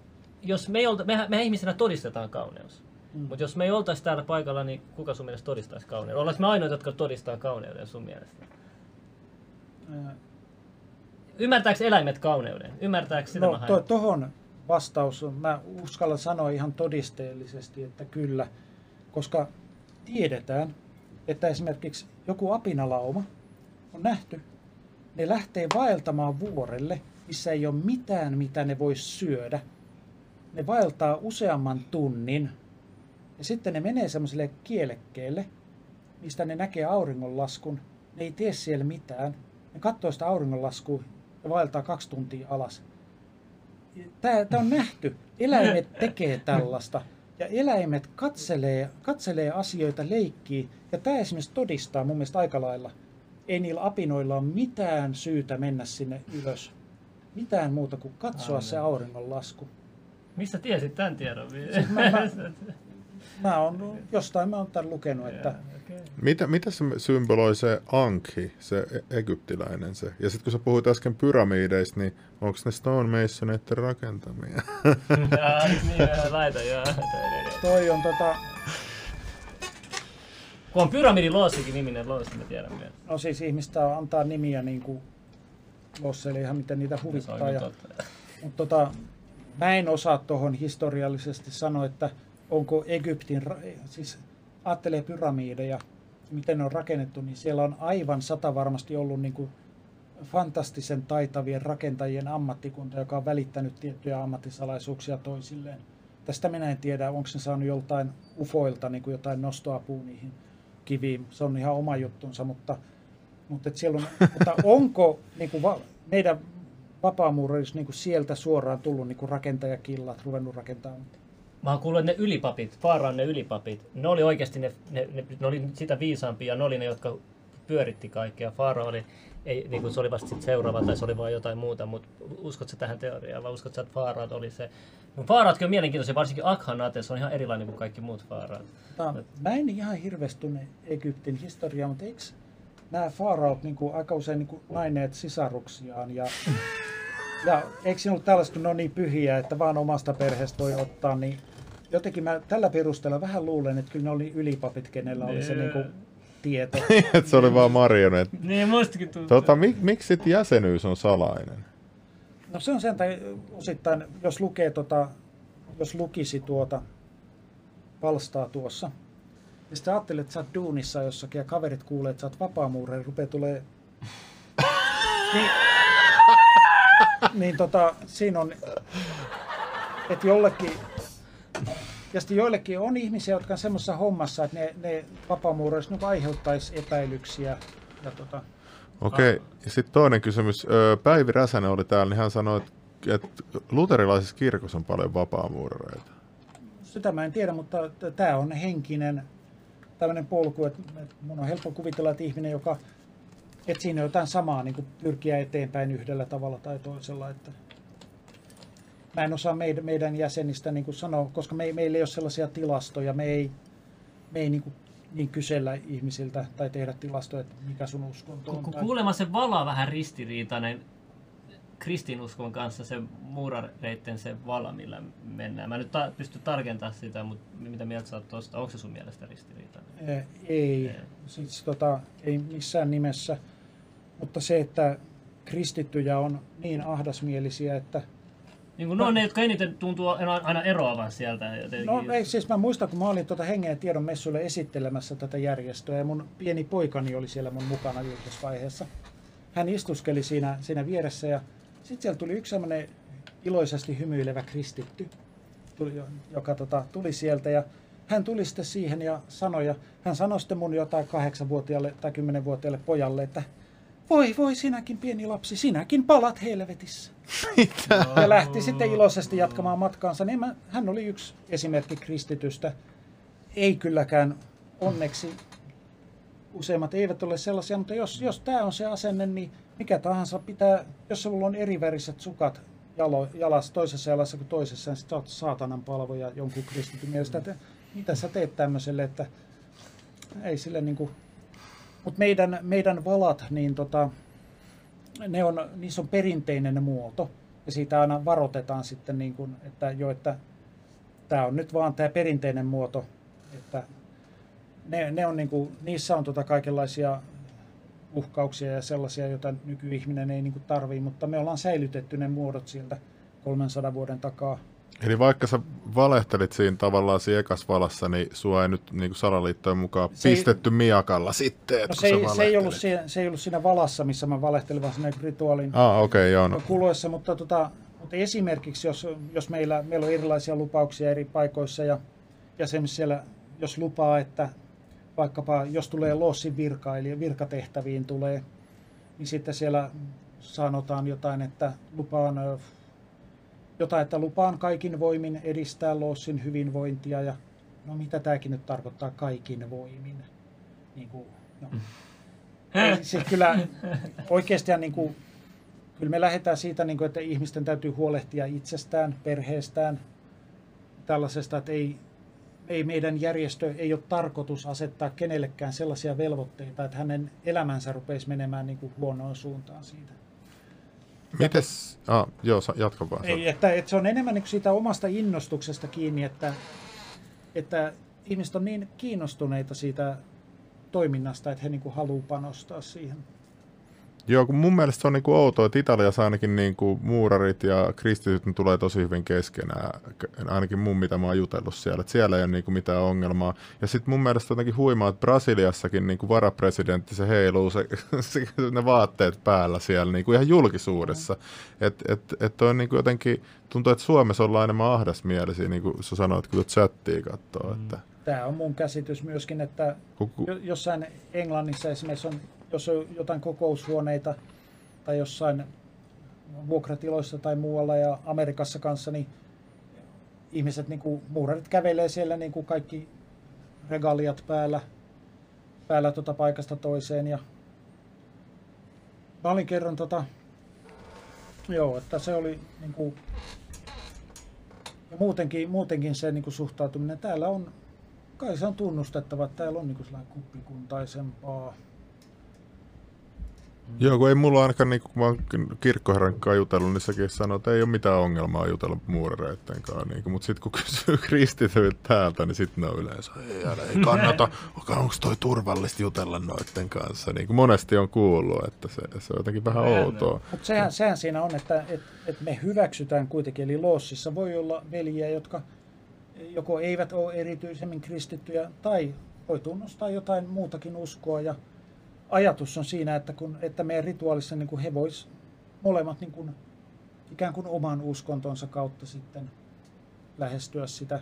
jos me, ei olta, mehän, mehän ihmisenä todistetaan kauneus. Mm. Mutta jos me ei oltaisi täällä paikalla, niin kuka sun mielestä todistaisi kauneuden? Ollaanko me ainoita, jotka todistaa kauneuden sun mielestä? Ää, Ymmärtääkö eläimet kauneuden? Ymmärtääkö sitä No to, tohon vastaus, on- mä uskallan sanoa ihan todisteellisesti, että kyllä, koska tiedetään, että esimerkiksi joku apinalauma on nähty, ne lähtee vaeltamaan vuorelle, missä ei ole mitään, mitä ne voisi syödä. Ne vaeltaa useamman tunnin ja sitten ne menee semmoiselle kielekkeelle, mistä ne näkee auringonlaskun. Ne ei tee siellä mitään. Ne katsoo sitä auringonlaskua ja vaeltaa kaksi tuntia alas. Tämä, tämä on nähty. Eläimet tekee tällaista. Ja eläimet katselee, katselee asioita, leikkii. Ja tämä esimerkiksi todistaa mun mielestä aika lailla. Ei niillä apinoilla ole mitään syytä mennä sinne ylös. Mitään muuta kuin katsoa se Aivan. auringonlasku. Mistä tiesit tämän tiedon? mä- mä- <laughs> Mä oon jostain mä oon tämän lukenut, että Okei. Mitä, mitä se symboloi se Ankhi, se e- egyptiläinen se? Ja sitten kun sä puhuit äsken pyramideista, niin onko ne stonemasoneiden rakentamia? <laughs> Jaa, niin, joo, laita, joo. toi on tota, Kun on pyramidi Loosikin niminen Loosi, mä tiedän myös. no siis ihmistä antaa nimiä niin kuin Losseille ihan miten niitä huvittaa. Ja, mutta tota, mä en osaa tuohon historiallisesti sanoa, että onko Egyptin, siis ajattelee pyramideja, miten ne on rakennettu, niin siellä on aivan sata varmasti ollut niin kuin fantastisen taitavien rakentajien ammattikunta, joka on välittänyt tiettyjä ammattisalaisuuksia toisilleen. tästä minä en tiedä, onko se saanut joltain ufoilta niin kuin jotain nostoapua niihin kiviin. Se on ihan oma juttunsa, mutta, mutta, et siellä on, mutta onko niin kuin va, meidän vapaamuurissa niin kuin sieltä suoraan tullut niin kuin rakentajakillat, ruvennut rakentamaan? Mä oon kuullut, että ne ylipapit, Faaraan ne ylipapit, ne oli oikeasti ne, ne, ne, ne oli sitä viisaampia, ne oli ne, jotka pyöritti kaikkea. Faara oli, ei, niin kuin se oli vasta sit seuraava tai se oli vain jotain muuta, mutta uskotko tähän teoriaan vai uskotko että Faaraat oli se? No, Faaraatkin on mielenkiintoisia, varsinkin Akhanate, se on ihan erilainen kuin kaikki muut Faaraat. Tämä, mä en ihan hirveästi tunne Egyptin historiaa, mutta eikö nämä faaraot niin kuin, aika usein niin kuin, naineet sisaruksiaan ja, <laughs> ja eikö siinä ollut tällaista, kun ne on niin pyhiä, että vaan omasta perheestä voi ottaa, niin jotenkin mä tällä perusteella vähän luulen, että kyllä ne oli ylipapit, kenellä oli se niin kuin, tieto. <laughs> että se oli vaan marionetti. Niin, muistakin tuntuu. Tota, mik, miksi jäsenyys on salainen? No se on sen tai osittain, jos lukee tota, jos lukisi tuota palstaa tuossa, ja sitten ajattelet, että sä oot duunissa jossakin ja kaverit kuulee, että sä oot vapaamuureen, rupeaa tulee... <laughs> niin, niin tota, siinä on, että jollekin, ja sitten joillekin on ihmisiä, jotka on semmoisessa hommassa, että ne, ne vapaamuureissa niin aiheuttaisi epäilyksiä. Ja tota, Okei, okay. ja sitten toinen kysymys. Päivi Räsänen oli täällä, niin hän sanoi, että, luterilaisessa kirkossa on paljon vapaamuurareita. sitä mä en tiedä, mutta tämä on henkinen tämmöinen polku, että että mun on helppo kuvitella, että ihminen, joka että siinä on jotain samaa niin kuin pyrkiä eteenpäin yhdellä tavalla tai toisella. Että mä en osaa meidän, meidän jäsenistä niin kuin sanoa, koska me, ei- meillä ei ole sellaisia tilastoja, me ei, me ei niin, kuin, niin kysellä ihmisiltä tai tehdä tilastoja, että mikä sun uskonto on. Kun tai- kuulemma se vala vähän ristiriitainen kristinuskon kanssa, se muurareitten se vala, millä mennään. Mä nyt ta- pysty tarkentamaan sitä, mutta mitä mieltä sä oot tosta? Onko se sun mielestä ristiriitainen? Ei, Ei. siis, tota, ei missään nimessä. Mutta se, että kristittyjä on niin ahdasmielisiä, että Niin kuin ne on ne, jotka eniten tuntuu aina eroavan sieltä. Jotenkin. No ei, siis mä muistan, kun mä olin tuota Hengen ja tiedon messuilla esittelemässä tätä järjestöä ja mun pieni poikani oli siellä mun mukana julkisvaiheessa. Hän istuskeli siinä, siinä vieressä ja sitten siellä tuli yksi semmoinen iloisesti hymyilevä kristitty, tuli, joka tota, tuli sieltä ja hän tuli sitten siihen ja sanoi, ja hän sanoi sitten mun jotain kahdeksanvuotiaalle tai kymmenenvuotiaalle pojalle, että voi voi sinäkin pieni lapsi, sinäkin palat helvetissä. Ja lähti sitten iloisesti jatkamaan matkaansa. Niin mä, hän oli yksi esimerkki kristitystä. Ei kylläkään onneksi useimmat eivät ole sellaisia, mutta jos, jos tämä on se asenne, niin mikä tahansa pitää, jos sulla on eriväriset sukat jalo, jalassa toisessa jalassa kuin toisessa, niin sä oot saatanan palvoja jonkun kristityn mielestä. Että mitä sä teet tämmöiselle, että ei sille niinku... Mutta meidän, meidän valat, niin tota, ne on, niissä on perinteinen muoto. Ja siitä aina varoitetaan sitten, niin kuin, että jo, että tämä on nyt vaan tämä perinteinen muoto. Että ne, ne on niin kuin, niissä on tota kaikenlaisia uhkauksia ja sellaisia, joita nykyihminen ei niin tarvii, mutta me ollaan säilytetty ne muodot sieltä 300 vuoden takaa. Eli vaikka sä valehtelit siinä tavallaan siinä ekas valassa, niin sua ei nyt niin kuin salaliittojen mukaan Se ei- pistetty miakalla sitten, No se, ei, se, ei ollut siinä, se ei ollut siinä valassa, missä mä valehtelin, vaan siinä rituaalin Ah, okei, okay, joo. No. kuluessa, mutta, tota, mutta esimerkiksi jos, jos meillä, meillä on erilaisia lupauksia eri paikoissa ja, ja se siellä, jos lupaa, että vaikkapa jos tulee lossin virka, eli virkatehtäviin tulee, niin sitten siellä sanotaan jotain, että lupaan ö, jotain, että lupaan kaikin voimin edistää lossin hyvinvointia ja no mitä tämäkin nyt tarkoittaa kaikin voimin. Niin kuin, no. Ei, <laughs> siis kyllä oikeasti niin kuin, kyllä me lähdetään siitä, niin kuin, että ihmisten täytyy huolehtia itsestään, perheestään, tällaisesta, että ei, ei meidän järjestö ei ole tarkoitus asettaa kenellekään sellaisia velvoitteita, että hänen elämänsä rupeisi menemään niin kuin huonoon suuntaan siitä. Mites, ah, joo, jatka vaan. Ei, että, että se on enemmän niin siitä omasta innostuksesta kiinni, että, että ihmiset on niin kiinnostuneita siitä toiminnasta, että he niin haluaa panostaa siihen. Joo, kun mun mielestä se on niinku outoa, että Italiassa ainakin niinku muurarit ja kristityt ne tulee tosi hyvin keskenään, ainakin mun mitä mä oon jutellut siellä, että siellä ei ole niinku mitään ongelmaa. Ja sitten mun mielestä on jotenkin huimaa, että Brasiliassakin niinku varapresidentti se heiluu se, <laughs> se, ne vaatteet päällä siellä niinku ihan julkisuudessa. Että et, et on niinku jotenkin, tuntuu, että Suomessa ollaan enemmän ahdasmielisiä, niin kuin sä sanoit, kun chattia katsoo. Mm. Että, Tämä on mun käsitys myöskin, että jossain Englannissa esimerkiksi on, jos on jotain kokoushuoneita tai jossain vuokratiloissa tai muualla ja Amerikassa kanssa, niin ihmiset, niin kuin, muurarit kävelee siellä niin kuin kaikki regaliat päällä, päällä tota paikasta toiseen. Ja mä olin kerran tota, joo, että se oli niin kuin, ja muutenkin, muutenkin se niin kuin suhtautuminen täällä on kai se on tunnustettava, että täällä on niin sellainen kuppikuntaisempaa. Joo, kun ei mulla ainakaan, niin kun mä oon kirkkoherran kanssa jutellut, niin sekin sanoo, että ei ole mitään ongelmaa jutella muurareitten kanssa. Niin, mutta sitten kun <laughs> kysyy kristityiltä täältä, niin sitten ne on yleensä, ei, älä, ei kannata, onko toi turvallista jutella noitten kanssa. Niin kuin monesti on kuullut, että se, se on jotenkin vähän Näin, outoa. Mutta sehän, sehän siinä on, että et, et me hyväksytään kuitenkin, eli Loossissa voi olla veljiä, jotka joko eivät ole erityisemmin kristittyjä tai voi tunnustaa jotain muutakin uskoa ja ajatus on siinä, että, kun, että meidän rituaalissa niin kuin he vois molemmat niin kuin, ikään kuin oman uskontonsa kautta sitten lähestyä sitä.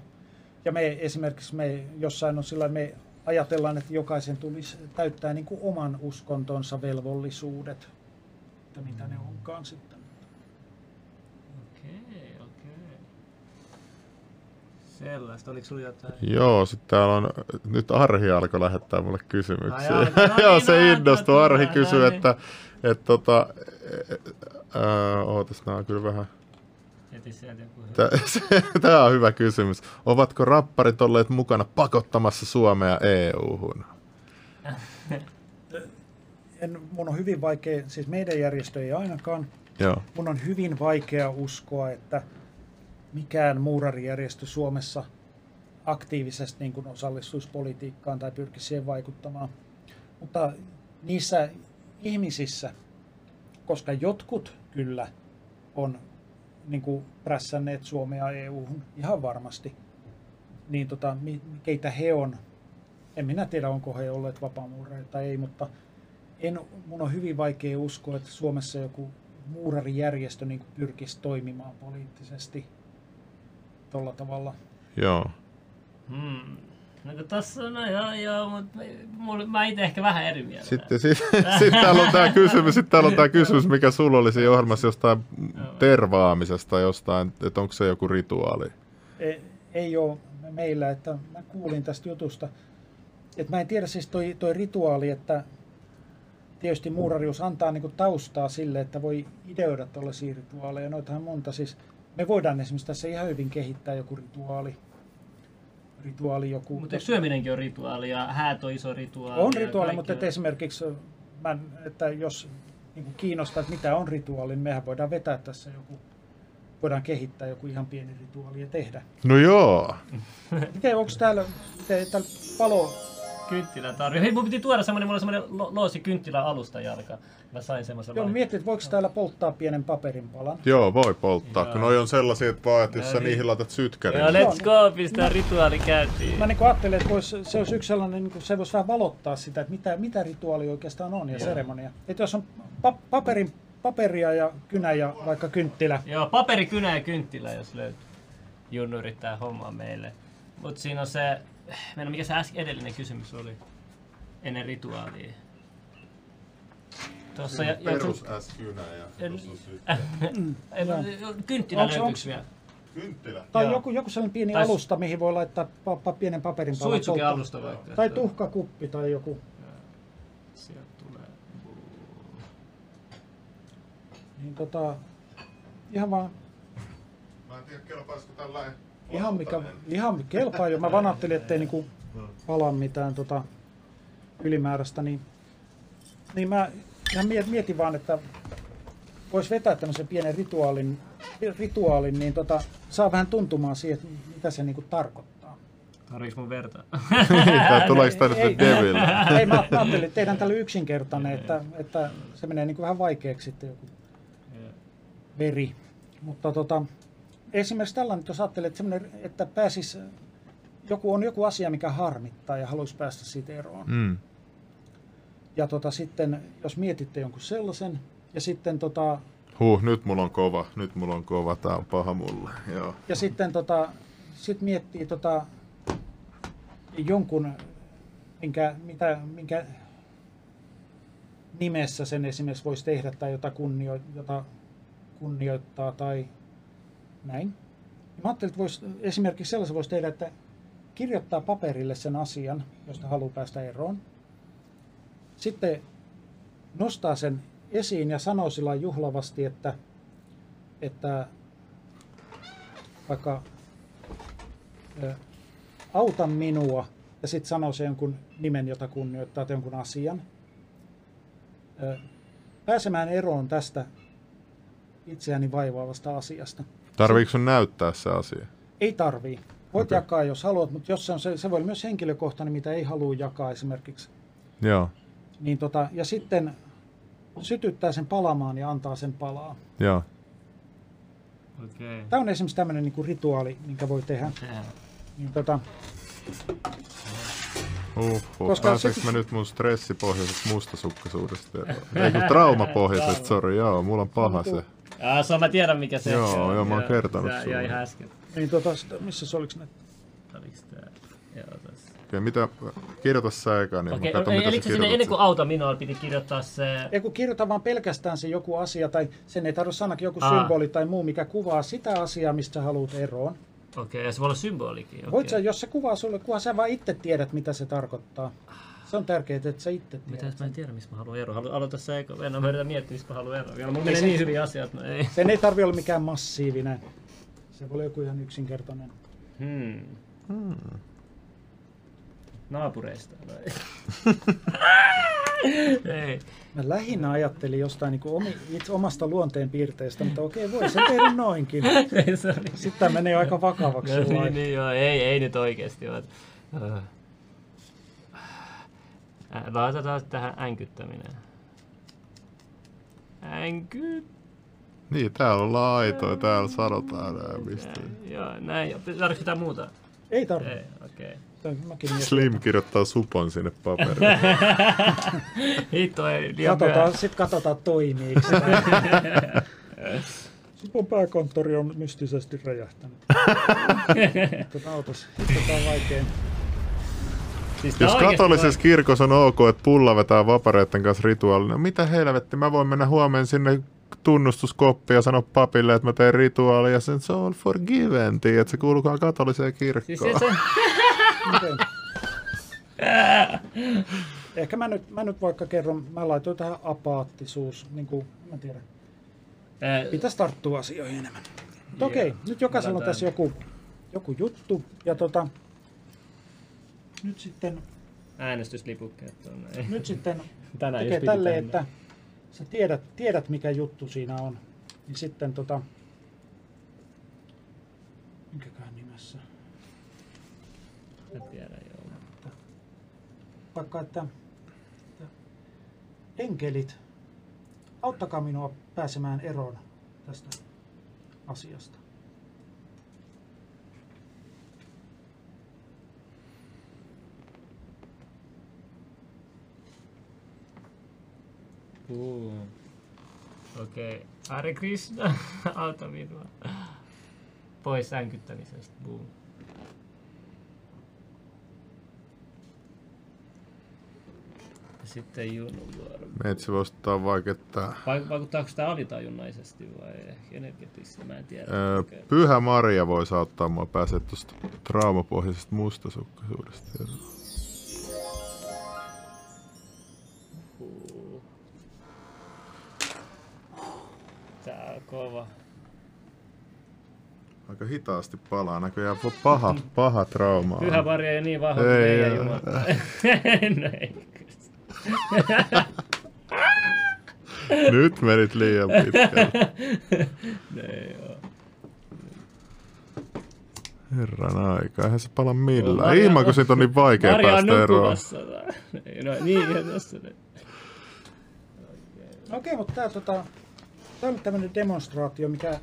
Ja me esimerkiksi me jossain on sillä me ajatellaan, että jokaisen tulisi täyttää niin kuin oman uskontonsa velvollisuudet, että mitä ne onkaan sitten. Okei, okei. Sellaista, oliko sulla jotain? Joo, sitten täällä on, nyt Arhi alkoi lähettää mulle kysymyksiä. Ai no <laughs> Joo, niin, se no, innostui. no, Arhi no, kysyi, no niin. että, että tota, ää, ootas, nää on kyllä vähän Tämä <laughs> on hyvä kysymys. Ovatko rapparit olleet mukana pakottamassa Suomea EU-hun? <laughs> En, mun on hyvin vaikea, siis meidän järjestö ei ainakaan, Joo. mun on hyvin vaikea uskoa, että mikään muurarijärjestö Suomessa aktiivisesti niin kuin osallistuisi politiikkaan tai pyrkisi siihen vaikuttamaan. Mutta niissä ihmisissä, koska jotkut kyllä on niin kuin prässänneet Suomea EU-hun ihan varmasti, niin tota, keitä he on, en minä tiedä onko he olleet vapaamuurareita tai ei, mutta en, mun on hyvin vaikea uskoa, että Suomessa joku muurarijärjestö niin pyrkisi toimimaan poliittisesti tuolla tavalla. Joo. Hmm. No kun tossa on, no joo, joo, mutta mä itse ehkä vähän eri mieltä. Sitten sit, <laughs> sit täällä on tämä kysymys, sit täällä on tää kysymys, mikä sulla oli siinä ohjelmassa jostain tervaamisesta, jostain, että onko se joku rituaali? Ei, ei ole meillä, että mä kuulin tästä jutusta, että mä en tiedä siis toi, toi rituaali, että tietysti muurarius antaa niinku taustaa sille, että voi ideoida tuollaisia rituaaleja, noitahan monta siis. Me voidaan esimerkiksi tässä ihan hyvin kehittää joku rituaali. Rituaali joku. Mutta syöminenkin on rituaali ja häät on iso rituaali? On rituaali, mutta on- esimerkiksi mä, että jos niin kiinnostaa, että mitä on rituaali, niin mehän voidaan vetää tässä joku, voidaan kehittää joku ihan pieni rituaali ja tehdä. No joo. Miten, onko täällä, miten, täällä palo, Kynttilän tarvii. Hei, mun piti tuoda semmonen, mulla on semmonen lo- loosi kynttilän alustajalka. Mä sain semmoisen. joo, mietit, että voiko täällä polttaa pienen paperin palan? Joo, voi polttaa, Joo. kun noi on sellaisia, että vaan, että jos sä No niin. niihin laitat sytkärin. Joo, let's go, pistää rituaali käyntiin. Mä niin ajattelin, että vois, se olisi yksi sellainen, niin kuin, se voisi vähän valottaa sitä, että mitä, mitä rituaali oikeastaan on ja Joo. seremonia. Että jos on pa- paperin, paperia ja kynä ja vaikka kynttilä, Joo, paperi, kynä ja kynttilä, jos löytyy. Junnu yrittää hommaa meille. Mut siinä on se, <sighs> meillä mikä se äsken edellinen kysymys oli ennen rituaalia. Tuossa ja, ja Perus S-kynä ja sytkärin. Ei, no, kynttilä Onks- löytyykö onks- vielä? Kynttilä. Tai Joo. joku, joku sellainen pieni Tai- alusta, mihin voi laittaa pa- pa- pienen paperin palan Suitsuke alusta vaikka. Tai että- tuhkakuppi tai joku. Sieltä tulee. Niin tota, ihan vaan, Mä en tiedä, kelpaisiko tällä ihan mikä, ihan kelpaa jo. Mä vaan ajattelin, ettei niinku pala mitään tota ylimääräistä, niin, niin mä miet- mietin vaan, että vois vetää tämmöisen pienen rituaalin, rituaalin niin tota, saa vähän tuntumaan siihen, että mitä se niinku tarkoittaa. Tarviiks mun verta? <laughs> Tai tuleeko Ei. The Devil? <laughs> Ei, mä, mä ajattelin, että tehdään tällä yksinkertainen, että, että se menee niin kuin vähän vaikeaksi sitten joku veri. Mutta tota, esimerkiksi tällainen, jos ajattelee, että, semmoinen, että pääsis, joku on joku asia, mikä harmittaa ja haluaisi päästä siitä eroon. Mm. Ja tota, sitten, jos mietitte jonkun sellaisen, ja sitten, tota, Huh, nyt mulla on kova. Nyt mulla on kova. Tää on paha mulle. Joo. ja sitten tota, sit miettii tota, jonkun, minkä, mitä, minkä nimessä sen esimerkiksi voisi tehdä tai jota, kunnio, jota kunnioittaa tai näin. Mä ajattelin, että vois, esimerkiksi sellaisen voisi tehdä, että kirjoittaa paperille sen asian, josta haluaa päästä eroon. Sitten nostaa sen esiin ja sanoo sillä juhlavasti, että, että vaikka ö, auta minua ja sitten sanoo se jonkun nimen, jota kunnioittaa tai jonkun asian. Ö, pääsemään eroon tästä itseäni vaivaavasta asiasta. Tarviiko sun näyttää se asia? Ei tarvii. Voit Okei. jakaa, jos haluat, mutta jos se, on se, se voi olla myös henkilökohtainen, mitä ei halua jakaa esimerkiksi. Joo. Niin tota, ja sitten sytyttää sen palamaan ja antaa sen palaa. Joo. Okei. Tämä on esimerkiksi tämmöinen niin rituaali, minkä voi tehdä. Tehdään. Niin tota, Uhuh. Koska Pääseekö se- mä nyt mun stressipohjaisesta mustasukkaisuudesta? Ei kun traumapohjaisesta, sori, joo, mulla on paha se. Ah, se on, mä tiedän mikä se Joo, on. joo, mä oon kertonut se, sulle. Joo, ihan äsken. niin tota, sitä- missä se oliks tää? Joo, Okei, mitä, kirjoita sä eka, niin Okei, mä katson, okay, mitä eli sä se sinne ennen kuin auta minua piti kirjoittaa se... Ei kun kirjoita vaan pelkästään se joku asia, tai sen ei tarvitse sanakin joku Aa. symboli tai muu, mikä kuvaa sitä asiaa, mistä haluat eroon. Okei, ja se voi olla symbolikin. Okay. Voit sä, jos se kuvaa sulle, kunhan sä vaan itse tiedät, mitä se tarkoittaa. Se on tärkeää, että sä itse Mitä tiedät. jos mä en tiedä, missä mä haluan eroa? Halu, aloita sä eka. En mä yritän miettiä, missä mä haluan eroa. Vielä mulla Ei menee se- niin hyviä asioita. No ei. Sen ei tarvi olla mikään massiivinen. Se voi olla joku ihan yksinkertainen. Hmm. Hmm. Naapureista. <laughs> Ei. Mä lähinnä ajattelin jostain niin omi, itse omasta luonteen piirteestä, mutta okei, voi se tehdä noinkin. ei se oli. Sitten tämä menee aika vakavaksi. No, niin, niin, joo. Ei, ei nyt oikeesti. Vaan. Äh, Laitetaan tähän änkyttäminen. Änky... Niin, täällä ollaan aitoja, täällä sanotaan nää mistä. Joo, näin. Tarvitsetko jotain muuta? Ei tarvi. Ei, okei. Okay. Slim kirjoittaa supon sinne paperille. <laughs> Hitto ei liian Katsotaan, sitten katsotaan toimiiko se. <laughs> Supon pääkonttori on mystisesti räjähtänyt. Tota, ootas, tätä on vaikea. Siis Jos katolisessa kirkossa on ok, että pulla vetää vapareiden kanssa rituaalina, no mitä helvetti, mä voin mennä huomenna sinne tunnustuskoppiin ja sanoa papille, että mä teen rituaalia ja sen se on forgiven, että se kuulukaa katoliseen kirkkoon. Siis se? <laughs> Ehkä mä nyt, mä nyt vaikka kerron, mä laitoin tähän apaattisuus, niin kuin, mä tiedän. ää, Pitäisi tarttua asioihin enemmän. Joo. okei, nyt jokaisella on tässä joku, joku juttu. Ja tota, nyt sitten, äänestyslipukkeet on. Nyt sitten <laughs> Tänään tekee tälleen, että sä tiedät, tiedät mikä juttu siinä on. Niin sitten tota, minkäköhän nimessä? Mä tiedän, joo. Vaikka, että, että enkelit, auttakaa minua pääsemään eroon tästä asiasta. Uh. Okei. Okay. Hare Krishna, <laughs> auta minua. Pois änkyttämisestä. Boom. Ja sitten Junun vuoro. Meitsi voisi ottaa vaikka, että Vaik- Vaikuttaako tämä alitajunnaisesti vai ehkä energetisesti? Mä en tiedä. Okei. Pyhä Maria voisi auttaa mua pääsee tuosta traumapohjaisesta mustasukkaisuudesta. Tää on kova. Aika hitaasti palaa, näköjään paha, paha trauma. Pyhä Maria ei ole niin vahva kuin Ei, meidän ei. Jumala. <laughs> no. Nyt menit liian pitkälle. <laughs> No ei oo. Herran aika, eihän se pala millään. Maria- Ihma, kun siitä on niin vaikea Maria on päästä eroon. No niin, tässä ne. No Okei, mutta tämä tota, tää on tämmöinen demonstraatio, mikä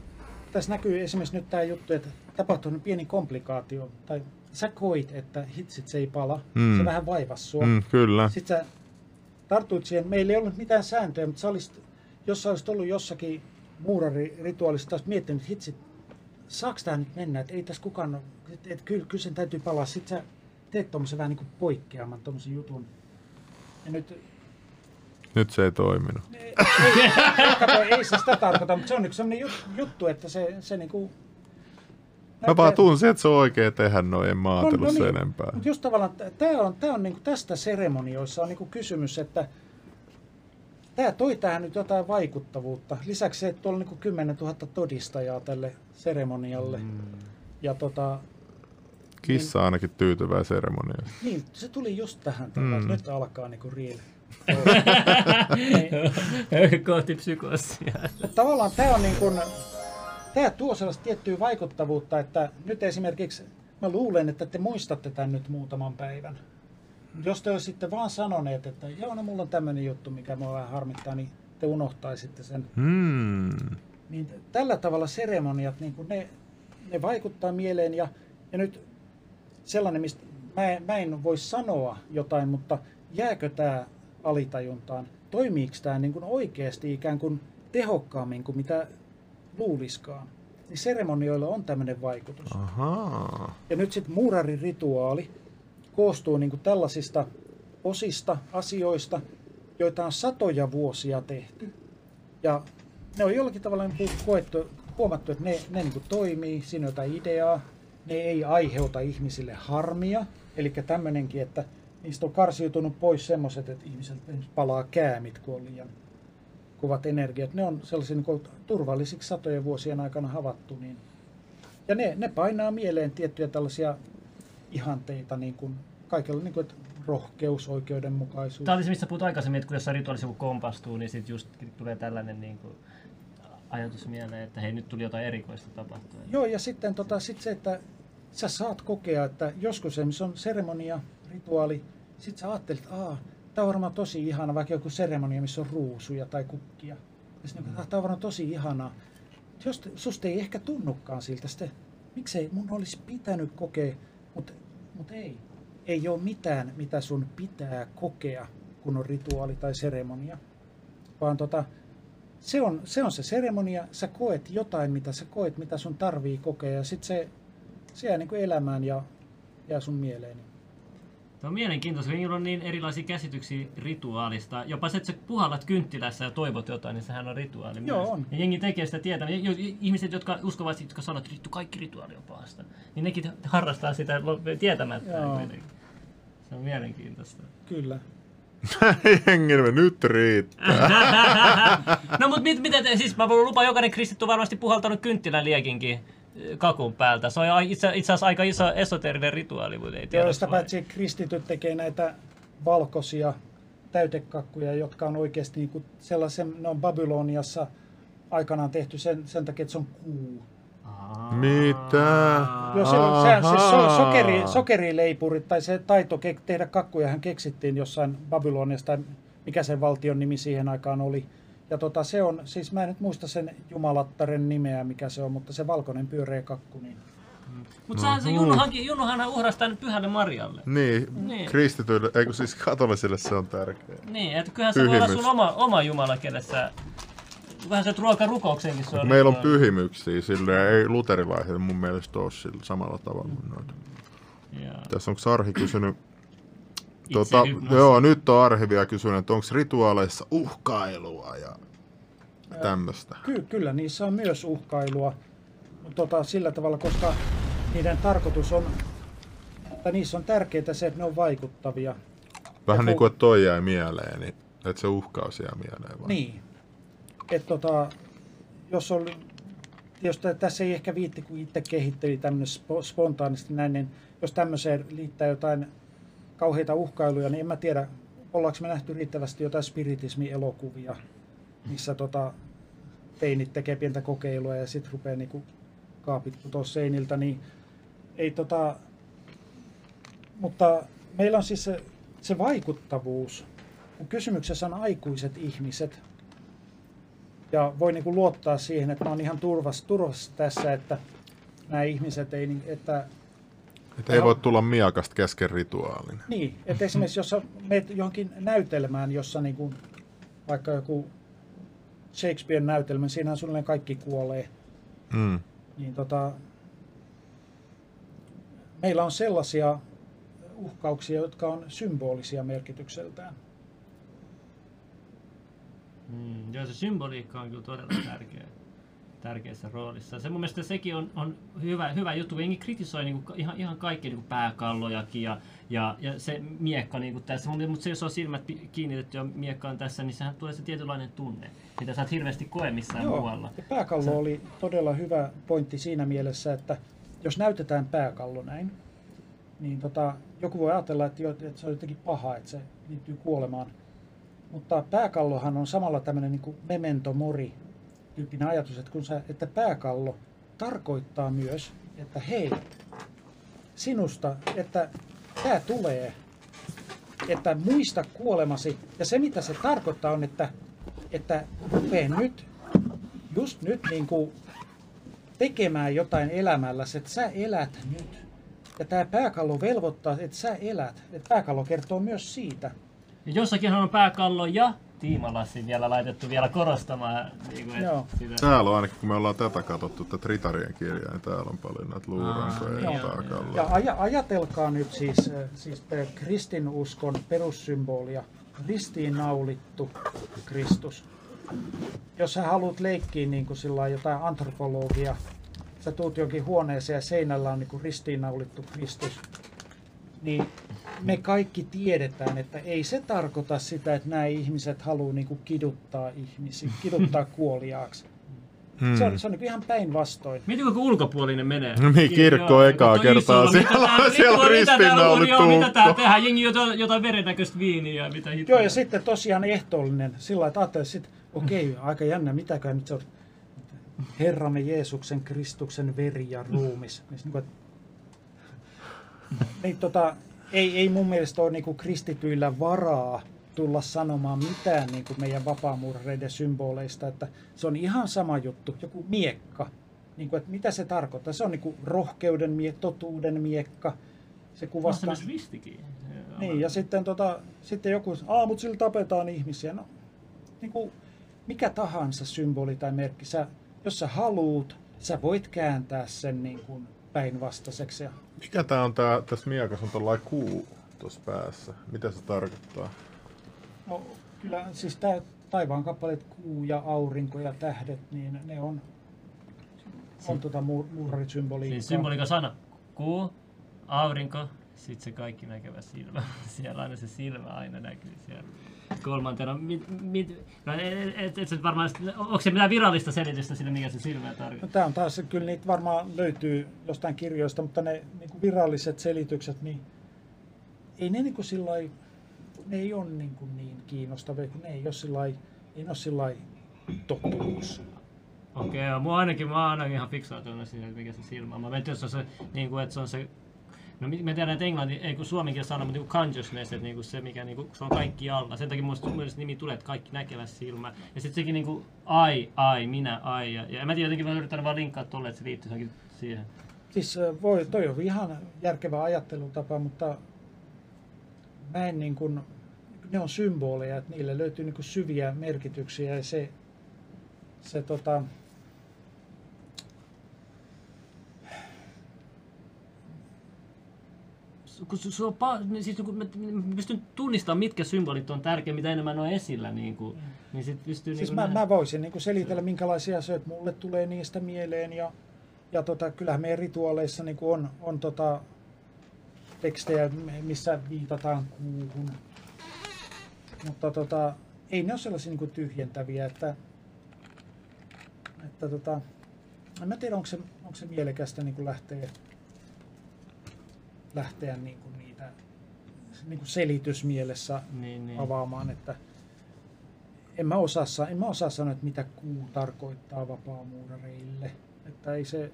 tässä näkyy esimerkiksi nyt tämä juttu, että tapahtui pieni komplikaatio. Tai sä koit, että hitsit se ei pala. Mm. Se vähän vaivasi sua. Mm, kyllä. Sitten sä tartuit siihen, meillä ei ollut mitään sääntöjä, mutta sä olisit, jos sä olisit ollut jossakin muurarirituaalissa, olisit miettinyt, että hitsit, saaks tää nyt mennä, että ei tässä kukaan, että et, kyllä, kyllä sen täytyy palaa. Sitten sä teet tuommoisen vähän niin kuin poikkeaman, tuommoisen jutun. Ja nyt, Nyt se ei toiminut. ei, kato, ei se sitä tarkoita, mutta se on yksi sellainen jut, juttu, että se, se niin kuin, Mä vaan tunsin, että se on oikein tehdä noin, en mä No, no niin. enempää. Mutta just tavallaan, tämä on, tää on niinku tästä seremonioissa on niinku kysymys, että tämä toi tähän nyt jotain vaikuttavuutta. Lisäksi se, että tuolla on niinku 10 000 todistajaa tälle seremonialle. Mm. Ja tota, Kissa ainakin tyytyvää seremoniasta. niin, se tuli just tähän, Mm. mm. nyt alkaa niinku real. <laughs> Kohti psykosia. Mutta tavallaan tämä on niin kuin, tämä tuo sellaista tiettyä vaikuttavuutta, että nyt esimerkiksi mä luulen, että te muistatte tämän nyt muutaman päivän. Jos te olisitte vaan sanoneet, että joo, no mulla on tämmöinen juttu, mikä mua vähän harmittaa, niin te unohtaisitte sen. Hmm. Niin tällä tavalla seremoniat, niin kuin ne, ne vaikuttaa mieleen ja, ja nyt sellainen, mistä mä, mä en voi sanoa jotain, mutta jääkö tämä alitajuntaan? Toimiiko tämä niin kuin oikeasti ikään kuin tehokkaammin kuin mitä luuliskaan? Niin seremonioilla on tämmöinen vaikutus. Ahaa. Ja nyt sitten muurarin rituaali koostuu niin kuin tällaisista osista, asioista, joita on satoja vuosia tehty. Ja ne on jollakin tavalla niin kuin koettu, huomattu, että ne, ne niin kuin toimii, siinä on jotain ideaa, ne ei aiheuta ihmisille harmia. Eli tämmöinenkin, että niistä on karsiutunut pois semmoiset, että ihmiset palaa käämit, kun on liian kovat energiat. Ne on sellaisia niin turvallisiksi satojen vuosien aikana havaittu. Niin ja ne, ne painaa mieleen tiettyjä tällaisia ihanteita, niin kuin kaikella, niin kuin, että rohkeus, oikeudenmukaisuus. Tämä oli se, mistä puhut aikaisemmin, että kun jossain rituaalissa joku kompastuu, niin sitten just tulee tällainen niin kuin, ajatus mieleen, että hei, nyt tuli jotain erikoista tapahtua. Joo, ja sitten tota, sit se, että sä saat kokea, että joskus esimerkiksi on seremonia, rituaali, sit sä ajattelet, että Tää on varmaan tosi ihana, vaikka joku seremonia, missä on ruusuja tai kukkia. Ja sitten niin, tää on varmaan tosi ihanaa. Jos susta ei ehkä tunnukaan siltä, sitten miksei mun olisi pitänyt kokea, mutta mut ei. Ei ole mitään, mitä sun pitää kokea, kun on rituaali tai seremonia. Vaan tota, se on, se on se seremonia, sä koet jotain, mitä sä koet, mitä sun tarvii kokea, ja sitten se, se jää niin kuin elämään ja jää sun mieleen. Tämä on mielenkiintoista, kun on niin erilaisia käsityksiä rituaalista. Jopa se, että sä puhallat kynttilässä ja toivot jotain, niin sehän on rituaali Joo, myös. on. Ja jengi tekee sitä tietää. Ihmiset, jotka uskovat, jotka sanoo, että vittu, kaikki rituaali on pahasta, niin nekin harrastaa sitä tietämättä. Joo. Se on mielenkiintoista. Kyllä. <laughs> Jengi, nyt riittää. <laughs> no mutta mit, mitä te, siis mä voin lupaa, jokainen kristitty on varmasti puhaltanut kynttilän liekinkin kakun päältä. Se on itse, itse asiassa aika iso esoterinen rituaali, mutta ei tiedä. Joista paitsi kristityt tekee näitä valkoisia täytekakkuja, jotka on oikeasti niin kuin sellaisen, ne on Babyloniassa aikanaan tehty sen, sen takia, että se on kuu. Mitä? Joo, se, siis so, Ahaa. sokeri, sokerileipurit tai se taito ke, tehdä kakkuja hän keksittiin jossain Babyloniassa tai mikä sen valtion nimi siihen aikaan oli. Ja tota, se on, siis mä en nyt muista sen jumalattaren nimeä, mikä se on, mutta se valkoinen pyöreä kakku, niin Mutta no, se Junnuhankin, Junnuhan uhrasi tämän pyhälle Marjalle. Niin, Niin. kristityille, eikö siis katolisille se on tärkeä. Niin, että kyllähän se voi olla sun oma, oma Jumala, kelle sä... Vähän se ruokarukouksenkin se on. Meillä on pyhimyksiä, silleen ei luterilaisille mun mielestä ole sillä samalla tavalla kuin noita. Joo. Tässä onko Arhi kysynyt, tota, joo nyt on Arhi vielä kysynyt, että onko rituaaleissa uhkailua ja tämmöistä. ky, kyllä niissä on myös uhkailua tota, sillä tavalla, koska niiden tarkoitus on, että niissä on tärkeää se, että ne on vaikuttavia. Vähän niin ku- kuin, että toi jäi mieleen, niin että se uhkaus jää mieleen vaan. Niin. Et tota, jos on, jos tä- tässä ei ehkä viitti, kun itse kehitteli tämmöinen spo, spontaanisti näin, niin jos tämmöiseen liittää jotain kauheita uhkailuja, niin en mä tiedä, ollaanko me nähty riittävästi jotain spiritismi-elokuvia, missä tota, teinit tekee pientä kokeilua ja sitten rupeaa niinku kaapit putoa seiniltä, niin ei tota, mutta meillä on siis se, se vaikuttavuus. Kun kysymyksessä on aikuiset ihmiset, ja voi niin luottaa siihen, että oon ihan turvassa, turvassa tässä, että nämä ihmiset ei, niin- että Et ei voi tulla miakasta kesken rituaalin. Niin, että esimerkiksi jos menet johonkin näytelmään, jossa niin kuin, vaikka joku Shakespearen näytelmä, siinähän suunnilleen kaikki kuolee, Mm. niin tota, meillä on sellaisia uhkauksia, jotka on symbolisia merkitykseltään. Mm, joo, se symboliikka on kyllä todella tärkeä, tärkeässä roolissa. Se mun mielestä sekin on, on hyvä, hyvä juttu. Jengi kritisoi niin kuin, ihan, ihan kaikki niin kuin pääkallojakin ja, ja, ja se miekka niin kuin tässä. Mutta se, jos on silmät kiinnitetty ja miekkaan tässä, niin sehän tulee se tietynlainen tunne, mitä sä et hirveästi koe missään muualla. Ja pääkallo oli todella hyvä pointti siinä mielessä, että jos näytetään pääkallo näin, niin tota, joku voi ajatella, että, jo, että se on jotenkin paha, että se liittyy kuolemaan. Mutta pääkallohan on samalla tämmöinen niin memento mori tyyppinen ajatus, että, kun sä, että pääkallo tarkoittaa myös, että hei, sinusta, että tämä tulee, että muista kuolemasi. Ja se mitä se tarkoittaa on, että, että rupee nyt, just nyt niin kuin tekemään jotain elämälläsi, että sä elät nyt. Ja tämä pääkallo velvoittaa, että sä elät. Että pääkallo kertoo myös siitä. Ja jossakin on pääkallo ja tiimalassi vielä laitettu vielä korostamaan. Niin kuin, Joo. sitä. Täällä on ainakin, kun me ollaan tätä katsottu, tätä Ritarien kirjaa, niin täällä on paljon näitä luurankoja Aa, ja pääkalloja. Ja aja, ajatelkaa nyt siis, äh, siis kristinuskon perussymbolia. Ristiinnaulittu Kristus. Jos sä haluat leikkiä niin kuin sillä jotain antropologia, sä tuut jonkin huoneeseen ja seinällä on niin kuin ristiinnaulittu Kristus, niin me kaikki tiedetään, että ei se tarkoita sitä, että nämä ihmiset haluaa niin kuin kiduttaa ihmisiä, <laughs> kiduttaa kuoliaaksi. Hmm. Se on, se on niin ihan päinvastoin. Mieti, kun ulkopuolinen menee. No niin, kirkko ekaa Toi kertaa. Siellä mitä tää- on- siellä on mitä tää- ristiinnaulittu joo, Mitä tää ukko. tehdään? Jengi jotain, jotain verennäköistä viiniä ja mitä hittoa. Joo, ja sitten tosiaan ehtoollinen, sillä lailla, että ajattelee sitten, okei, aika jännä, mitäkään nyt se on. Herramme Jeesuksen Kristuksen veri ja ruumis. Niin, niin, kuin, että- niin tota, ei, ei mun mielestä ole niin kristityillä varaa tulla sanomaan mitään niin kuin meidän vapaamuurareiden symboleista, että se on ihan sama juttu, joku miekka. Niin kuin, että mitä se tarkoittaa? Se on niin kuin rohkeuden mie, totuuden miekka. Se Vasta kuvastaa... myös ristikin. Niin, ja sitten, tota, sitten joku, aa, mutta sillä tapetaan ihmisiä. No, niin kuin, mikä tahansa symboli tai merkki, sä, jos sä haluut, sä voit kääntää sen niin kuin päinvastaiseksi. Ja, Mikä tää on tää, tässä miakassa on tollain kuu tuossa päässä. Mitä se tarkoittaa? no, kyllä siis tää taivaan kappaleet, kuu ja aurinko ja tähdet, niin ne on, on tota mur- muurarisymboliikkaa. Siis symboliikka sana. Kuu, aurinko, sitten se kaikki näkevä silmä. <laughs> Siellä aina se silmä aina näkyy siellä. Kolmantena, mit, mit, no, et, et, et, et varmaan, onko se mitään virallista selitystä sille, mikä se silmä No, tarkoittaa? tämä on taas, kyllä niitä varmaan löytyy jostain kirjoista, mutta ne niin kuin viralliset selitykset, niin ei ne niin kuin sillai, ne ei ole niin, kuin niin kiinnostavia, kun ne ei ole sillai, ei ole sillai totuus. Okei, okay, mua ainakin, mä oon ainakin ihan fiksautunut siihen, että mikä se silmä on. Mä mietin, jos on se, niin kuin, että se on se No mä tiedän, että englanti, ei kun suomenkin sana, mutta niin consciousness, että niinku se, mikä niinku, se on kaikki alla. Sen takia muista mielestä nimi tulee, että kaikki näkevä silmä. Ja sitten sekin niinku, ai, ai, minä, ai. Ja, ja mä tiedä, jotenkin mä yritän vaan linkkaa tolle, että se liittyy siihen. Siis voi, toi on ihan järkevä ajattelutapa, mutta mä en niin kuin, ne on symboleja, että niille löytyy niin kuin syviä merkityksiä ja se, se tota, kun se, se on pa- niin siis kun mä, mä pystyn tunnistamaan, mitkä symbolit on tärkeä, mitä enemmän on esillä, niin, kuin, niin sit pystyy Siis niin mä, mä voisin niin selitellä, minkälaisia asioita mulle tulee niistä mieleen. Ja, ja tota, kyllähän meidän rituaaleissa niin on, on tota, tekstejä, missä viitataan kuuhun. Mutta tota, ei ne ole sellaisia niin tyhjentäviä, että, että tota, en mä tiedä, onko se, onko se mielekästä niin lähteä, lähteä niin niitä niin selitysmielessä niin, niin. avaamaan, että en mä osaa, sa- en mä osaa sanoa, että mitä kuu tarkoittaa vapaamuurareille. Että ei se,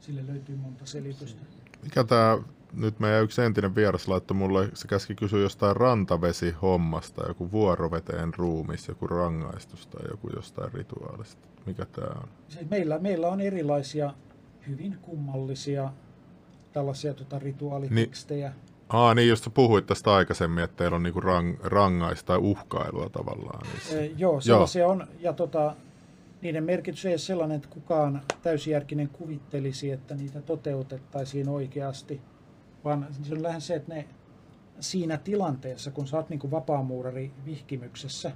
sille löytyy monta selitystä. Mikä tää, nyt meidän yksi entinen vieras laittoi mulle, se käski kysyä jostain rantavesihommasta, joku vuoroveteen ruumis, joku rangaistus tai joku jostain rituaalista. Mikä tää on? Meillä, meillä on erilaisia hyvin kummallisia tällaisia tota, rituaalitekstejä. Aa, niin just puhuit tästä aikaisemmin, että teillä on niinku rang, rangaista tai uhkailua tavallaan. niissä. Niin. Joo, sellaisia on. Ja tota, niiden merkitys ei ole sellainen, että kukaan täysjärkinen kuvittelisi, että niitä toteutettaisiin oikeasti, vaan se on lähes se, että ne siinä tilanteessa, kun sä oot niin kuin vapaamuurari vihkimyksessä,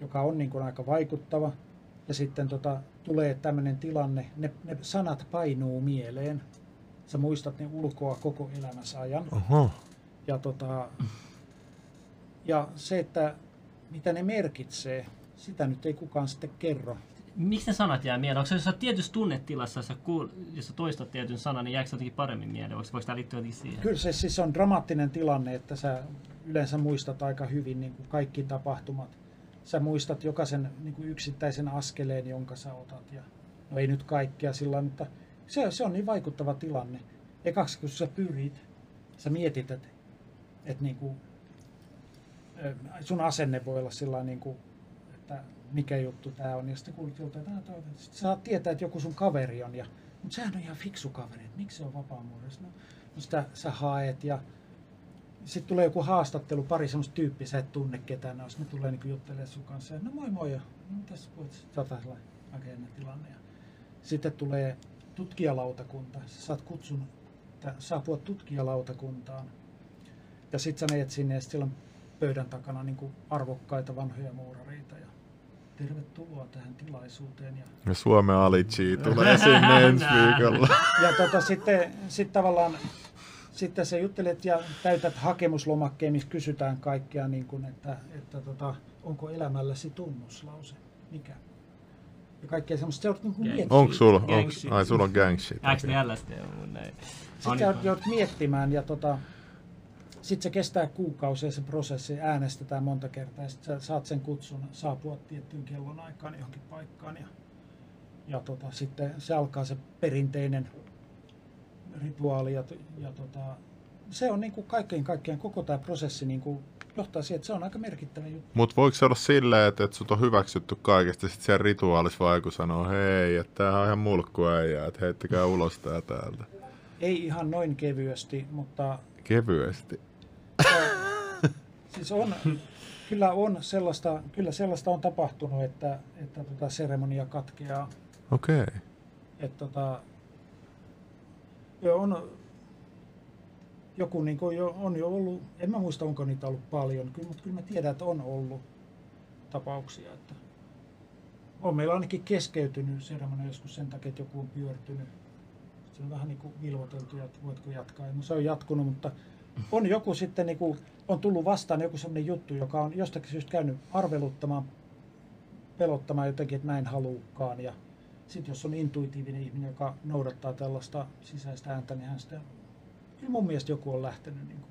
joka on niin kuin aika vaikuttava, ja sitten tota, tulee tämmöinen tilanne, ne, ne sanat painuu mieleen. Sä muistat ne ulkoa koko elämässä ajan. Oho. Ja, tota, ja se, että mitä ne merkitsee, sitä nyt ei kukaan sitten kerro. Miksi ne sanat jää mieleen? Onko se jossain tietyssä tunnetilassa, jos sä, kuul, jos sä toistat tietyn sanan, niin jääkö se jotenkin paremmin mieleen? Voiko, voiko tämä liittyä jotenkin siihen? Kyllä se siis on dramaattinen tilanne, että sä yleensä muistat aika hyvin niin kuin kaikki tapahtumat. Sä muistat jokaisen niin kuin yksittäisen askeleen, jonka sä otat. Ja, no ei nyt kaikkea sillä mutta se, se on niin vaikuttava tilanne. Ekaksi kun sä pyrit, sä mietit, että, niin kuin, ö, sun asenne voi olla sillä niin kuin, että mikä juttu tämä on. Ja sitten kuulet joltain, että "Ah, toi- sitten saat tietää, että joku sun kaveri on. Ja, mutta sehän on ihan fiksu kaveri, että miksi se on vapaamuurissa. No, no sitä sä haet ja sitten tulee joku haastattelu, pari semmoista tyyppiä, sä et tunne ketään, no, ne tulee niin juttelemaan sun kanssa. Ja, no moi moi, ja no, tässä voit tätä jännä tilanne. Ja sitten tulee tutkijalautakunta, sä saat kutsun saapua tutkijalautakuntaan. Ja sitten sä menet sinne ja sit siellä on pöydän takana niin kuin arvokkaita vanhoja muurareita. Ja tervetuloa tähän tilaisuuteen. Ja Ja Suomen Alici tulee sinne <laughs> ensi viikolla. ja tota, sitten sit tavallaan sitten se juttelet ja täytät hakemuslomakkeen, missä kysytään kaikkea, niin kuin, että, että tota, onko elämälläsi tunnuslause, mikä. Ja kaikkea semmoista, se on niin kuin Gang. miettimään. Onko sulla? Onks, ai sulla on gang shit. Ne LSD on mun näin? Sitten sä joudut miettimään ja tota, sitten se kestää kuukausia se prosessi, äänestetään monta kertaa ja sitten sä saat sen kutsun saapua tiettyyn kellonaikaan johonkin paikkaan ja, ja tota, sitten se alkaa se perinteinen rituaali ja, ja tota, se on niin kuin kaikkein kaikkiaan koko tämä prosessi niin kuin johtaa siihen, että se on aika merkittävä juttu. Mut voiko se olla silleen, että, että sut on hyväksytty kaikesta ja sit siellä rituaalissa vaan joku sanoo, hei, että tämähän on ihan mulkkuäijä, että heittäkää ulos tää täältä. Ei ihan noin kevyesti, mutta Kevyesti. <laughs> siis on, kyllä on sellaista, kyllä sellaista on tapahtunut, että, että tota seremonia katkeaa. Okei. Okay. Että tota, on joku niin kuin jo, on jo ollut, en mä muista onko niitä ollut paljon, kyllä, mutta kyllä mä tiedän, että on ollut tapauksia, että on meillä ainakin keskeytynyt seremonia joskus sen takia, että joku on pyörtynyt. Se on vähän niin kuin vilvoteltu, että voitko jatkaa. No se on jatkunut, mutta on joku sitten niin kuin, on tullut vastaan joku sellainen juttu, joka on jostakin syystä käynyt arveluttamaan, pelottamaan jotenkin, että mä en haluukaan. Ja sitten jos on intuitiivinen ihminen, joka noudattaa tällaista sisäistä ääntä, niin hän sitä, kyllä mun mielestä joku on lähtenyt. Niin kuin.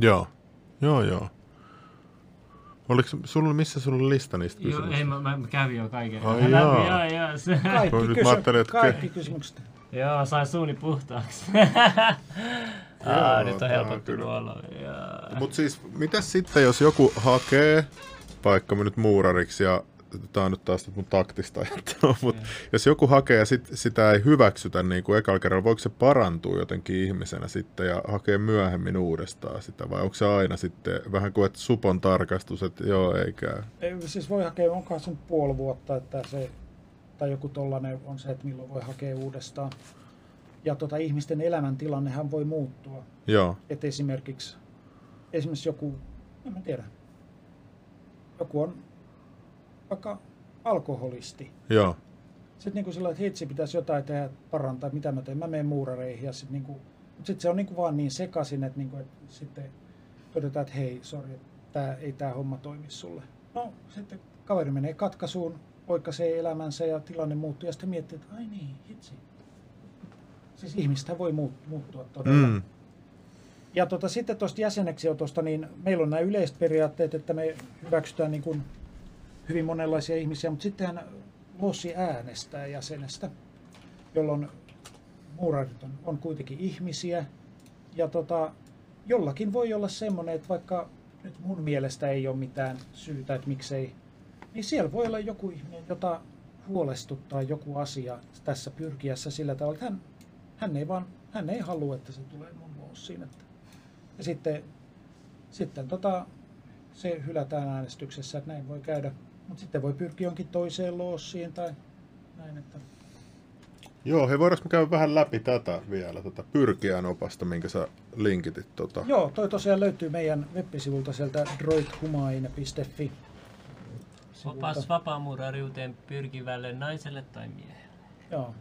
Joo. Joo, joo. Oliko sulla, missä sulla oli lista niistä Joo, kysymyksistä? ei, mä, mä, mä kävin jo kaiken. Ai Läpi, jaa. joo, joo, se, Kaikki, Nyt mä kysy- ajattelin, että- kaikki kysymykset. joo, sain suuni puhtaaksi. <laughs> Joo, nyt on tää on helpottunut kyllä. olo. Joo. Mut siis, mitäs sitten, jos joku hakee, vaikka nyt muurariksi ja tää on nyt taas mun taktista <laughs> ajattelua, mutta jos joku hakee ja sit, sitä ei hyväksytä niin kuin ekalla kerralla, voiko se parantua jotenkin ihmisenä sitten ja hakee myöhemmin uudestaan sitä, vai onko se aina sitten vähän kuin että supon tarkastus, että joo, ei käy? Ei, Siis voi hakea, onkohan se nyt puoli vuotta, että se, tai joku tollanen on se, että milloin voi hakea uudestaan. Ja tota, ihmisten elämäntilannehan voi muuttua. Joo, Että esimerkiksi, esimerkiksi joku, en mä tiedä, joku on vaikka alkoholisti. joo, Sitten niin kuin sillä, että hitsi pitäisi jotain tehdä, parantaa, mitä mä teen, mä menen muurareihin. Ja sitten niin kuin, mutta sitten se on niin kuin vaan niin sekaisin, että, niin kuin, että sitten todetaan, että hei, sori, tää, ei tämä homma toimi sulle. No sitten kaveri menee katkaisuun, oikaisee elämänsä ja tilanne muuttuu ja sitten miettii, että ai niin, hitsi. Siis ihmistä voi muut- muuttua todella. mm, Ja tota, sitten tuosta jäseneksiotosta, niin meillä on nämä yleiset periaatteet, että me hyväksytään niin kuin hyvin monenlaisia ihmisiä, mutta sittenhän Lossi äänestää jäsenestä, jolloin muurarit on, on kuitenkin ihmisiä. Ja tota, jollakin voi olla semmoinen, että vaikka nyt mun mielestä ei ole mitään syytä, että miksei, niin siellä voi olla joku ihminen, jota huolestuttaa joku asia tässä pyrkiässä sillä tavalla, että hän, hän ei vaan, hän ei halua, että se tulee mun lossiin. Että. Ja sitten, sitten tota, se hylätään äänestyksessä, että näin voi käydä. Mutta sitten voi pyrkiä jonkin toiseen loossiin tai näin. Että... Joo, he voidaanko me käydä vähän läpi tätä vielä, tätä pyrkiän opasta, minkä sä linkitit. Tota. Joo, toi tosiaan löytyy meidän web-sivulta sieltä droidhumain.fi. Opas vapaamuurariuteen pyrkivälle naiselle tai miehelle. Joo.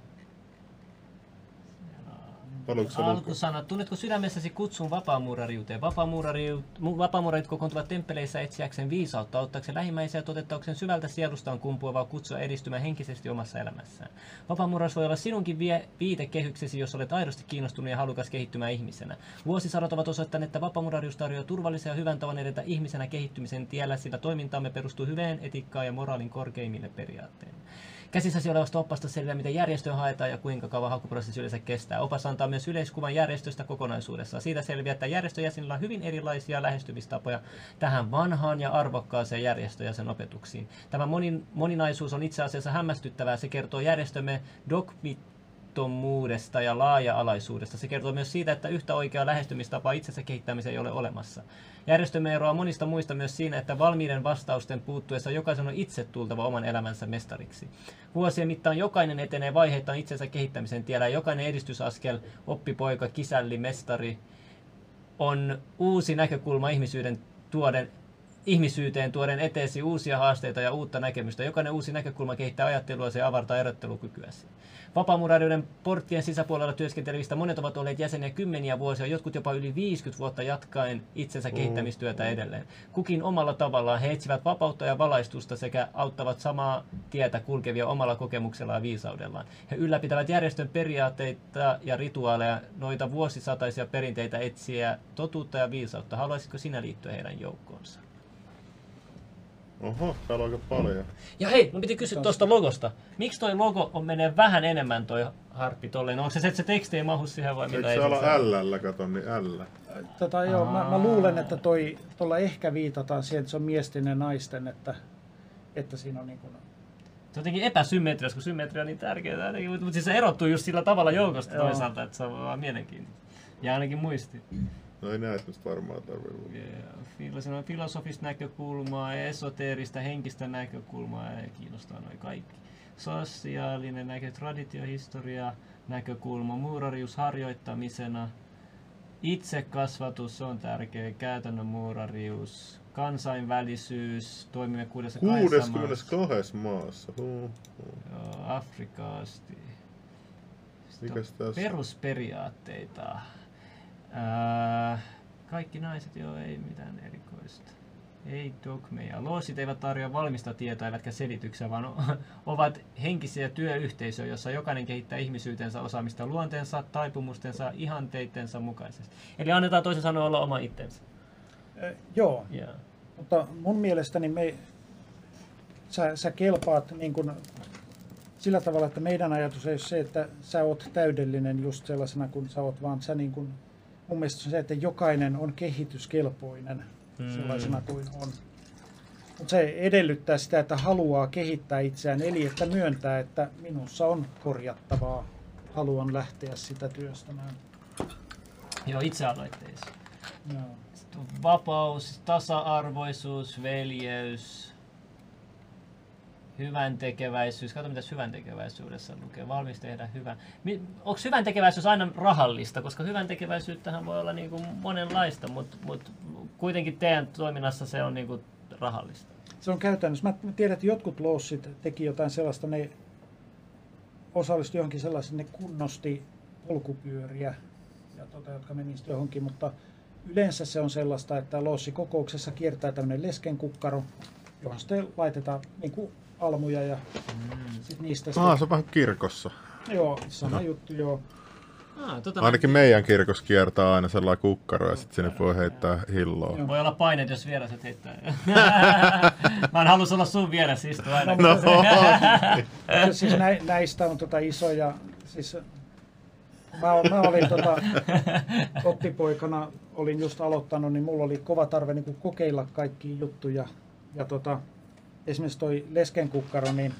Alkusana, tunnetko sydämessäsi kutsun vapaamuurariuteen? Vapaamuurariut, mu- vapaamuurarit kokoontuvat temppeleissä etsiäkseen viisautta, ottaakseen lähimmäisiä ja toteuttaakseen syvältä sielustaan kumpuavaa kutsua edistymään henkisesti omassa elämässään. Vapaamuuraus voi olla sinunkin vie- viitekehyksesi, jos olet aidosti kiinnostunut ja halukas kehittymään ihmisenä. Vuosisadat ovat osoittaneet, että vapaamuurarius tarjoaa turvallisen ja hyvän tavan edetä ihmisenä kehittymisen tiellä, sillä toimintaamme perustuu hyveen etiikkaan ja moraalin korkeimmille periaatteille. Käsissäsi olevasta opasta selviää, miten järjestöä haetaan ja kuinka kauan hakuprosessi yleensä kestää. Opas antaa myös yleiskuvan järjestöstä kokonaisuudessaan. Siitä selviää, että järjestöjäsenillä on hyvin erilaisia lähestymistapoja tähän vanhaan ja arvokkaaseen järjestöjäsen opetuksiin. Tämä monin, moninaisuus on itse asiassa hämmästyttävää. Se kertoo järjestömme dogmittomuudesta ja laaja-alaisuudesta. Se kertoo myös siitä, että yhtä oikeaa lähestymistapaa itsensä kehittämiseen ei ole olemassa. Järjestömme eroaa monista muista myös siinä, että valmiiden vastausten puuttuessa jokaisen on itse tultava oman elämänsä mestariksi. Vuosien mittaan jokainen etenee vaiheittain itsensä kehittämisen tiellä jokainen edistysaskel, oppipoika, kisälli, mestari, on uusi näkökulma ihmisyyden tuoden, ihmisyyteen tuoden eteesi uusia haasteita ja uutta näkemystä. Jokainen uusi näkökulma kehittää ajattelua ja avartaa erottelukykyäsi. Vapaamuraiden porttien sisäpuolella työskentelevistä monet ovat olleet jäseniä kymmeniä vuosia, jotkut jopa yli 50 vuotta jatkaen itsensä kehittämistyötä edelleen. Kukin omalla tavallaan he etsivät vapautta ja valaistusta sekä auttavat samaa tietä kulkevia omalla kokemuksellaan ja viisaudellaan. He ylläpitävät järjestön periaatteita ja rituaaleja, noita vuosisataisia perinteitä etsiä totuutta ja viisautta. Haluaisitko sinä liittyä heidän joukkoonsa? Oho, täällä on aika paljon. Ja hei, mun piti kysyä tuosta logosta. Miksi toi logo on menee vähän enemmän toi harppi tolleen? Onko se se, että se teksti ei mahu siihen vai mitä? Eikö ei se olla? L, kato, niin L. Tota, joo, mä, mä, luulen, että toi, tuolla ehkä viitataan siihen, että se on miesten ja naisten, että, että siinä on niin kuin, Se on jotenkin epäsymmetrias, kun symmetria on niin tärkeää. Mutta mutta siis se erottuu just sillä tavalla joukosta Joo. toisaalta, että se on vaan mielenkiintoista. Ja ainakin muisti. No ei näistä nyt varmaan tarvitse. Yeah. On filosofista näkökulmaa, esoteerista, henkistä näkökulmaa ja kiinnostaa noin kaikki. Sosiaalinen näkö, traditiohistoria, näkökulma, muurarius harjoittamisena, itsekasvatus on tärkeä, käytännön muurarius, kansainvälisyys, toimimme 62 maassa. 62 maassa. Huh, huh. Joo, Afrikaasti. Mikäs tässä? Perusperiaatteita. Ää, kaikki naiset, joo, ei mitään erikoista. Ei dogmeja. Loosit eivät tarjoa valmista tietoa eivätkä selityksiä, vaan o- <laughs> ovat henkisiä työyhteisöjä, jossa jokainen kehittää ihmisyytensä osaamista luonteensa, taipumustensa, ihanteitensa mukaisesti. Eli annetaan toisin sanoen olla oma itsensä. äh, joo, Yeah. mutta mun mielestäni me, sä, sä kelpaat niin kuin, sillä tavalla, että meidän ajatus ei ole se, että sä oot täydellinen just sellaisena kuin sä oot, vaan sä niin kuin, mun mielestä se että jokainen on kehityskelpoinen Mm. sellaisena kuin on. Mutta se edellyttää sitä, että haluaa kehittää itseään, eli että myöntää, että minussa on korjattavaa. Haluan lähteä sitä työstämään. Joo, on vapaus, tasa-arvoisuus, veljeys, hyvän tekeväisyys. Kato, mitä hyvän tekeväisyydessä lukee. Valmis tehdä hyvä. Onko hyvän tekeväisyys aina rahallista? Koska hyvän tekeväisyyttähän voi olla niin kuin monenlaista, mutta mut kuitenkin teidän toiminnassa se on niin kuin rahallista. Se on käytännössä. Mä tiedän, että jotkut loussit teki jotain sellaista, ne osallistui johonkin sellaisen, ne kunnosti polkupyöriä, ja tota, jotka meni johonkin, mutta yleensä se on sellaista, että loussikokouksessa kiertää tämmöinen leskenkukkaro, johon sitten laitetaan niin kuin almuja ja Mm. sit niistä Ah, sitten, se on vähän kirkossa. joo, sama juttu, joo. Ah, tota Ainakin meidän kirkossa kiertää aina sellainen kukkaro ja sitten sinne voi heittää hilloa. Joo. Voi olla paineet, jos vieraset heittää. <laughs> Mä en halus olla sun vieressä istua aina. No, <laughs> siis nä, näistä on tota isoja, siis mä, mä olin tota, <laughs> oppipoikana, olin just aloittanut, niin mulla oli kova tarve niin kuin kokeilla kaikkia juttuja. Ja tota, esimerkiksi toi leskenkukkaro, niin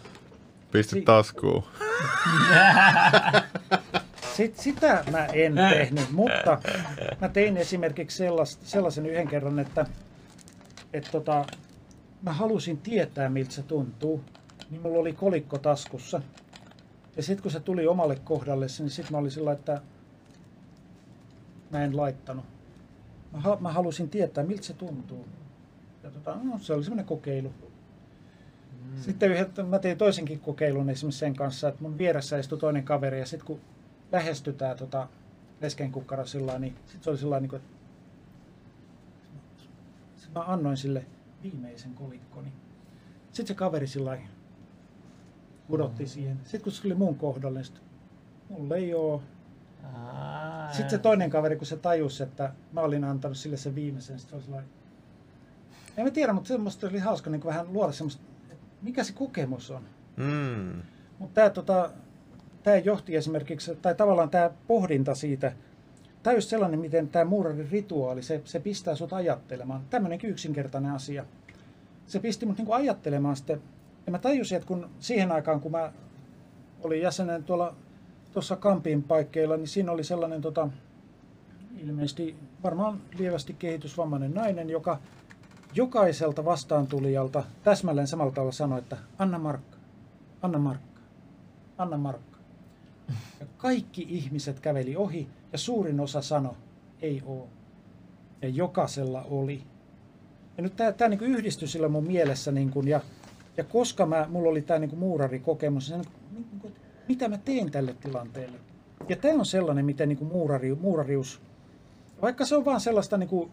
Pisti Si- taskuun. <laughs> Sit, sitä mä en tehnyt, mutta mä tein esimerkiksi sellais, sellaisen yhden kerran, että, että tota, mä halusin tietää, miltä se tuntuu. Niin mulla oli kolikko taskussa. Ja sitten kun se tuli omalle kohdalle, niin sitten mä olin sillä, että mä en laittanut. Mä, mä halusin tietää, miltä se tuntuu. Ja tota, no, se oli semmoinen kokeilu. Sitten yhden, mä tein toisenkin kokeilun esimerkiksi sen kanssa, että mun vieressä istui toinen kaveri ja sitten kun lähestytään tota leskenkukkara sillä lailla, niin sitten se oli sillä niin että sit mä annoin sille viimeisen kolikkoni. Sitten se kaveri sillä pudotti siihen. Sitten kun se tuli mun kohdalle, niin sit, mulla ei oo. Sitten se toinen kaveri, kun se tajusi, että mä olin antanut sille sen viimeisen, sitten se oli sellainen, en mä tiedä, mutta semmoista oli hauska niin vähän luoda semmoista, mikä se kokemus on. Mm. Mutta tämä tota, tää johti esimerkiksi, tai tavallaan tämä pohdinta siitä, tämä on just sellainen, miten tämä muurarin rituaali, se, se pistää sut ajattelemaan. Tämmöinenkin yksinkertainen asia. Se pisti mut niinku ajattelemaan sitten, ja mä tajusin, että kun siihen aikaan, kun mä olin jäsenen tuolla tuossa Kampin paikkeilla, niin siinä oli sellainen tota, ilmeisesti varmaan lievästi kehitysvammainen nainen, joka jokaiselta vastaantulijalta täsmälleen samalla tavalla sanoi, että anna markka, anna markka, anna markka. Ja kaikki ihmiset käveli ohi ja suurin osa sanoi, ei oo. Ja jokaisella oli. Ja nyt tämä, tämä niin yhdistyi sillä mun mielessä, niin kuin, ja, ja koska mä, mulla oli tämä niin muurarikokemus, niin, niin kuin, mitä mä teen tälle tilanteelle. Ja tämä on sellainen, miten niin kuin muurari, muurarius, vaikka se on vaan sellaista, niin kuin,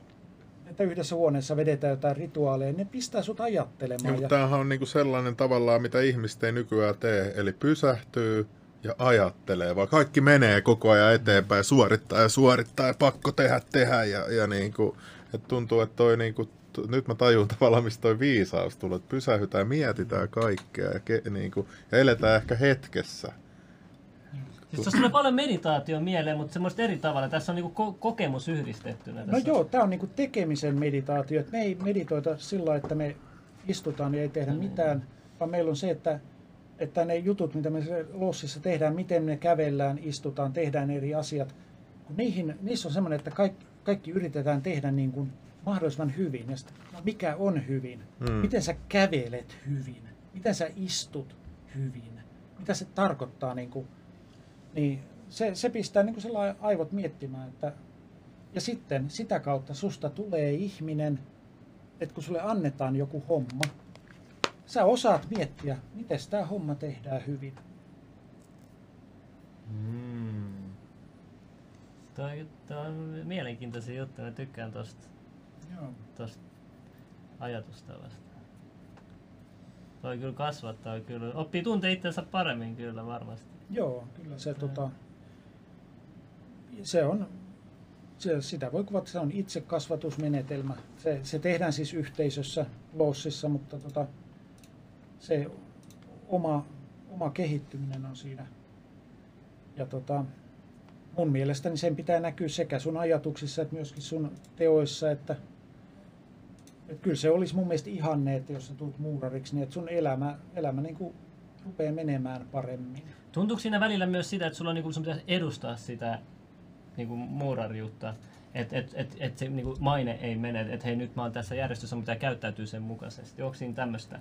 että yhdessä huoneessa vedetään jotain rituaaleja, ne pistää sut ajattelemaan. Ja, tämähän on niinku sellainen tavallaan, mitä ihmiset ei nykyään tee. Eli pysähtyy ja ajattelee, vaan kaikki menee koko ajan eteenpäin, suorittaa ja suorittaa ja pakko tehdä, tehdä. Ja, ja niinku, et tuntuu, että toi niinku, nyt mä tajun <laughs> tavallaan, mistä toi viisaus tulee, että pysähytään, mietitään kaikkea ja, ke, niinku, ja eletään ehkä hetkessä. Siis tuossa tulee paljon meditaatio mieleen, mutta semmoista eri tavalla. Tässä on niinku ko- kokemus yhdistettynä. No Tässä. joo, tämä on niinku tekemisen meditaatio. että Me ei meditoita sillä että me istutaan ja ei tehdä mitään, vaan meillä on se, että, että ne jutut, mitä me lossissa tehdään, miten me kävellään, istutaan, tehdään eri asiat, kun niihin, niissä on semmoinen, että kaikki, kaikki yritetään tehdä niin kuin mahdollisimman hyvin. Ja sitten, no mikä on hyvin? Mm. Miten sä kävelet hyvin? Miten sä istut hyvin? Mitä se tarkoittaa? Niin, kuin, niin se, se pistää niin kuin sellainen aivot miettimään, että ja sitten sitä kautta susta tulee ihminen, että kun sulle annetaan joku homma, sä osaat miettiä, miten tämä homma tehdään hyvin. Mm. Toi, toi on mielenkiintoisia juttuja. Mä tykkään tosta, Joo. tosta ajatustavasta. Toi kyllä kasvattaa kyllä. Oppii tuntee itsensä paremmin kyllä varmasti. Joo, kyllä se, tota, se on, se, sitä voi kuvata, se on itsekasvatusmenetelmä. Se, se tehdään siis yhteisössä, lossissa, mutta tota, se oma, oma kehittyminen on siinä. Ja tota, mun mielestäni sen pitää näkyä sekä sun ajatuksissa että myöskin sun teoissa, että, että kyllä se olisi mun mielestä ihanne, että jos sä tulet muurariksi, niin että sun elämä, elämä niin kuin rupeaa menemään paremmin. Tuntuuko siinä välillä myös sitä, että sulla on niinku, sun pitäisi edustaa sitä niinku muurariutta? Että et, et, et se niinku maine ei mene, että hei nyt mä oon tässä järjestössä, mutta käyttäytyy sen mukaisesti. Onko siinä tämmöistä?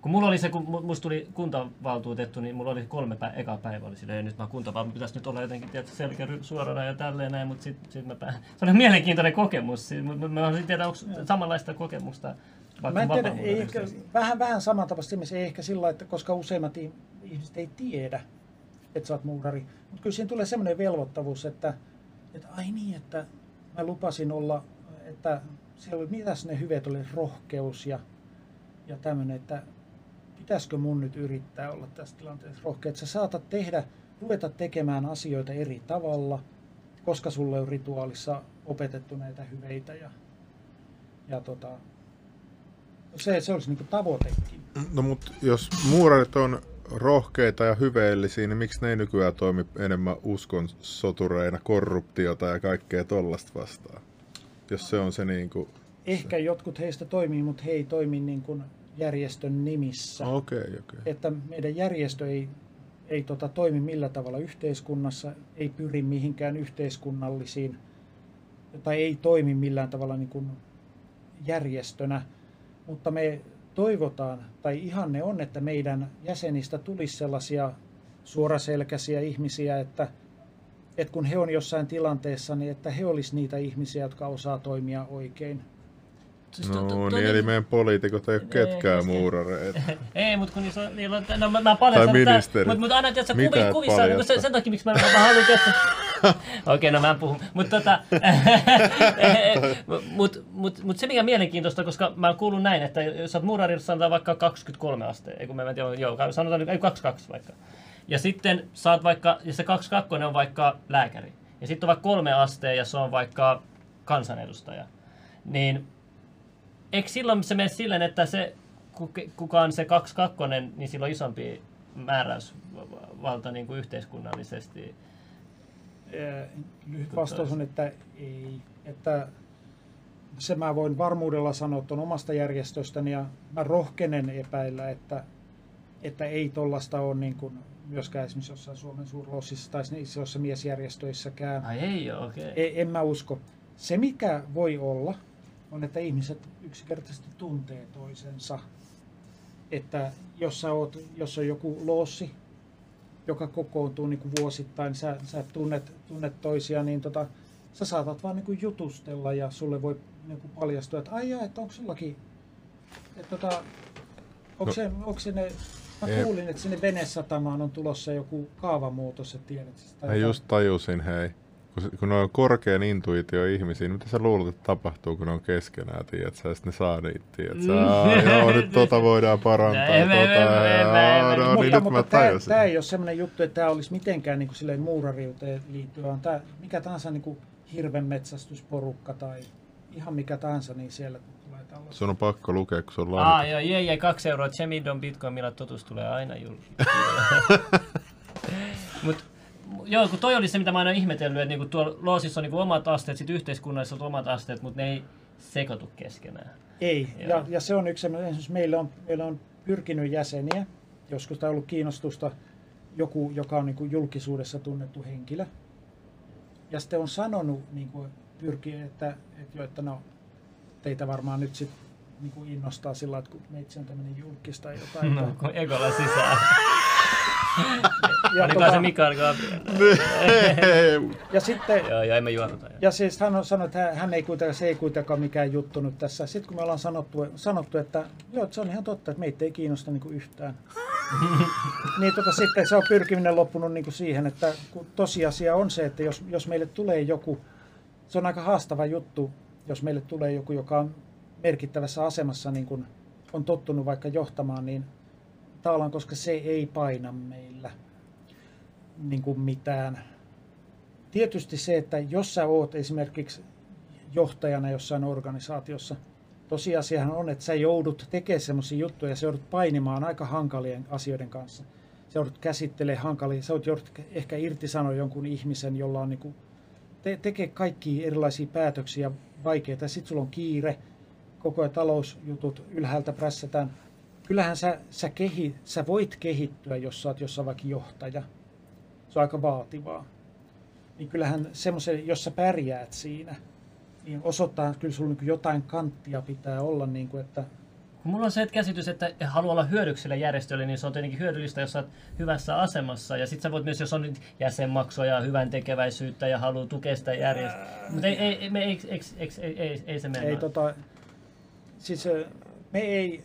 Kun mulla oli se, kun mu- musta tuli kuntavaltuutettu, niin mulla oli kolme pä- eka päivä oli silleen, nyt mä kuntavaltuutettu, pitäisi nyt olla jotenkin tietysti selkeä suorana ja tälleen näin, mutta sitten sit mä pää... Se oli mielenkiintoinen kokemus. Siis, Mä, mä haluaisin tiedä, onko samanlaista kokemusta Mä en tiedä, ei ehkä, vähän, vähän samantapaisesti ihmisiä, ei ehkä sillä että koska useimmat ihmiset ei tiedä, että sä oot muurari. Mutta kyllä siinä tulee semmoinen velvoittavuus, että, että ai niin, että mä lupasin olla, että siellä oli, mitäs ne hyveet oli, rohkeus ja, ja tämmöinen, että pitäisikö mun nyt yrittää olla tässä tilanteessa rohkea, että sä saatat tehdä, ruveta tekemään asioita eri tavalla, koska sulle on rituaalissa opetettu näitä hyveitä ja, ja tota, se, se olisi niinku tavoitekin. No mutta jos muurarit on rohkeita ja hyveellisiä, niin miksi ne ei nykyään toimi enemmän uskon sotureina, korruptiota ja kaikkea tollasta vastaan? Jos se on se niin kuin... Ehkä jotkut heistä toimii, mutta he ei toimi niin kuin järjestön nimissä. Okei, okay, okei. Okay. Että meidän järjestö ei, ei tota, toimi millä tavalla yhteiskunnassa, ei pyri mihinkään yhteiskunnallisiin, tai ei toimi millään tavalla niin kuin järjestönä, mutta me toivotaan, tai ihanne on, että meidän jäsenistä tulisi sellaisia suoraselkäisiä ihmisiä, että, että kun he on jossain tilanteessa, niin että he olisivat niitä ihmisiä, jotka osaa toimia oikein. Siis no to, to, niin, eli meidän poliitikot ei ole ketkään muurareita. <laughs> ei, mutta kun niillä on, niillä on no mä, mä paljastan, tai ministerit. Mutta mut aina tiedätkö, kuvi, kuvissa, niin sen, sen takia miksi mä, mä, mä haluan tietysti... <laughs> Okei, no mä en puhu. Mutta tota, <laughs> mut, mut, mut se mikä mielenkiintoista, koska mä kuulun näin, että jos sä oot sanotaan vaikka 23 astetta, ei kun mä en tiedä, joo, sanotaan, ei 22 vaikka. Ja sitten saat vaikka, ja se 22 on vaikka lääkäri. Ja sitten on vaikka kolme asteen ja se on vaikka kansanedustaja. Niin eikö silloin se mene silleen, että se, kuka on se 22, niin sillä on isompi määräysvalta niin kuin yhteiskunnallisesti? Lyhyt vastaus on, että ei. Että se mä voin varmuudella sanoa tuon omasta järjestöstäni ja mä rohkenen epäillä, että, että ei tollasta ole niin kuin myöskään esimerkiksi jossain Suomen suurlossissa tai isoissa miesjärjestöissäkään. Ai ei ole, okei. Okay. En, en mä usko. Se mikä voi olla, on, että ihmiset yksinkertaisesti tuntee toisensa. Että jos, sä oot, jos on joku lossi, joka kokoontuu niin kuin vuosittain, sä, sä tunnet, tunnet toisia, niin tota, sä saatat vaan niin kuin jutustella ja sulle voi niin kuin paljastua, että ai että onko sullakin, että tota, onko, no. se, onko se ne, mä kuulin, että sinne venesatamaan on tulossa joku kaavamuutos, että tiedät. Mä just tajusin, hei kun, kun on korkean intuitio ihmisiä, niin mitä sä luulet, että tapahtuu, kun ne on keskenään, tiedät sä, sitten ne saa niitä, tiedät sä, mm. joo, nyt tota voidaan parantaa, tota, no, niin nyt mä tajusin. Tämä ei ole semmoinen juttu, että tämä olisi mitenkään niin kuin silleen muurariuteen liittyvä, tämä mikä tahansa niin kuin hirvenmetsästysporukka tai ihan mikä tahansa, niin siellä tulee tällaista. Sun on pakko lukea, kun se on lainattu. Ah, joo, jee, jee, kaksi euroa. Chemidon Bitcoin, millä totuus tulee aina julki. <laughs> Mutta joo, kun toi oli se, mitä mä aina ihmetellyt, että niinku tuolla Loosissa on niinku omat asteet, sitten yhteiskunnassa on omat asteet, mutta ne ei sekoitu keskenään. Ei, ja, ja, se on yksi esimerkiksi meillä on, meillä on pyrkinyt jäseniä, joskus tämä on ollut kiinnostusta, joku, joka on niin julkisuudessa tunnettu henkilö, ja sitten on sanonut, niin kuin pyrki, että, että, jo, että no, teitä varmaan nyt sitten niin innostaa sillä että kun meitsi on tämmöinen julkista jotain. No, kun ekolla sisään. <laughs> ja Oliko tota, se Mikael <laughs> Gabriel? ja sitten... Joo, ja emme juonota. Ja siis hän on sanonut, että hän ei kuitenkaan, se ei kuitenkaan mikään juttu nyt tässä. Sitten kun me ollaan sanottu, sanottu että joo, että se on ihan totta, että meitä ei kiinnosta niin yhtään. <laughs> niin tota, sitten se on pyrkiminen loppunut niin kuin siihen, että kun tosiasia on se, että jos, jos meille tulee joku, se on aika haastava juttu, jos meille tulee joku, joka on merkittävässä asemassa, niin kuin on tottunut vaikka johtamaan, niin tavallaan, koska se ei paina meillä niin kuin mitään. Tietysti se, että jos sä oot esimerkiksi johtajana jossain organisaatiossa, tosiasiahan on, että sä joudut tekemään semmoisia juttuja, sä joudut painimaan aika hankalien asioiden kanssa. Sä joudut käsittelemään hankalia, sä joudut ehkä irtisanoa jonkun ihmisen, jolla on niin kuin, te, tekee kaikki erilaisia päätöksiä vaikeita. Sitten sulla on kiire, koko ajan talousjutut ylhäältä prässätään kyllähän sä, sä, kehi, sä voit kehittyä, jos sä oot jossain vaikka johtaja. Se on aika vaativaa. Niin kyllähän semmoisen, jos sä pärjäät siinä, niin osoittaa, että kyllä sulla niin jotain kanttia pitää olla, niin kuin, että Mulla on se että käsitys, että e haluaa olla hyödyksellä järjestölle, niin se on tietenkin hyödyllistä, jos olet hyvässä asemassa. Ja sit sä voit myös, jos on jäsenmaksua ja hyvän tekeväisyyttä ja haluaa tukea sitä järjestöä. Mutta ei, ei, me, ei, ei, ei, ei, ei, ei se mene. Ei, tota, siis me ei,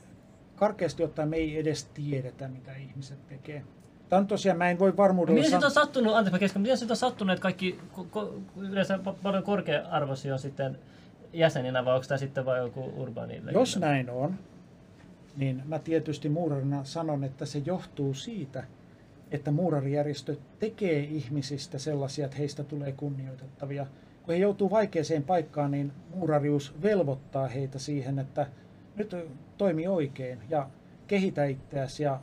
karkeasti ottaen me ei edes tiedetä, mitä ihmiset tekee. Tämä on tosiaan, mä en voi varmuudella... Miten san... on sattunut, anteeksi kesken, miten siitä on sattunut, että kaikki ko, yleensä paljon korkea-arvoisia on sitten jäseninä, vai onko tämä sitten vain joku urbaani Jos näin on, niin mä tietysti muurarina sanon, että se johtuu siitä, että muurarijärjestö tekee ihmisistä sellaisia, että heistä tulee kunnioitettavia. Kun he joutuu vaikeaseen paikkaan, niin muurarius velvoittaa heitä siihen, että nyt toimi oikein ja kehitä itseäsi ja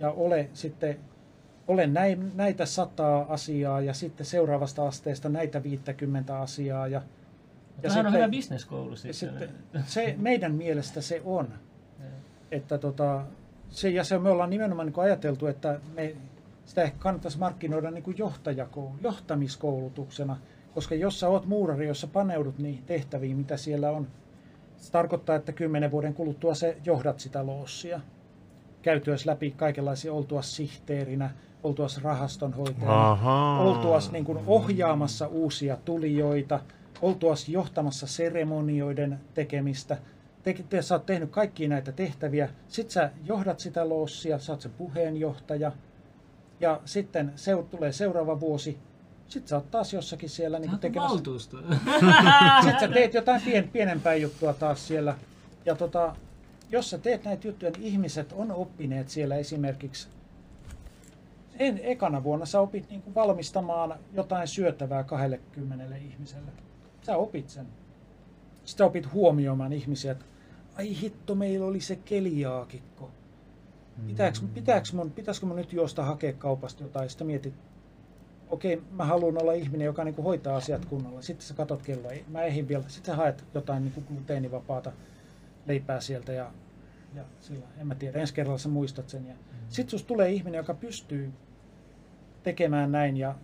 ja ole sitten ole näin, näitä sataa asiaa ja sitten seuraavasta asteesta näitä 50 asiaa. Ja, ja sitten, on hyvä bisneskoulu sitten. sitten. Se, meidän mielestä se on. että tota, se, ja se me ollaan nimenomaan niin ajateltu, että me, sitä ehkä kannattaisi markkinoida niin kuin johtamiskoulutuksena, koska jos sä oot muurari, jossa paneudut niihin tehtäviin, mitä siellä on, se tarkoittaa, että kymmenen vuoden kuluttua se johdat sitä loossia. Käytyäs läpi kaikenlaisia, oltua sihteerinä, oltuas rahastonhoitajana, oltuas niin kuin ohjaamassa uusia tulijoita, oltuas johtamassa seremonioiden tekemistä. Te, te, sä oot tehnyt kaikkia näitä tehtäviä, sit sä johdat sitä loossia, sä oot se puheenjohtaja, ja sitten se, tulee seuraava vuosi, sitten sä oot taas jossakin siellä niin tekemässä... <laughs> sitten sä teet jotain pien, pienempää juttua taas siellä. Ja tota, jos sä teet näitä juttuja, niin ihmiset on oppineet siellä esimerkiksi en, ekana vuonna sä opit niin kuin valmistamaan jotain syötävää 20 ihmiselle. Sä opit sen. Sitten opit huomioimaan ihmisiä, että ai hitto, meillä oli se keliaakikko. Pitääkö, mm. pitääkö mun, pitäisikö mun nyt juosta hakea kaupasta jotain? Sitten mietit, okei, mä haluan olla ihminen, joka niin kuin hoitaa asiat kunnolla. Sitten sä katot kelloa, mä ehdin vielä. Sitten sä haet jotain niin kuin gluteenivapaata leipää sieltä ja, ja sillä, en mä tiedä, ensi kerralla sä muistat sen. Ja mm. Sitten susta tulee ihminen, joka pystyy tekemään näin ja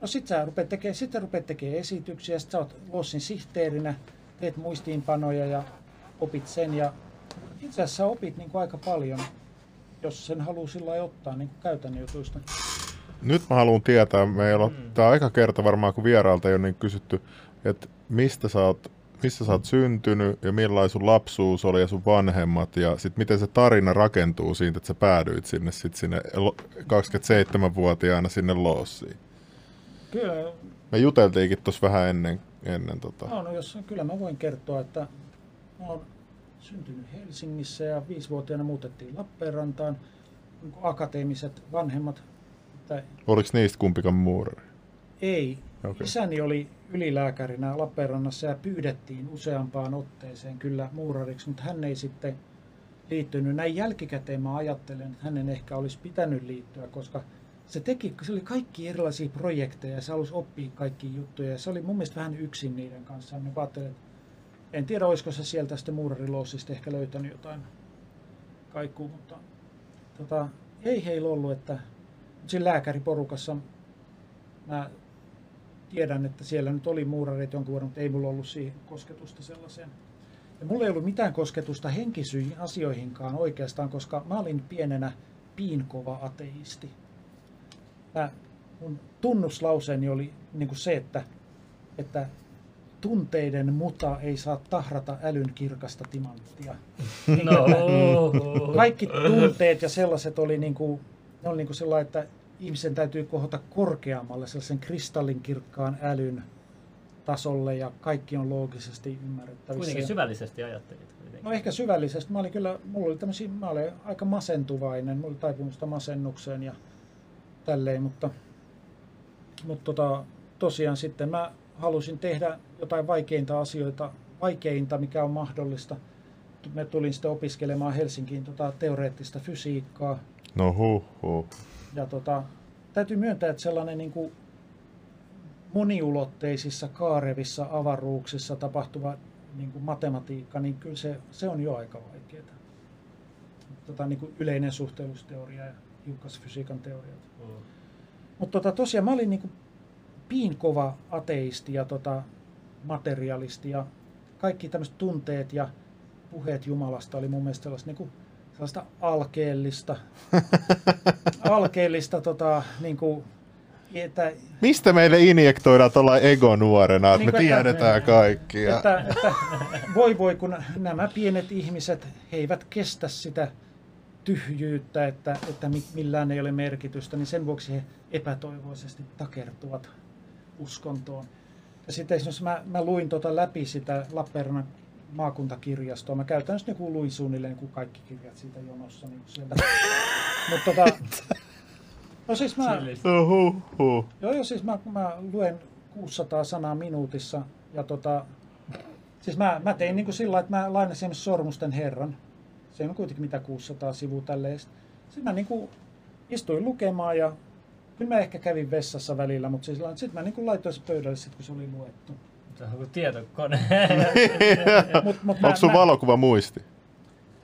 No sit sä rupeat tekemään, sit sä rupeat tekemään esityksiä, sit sä oot Lossin sihteerinä, teet muistiinpanoja ja opit sen ja itse asiassa opit niin kuin aika paljon, jos sen haluaa sillä ottaa niin käytännön jutuista. Nyt mä haluan tietää, meillä on mm. tämä aika kerta varmaan kun vieraalta ei ole niin kysytty, että mistä sä oot missä sä oot syntynyt ja millainen sun lapsuus oli ja sun vanhemmat ja sitten miten se tarina rakentuu siitä, että sä päädyit sinne sit sinne 27-vuotiaana sinne Loossiin. Kyllä. Me juteltiinkin tuossa vähän ennen, ennen tota. No, no jos, kyllä mä voin kertoa, että mä oon syntynyt Helsingissä ja viisivuotiaana muutettiin Lappeenrantaan. Niin akateemiset vanhemmat. Että... Oliko niistä kumpikaan muurari? Ei. Okay. Isäni oli ylilääkärinä Lappeenrannassa ja pyydettiin useampaan otteeseen kyllä muurariksi, mutta hän ei sitten liittynyt. Näin jälkikäteen mä ajattelen, että hänen ehkä olisi pitänyt liittyä, koska se teki, se oli kaikki erilaisia projekteja ja se halusi oppia kaikki juttuja ja se oli mun mielestä vähän yksin niiden kanssa. Mä ajattelin, että en tiedä, olisiko se sieltä sitten muurarilossista ehkä löytänyt jotain kaikkua, mutta tota, ei heillä ollut, että siinä lääkäriporukassa mä tiedän, että siellä nyt oli muurareita jonkun verran, mutta ei mulla ollut siihen kosketusta sellaiseen. Ja mulla ei ollut mitään kosketusta henkisyihin asioihinkaan oikeastaan, koska mä olin pienenä piinkova ateisti. Mä, mun tunnuslauseeni oli niin kuin se, että, että tunteiden muta ei saa tahrata älyn kirkasta timanttia. No. Kaikki tunteet ja sellaiset oli niin kuin, ne oli niin kuin sellainen, että ihmisen täytyy kohota korkeammalle sellaisen kristallinkirkkaan älyn tasolle ja kaikki on loogisesti ymmärrettävissä. Kuitenkin syvällisesti ajattelit. No ehkä syvällisesti. Mä olin kyllä, mulla oli tämmöisiä, mä olin aika masentuvainen, mulla oli taipumusta masennukseen ja tälleen, mutta, mutta tota, tosiaan sitten mä halusin tehdä jotain vaikeinta asioita, vaikeinta mikä on mahdollista. Me tulin sitten opiskelemaan Helsinkiin tota teoreettista fysiikkaa. No huh, huh. Ja tota, täytyy myöntää, että sellainen niin kuin moniulotteisissa kaarevissa avaruuksissa tapahtuva niin kuin matematiikka, niin kyllä se, se on jo aika vaikeaa. Tota, niin kuin yleinen suhteellisuusteoria ja hiukkasfysiikan teoriat. Mm. Mutta tota, tosiaan mä olin niin kuin piinkova ateisti ja tota, materialisti ja kaikki tämmöiset tunteet ja puheet Jumalasta oli mun mielestä sellaista niin kuin sellaista alkeellista, <laughs> alkeellista tota, niin kuin, että, Mistä meille injektoidaan tuolla ego nuorena, että niin me tiedetään että, kaikki. Ja... Että, että, voi voi, kun nämä pienet ihmiset, he eivät kestä sitä tyhjyyttä, että, että millään ei ole merkitystä, niin sen vuoksi he epätoivoisesti takertuvat uskontoon. Ja sitten jos mä, mä luin tota läpi sitä Lappeenrannan maakuntakirjastoa. Mä käytännössä niin luin suunnilleen kuin kaikki kirjat siitä jonossa. Niin sieltä. <laughs> Mutta tota, no siis mä, joo, joo, siis mä, mä luen 600 sanaa minuutissa ja tota, siis mä, mä tein niin kuin sillä että mä lainasin Sormusten herran. Se on kuitenkin mitä 600 sivua tälleen. Sitten mä niinku istuin lukemaan ja kyllä mä ehkä kävin vessassa välillä, mutta siis sitten mä niinku laitoin se pöydälle sit, kun se oli luettu. Se on kuin tietokone. <laughs> Mut, mut Onko sun mä, valokuva muisti?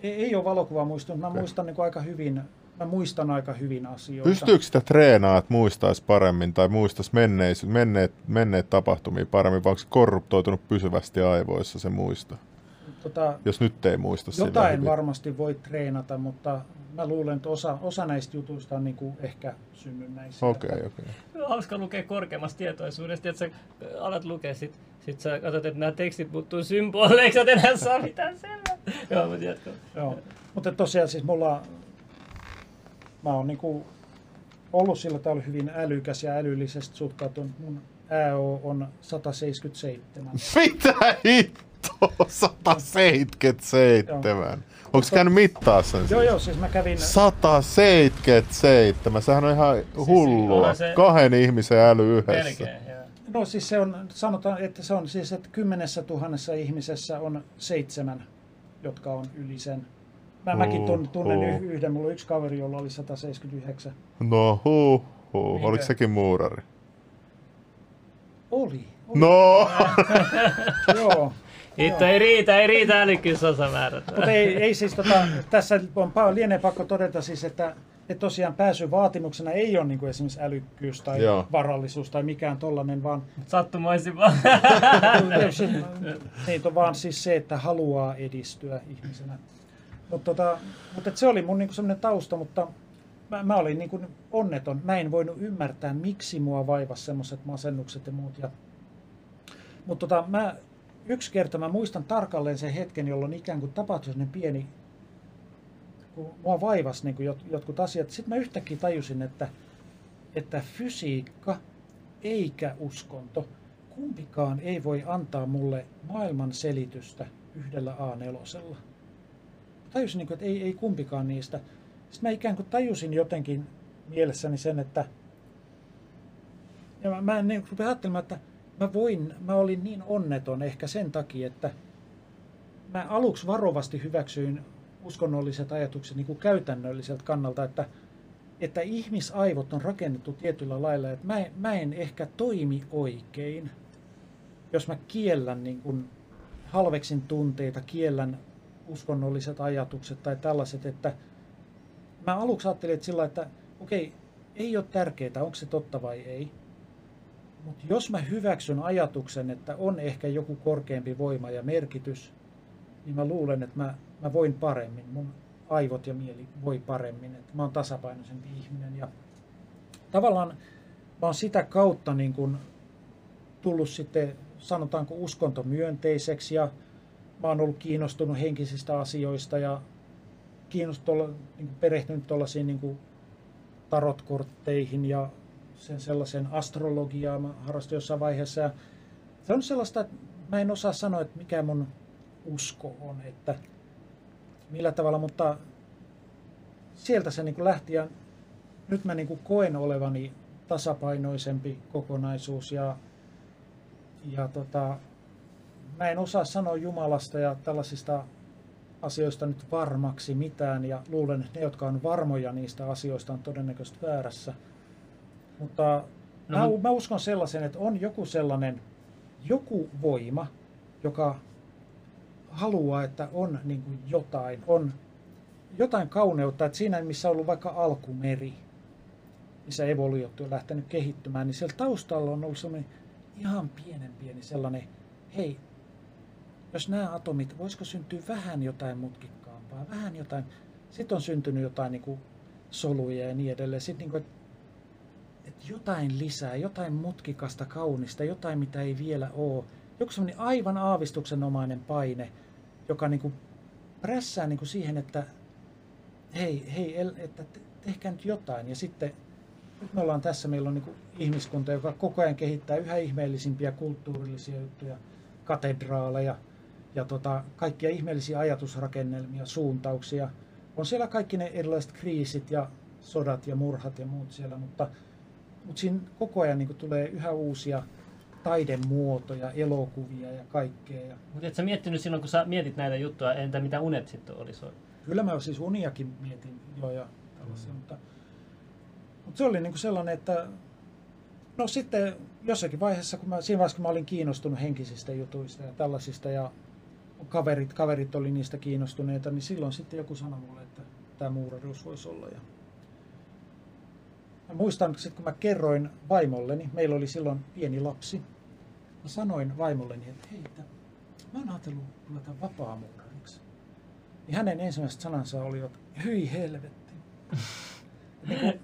ei, ei ole valokuva muistunut, mä Okei. muistan niinku aika hyvin, mä muistan aika hyvin asioita. Pystyykö sitä treenaa, että muistaisi paremmin tai muistaisi menneis, menneet, menneet tapahtumia paremmin, vai onko se korruptoitunut pysyvästi aivoissa se muisto? Tota, Jos nyt ei muista jotain varmasti voi treenata, mutta mä luulen, että osa, osa näistä jutuista on niinku ehkä synnynnäisiä. Okei, okei. on hauska lukea korkeammasta tietoisuudesta, että sä alat lukea, sit, sit sä katsot, että nämä tekstit muuttuu symboleiksi, et enää saa mitään selvää. <laughs> Joo, mutta jatko. Joo. Mutta tosiaan siis mulla, mä oon niinku ollut sillä tavalla hyvin älykäs ja älyllisesti suhtautunut. Mun AO on 177. Mitä hittoa? <laughs> 177. Onko käynyt mittaa sen? joo, joo, siis mä kävin, 177. Sehän on ihan hullua. onhan se- Kahden ihmisen äly yhdessä. Melkein, joo. no siis se on, sanotaan, että se on siis, että kymmenessä tuhannessa ihmisessä on seitsemän, jotka on yli sen. Mä, mäkin tun- tunnen Huhhuh. yh- yhden, mulla on yksi kaveri, jolla oli 179. No huh, huh. Minkä? Oliko sekin muurari? Oli. oli. No! <laughs> Joo. Hitto, ei riitä, ei riitä älykkyysosamäärät. Mutta ei, ei siis tota, tässä on pa- lienee pakko todeta siis, että, että tosiaan pääsy vaatimuksena ei ole niin kuin esimerkiksi älykkyys tai Joo. varallisuus tai mikään tollainen, vaan Sattumoisin vaan. se, niin, on vaan siis se, että haluaa edistyä ihmisenä. Mut tota, mutta et se oli mun niinku semmoinen tausta, mutta mä, mä olin niinku onneton. Mä en voinut ymmärtää, miksi mua vaivasi semmoiset masennukset ja muut. Ja, mutta tota, mä, yksi kerta mä muistan tarkalleen sen hetken, jolloin ikään kuin tapahtui sellainen pieni, kun mua vaivasi niin jot, jotkut asiat. Sitten mä yhtäkkiä tajusin, että, että fysiikka eikä uskonto, kumpikaan ei voi antaa mulle maailman selitystä yhdellä A4. Tajusin, niin kuin, että ei, ei kumpikaan niistä. Sitten mä ikään kuin tajusin jotenkin mielessäni sen, että ja mä, mä niin rupesin ajattelemaan, että mä, voin, mä olin niin onneton ehkä sen takia, että mä aluksi varovasti hyväksyin uskonnolliset ajatukset niin kuin käytännölliseltä kannalta, että, että ihmisaivot on rakennettu tietyllä lailla, että mä, mä en ehkä toimi oikein, jos mä kiellän niin kuin halveksin tunteita, kiellän uskonnolliset ajatukset tai tällaiset, että mä aluksi ajattelin, että sillä että okei, ei ole tärkeää, onko se totta vai ei. Mutta jos mä hyväksyn ajatuksen, että on ehkä joku korkeampi voima ja merkitys, niin mä luulen, että mä, mä voin paremmin. Mun aivot ja mieli voi paremmin. Että mä oon tasapainoisempi ihminen. Ja tavallaan mä oon sitä kautta niin kun tullut sitten, sanotaanko uskontomyönteiseksi ja mä oon ollut kiinnostunut henkisistä asioista ja kiinnostunut, niin perehtynyt tuollaisiin niin tarotkortteihin ja sen sellaisen astrologiaa mä harrastin jossain vaiheessa. Ja se on sellaista, että mä en osaa sanoa, että mikä mun usko on, että millä tavalla, mutta sieltä se niin lähti ja nyt mä niin koen olevani tasapainoisempi kokonaisuus ja, ja tota, mä en osaa sanoa Jumalasta ja tällaisista asioista nyt varmaksi mitään ja luulen, että ne, jotka on varmoja niistä asioista, on todennäköisesti väärässä. Mutta No, mä, mä uskon sellaisen, että on joku sellainen, joku voima, joka haluaa, että on niin kuin jotain, on jotain kauneutta, että siinä missä on ollut vaikka alkumeri, missä evoluutio on lähtenyt kehittymään, niin siellä taustalla on ollut sellainen ihan pienen pieni sellainen, hei, jos nämä atomit, voisiko syntyä vähän jotain mutkikkaampaa, vähän jotain, sitten on syntynyt jotain niin kuin soluja ja niin edelleen. Sitten niin kuin, että jotain lisää, jotain mutkikasta, kaunista, jotain mitä ei vielä ole. Joku semmoinen aivan aavistuksenomainen paine, joka niin kuin prässää niin kuin siihen, että hei, hei, el- että te- tehkää nyt jotain. Ja sitten nyt me ollaan tässä, meillä on niin kuin ihmiskunta, joka koko ajan kehittää yhä ihmeellisimpiä kulttuurillisia juttuja, katedraaleja ja tota, kaikkia ihmeellisiä ajatusrakennelmia, suuntauksia. On siellä kaikki ne erilaiset kriisit ja sodat ja murhat ja muut siellä, mutta, mutta siinä koko ajan niin tulee yhä uusia taidemuotoja, elokuvia ja kaikkea. Ja Mutta et sä miettinyt silloin, kun sä mietit näitä juttuja, entä mitä unet sitten olisi? kyllä mä siis uniakin mietin jo ja sellaisia. Mutta, mutta se oli niin kuin sellainen, että no sitten jossakin vaiheessa, kun mä, siinä vaiheessa kun mä olin kiinnostunut henkisistä jutuista ja tällaisista ja kaverit, kaverit oli niistä kiinnostuneita, niin silloin sitten joku sanoi mulle, että tämä muuraruus voisi olla. Ja mä muistan, että kun mä kerroin vaimolleni, meillä oli silloin pieni lapsi, mä sanoin vaimolleni, että hei, että mä oon ajatellut ruveta vapaamuurariksi. Niin hänen ensimmäiset sanansa olivat, hyi helvetti. <laughs> niin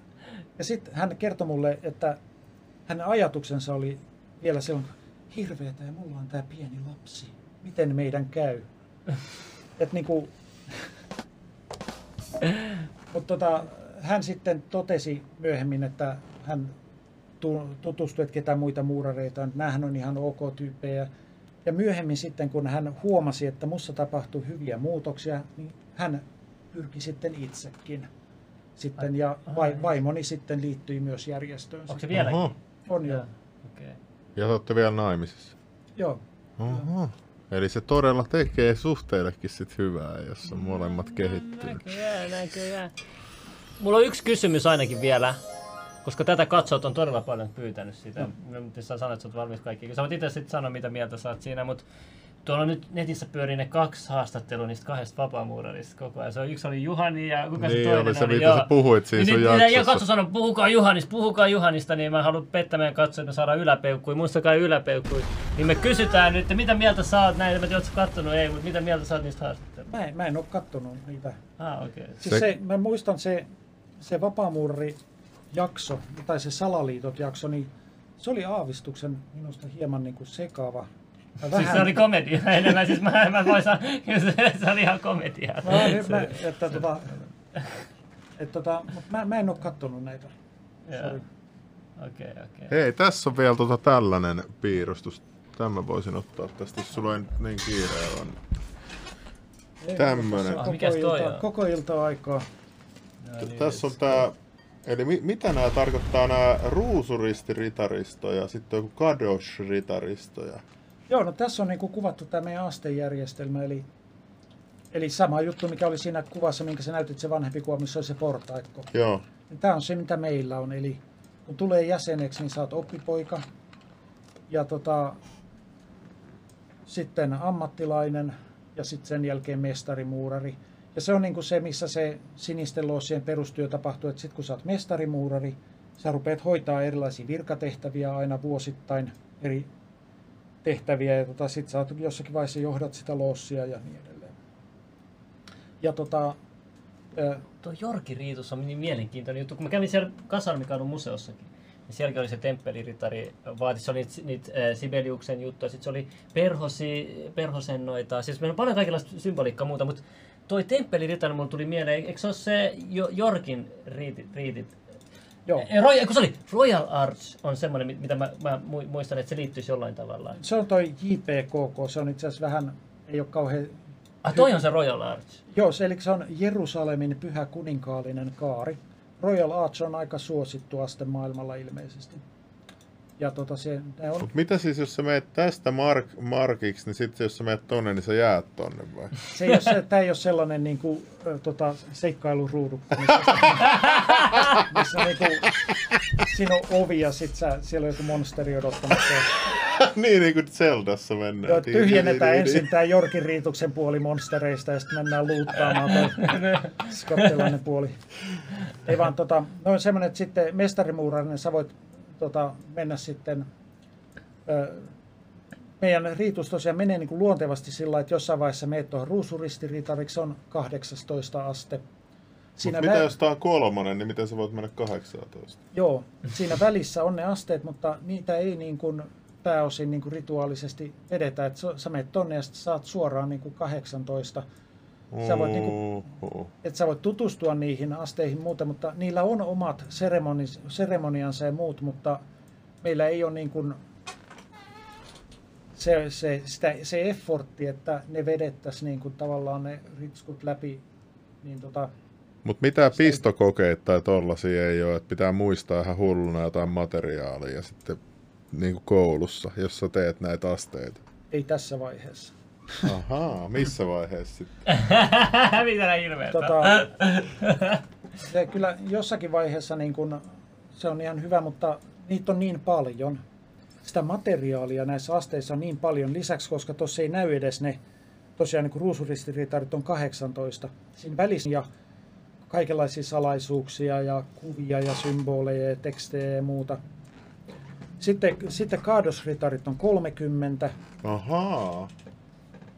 ja sitten hän kertoi mulle, että hänen ajatuksensa oli vielä silloin, hirveetä ja mulla on tämä pieni lapsi. Miten meidän käy? Et niinku, <laughs> mutta tota, hän sitten totesi myöhemmin, että hän tutustui, että ketä muita muurareita on. Nämähän on ihan ok tyyppejä. Ja myöhemmin sitten, kun hän huomasi, että mussa tapahtui hyviä muutoksia, niin hän pyrki sitten itsekin. Sitten, ja vaimoni sitten liittyi myös järjestöön. Onko se vieläkin? Oho. On jo. Okay. Ja te olette vielä naimisissa? Joo. Oho. Eli se todella tekee suhteillekin sit hyvää, jos on molemmat kehittynyt. Näköjään, näköjään. Mulla on yksi kysymys ainakin vielä, koska tätä katsot on todella paljon pyytänyt sitä. Mm. Sä sanoit, että sä oot valmis kaikki. Sä voit itse sitten sanoa, mitä mieltä sä oot siinä, mutta Tuolla nyt netissä pyörii ne kaksi haastattelua niistä kahdesta vapaamuurarista koko ajan. Se on, yksi oli Juhani ja kuka niin, se toinen oli? Se, oli? Mitä sä puhuit siinä niin, sun jaksossa. Ja katso sanoi, puhukaa Juhanista, puhukaa Juhanista, niin mä haluan pettämään katsoa, että me saadaan yläpeukkuja. Muistakaa yläpeukkuja. Niin me kysytään nyt, että mitä mieltä sä oot näitä, mä tiedän, että kattonut, ei, mutta mitä mieltä sä oot niistä haastatteluista? Mä en, mä en ole kattonut niitä. Ah, okei. Okay. Siis se, se, mä muistan se, se vapaamuurari jakso, tai se salaliitot jakso, niin se oli aavistuksen minusta hieman niin kuin sekaava Vähän... Siis se oli komedia <laughs> enemmän, siis mä, mä voin sanoa, <laughs> se oli ihan komedia. No, nyt mä, että tota, et tota, mä, mä en ole kattonut näitä. Okei, okei. Okay, okay. Hei, tässä on vielä tota tällainen piirustus. Tämä voisin ottaa tästä, jos sulla ei niin kiire on. Tämmönen. Ah, mikäs toi on? Koko ilta aikaa. Niin, tässä on tää, eli mi, mitä nämä tarkoittaa nämä ruusuristiritaristo ja sitten joku kadosh-ritaristo ja Joo, no tässä on niin kuin kuvattu tämä meidän astejärjestelmä, eli, eli sama juttu, mikä oli siinä kuvassa, minkä sä näytit se vanhempi kuva, missä oli se portaikko. Joo. Tämä on se, mitä meillä on, eli kun tulee jäseneksi, niin saat oppipoika, ja tota, sitten ammattilainen, ja sitten sen jälkeen mestarimuurari. Ja se on niin kuin se, missä se sinisten loosien perustyö tapahtuu, että sitten kun sä oot mestarimuurari, sä rupeat hoitaa erilaisia virkatehtäviä aina vuosittain eri tehtäviä ja tota, sit sä jossakin vaiheessa johdat sitä lossia ja niin edelleen. Ja tota, Tuo Jorki Riitus on niin mielenkiintoinen juttu. Kun mä kävin siellä Kasarmikadun museossakin, niin sielläkin oli se temppeliritari, vaati, se oli niitä, niitä Sibeliuksen juttuja, sitten se oli perhosi, perhosen noita, siis meillä on paljon kaikenlaista symboliikkaa muuta, mutta toi temppeliritari mulle tuli mieleen, eikö se ole se Jorkin riitit, riitit Joo. Eh, Royal, kun se oli, Royal Arts on semmoinen, mitä mä, mä muistan, että se liittyisi jollain tavalla. Se on toi JPKK, se on itse asiassa vähän, ei ole kauhean... Ah, toi on se Royal Arts? Joo, se, eli se on Jerusalemin pyhä kuninkaallinen kaari. Royal Arts on aika suosittu aste maailmalla ilmeisesti. Ja tota se, ne on... Mut mitä siis, jos sä meet tästä mark, markiksi, niin sitten jos sä meet tonne, niin sä jäät tonne vai? Se ei ole, tää ei ole sellainen niin kuin, tota, seikkailuruudu, missä, missä niin kuin, siinä on ovi ja sit sä, siellä on joku monsteri odottamassa. <laughs> niin, niin kuin Zeldassa mennään. Joo, tyhjennetään ensin tämä Jorkin riituksen puoli monstereista ja sitten mennään luuttaamaan skottilainen puoli. Ei vaan tota, no semmoinen, että sitten mestarimuurainen sä voit tota, mennä sitten ö, meidän riitus tosiaan menee niin kuin luontevasti sillä että jossain vaiheessa meet tuohon ruusuristiritariksi, on 18 aste. Siinä Mut vä- mitä jos tämä on kolmonen, niin miten sä voit mennä 18? Joo, siinä välissä on ne asteet, mutta niitä ei niin kuin pääosin niin kuin rituaalisesti vedetä. Että sä menet tonne ja saat suoraan niin kuin 18 Sä voit, niinku, et sä voit tutustua niihin asteihin muuta, mutta niillä on omat seremonis, seremoniansa ja muut, mutta meillä ei ole niin kuin se, se, sitä, se effortti, että ne vedettäisiin niin kuin tavallaan ne ritskut läpi. Niin tota, mutta mitä pistokokeita tai tollasia ei ole, että pitää muistaa ihan hulluna jotain materiaalia sitten niin kuin koulussa, jos sä teet näitä asteita? Ei tässä vaiheessa. Ahaa, missä vaiheessa sitten? <laughs> Mitä nää hirveet? Tota, se kyllä jossakin vaiheessa niin kun, se on ihan hyvä, mutta niitä on niin paljon. Sitä materiaalia näissä asteissa on niin paljon lisäksi, koska tuossa ei näy edes ne, tosiaan niin ruusuristiriitarit on 18. Siinä välissä ja kaikenlaisia salaisuuksia ja kuvia ja symboleja ja tekstejä ja muuta. Sitten, sitten kaadosritarit on 30. Ahaa.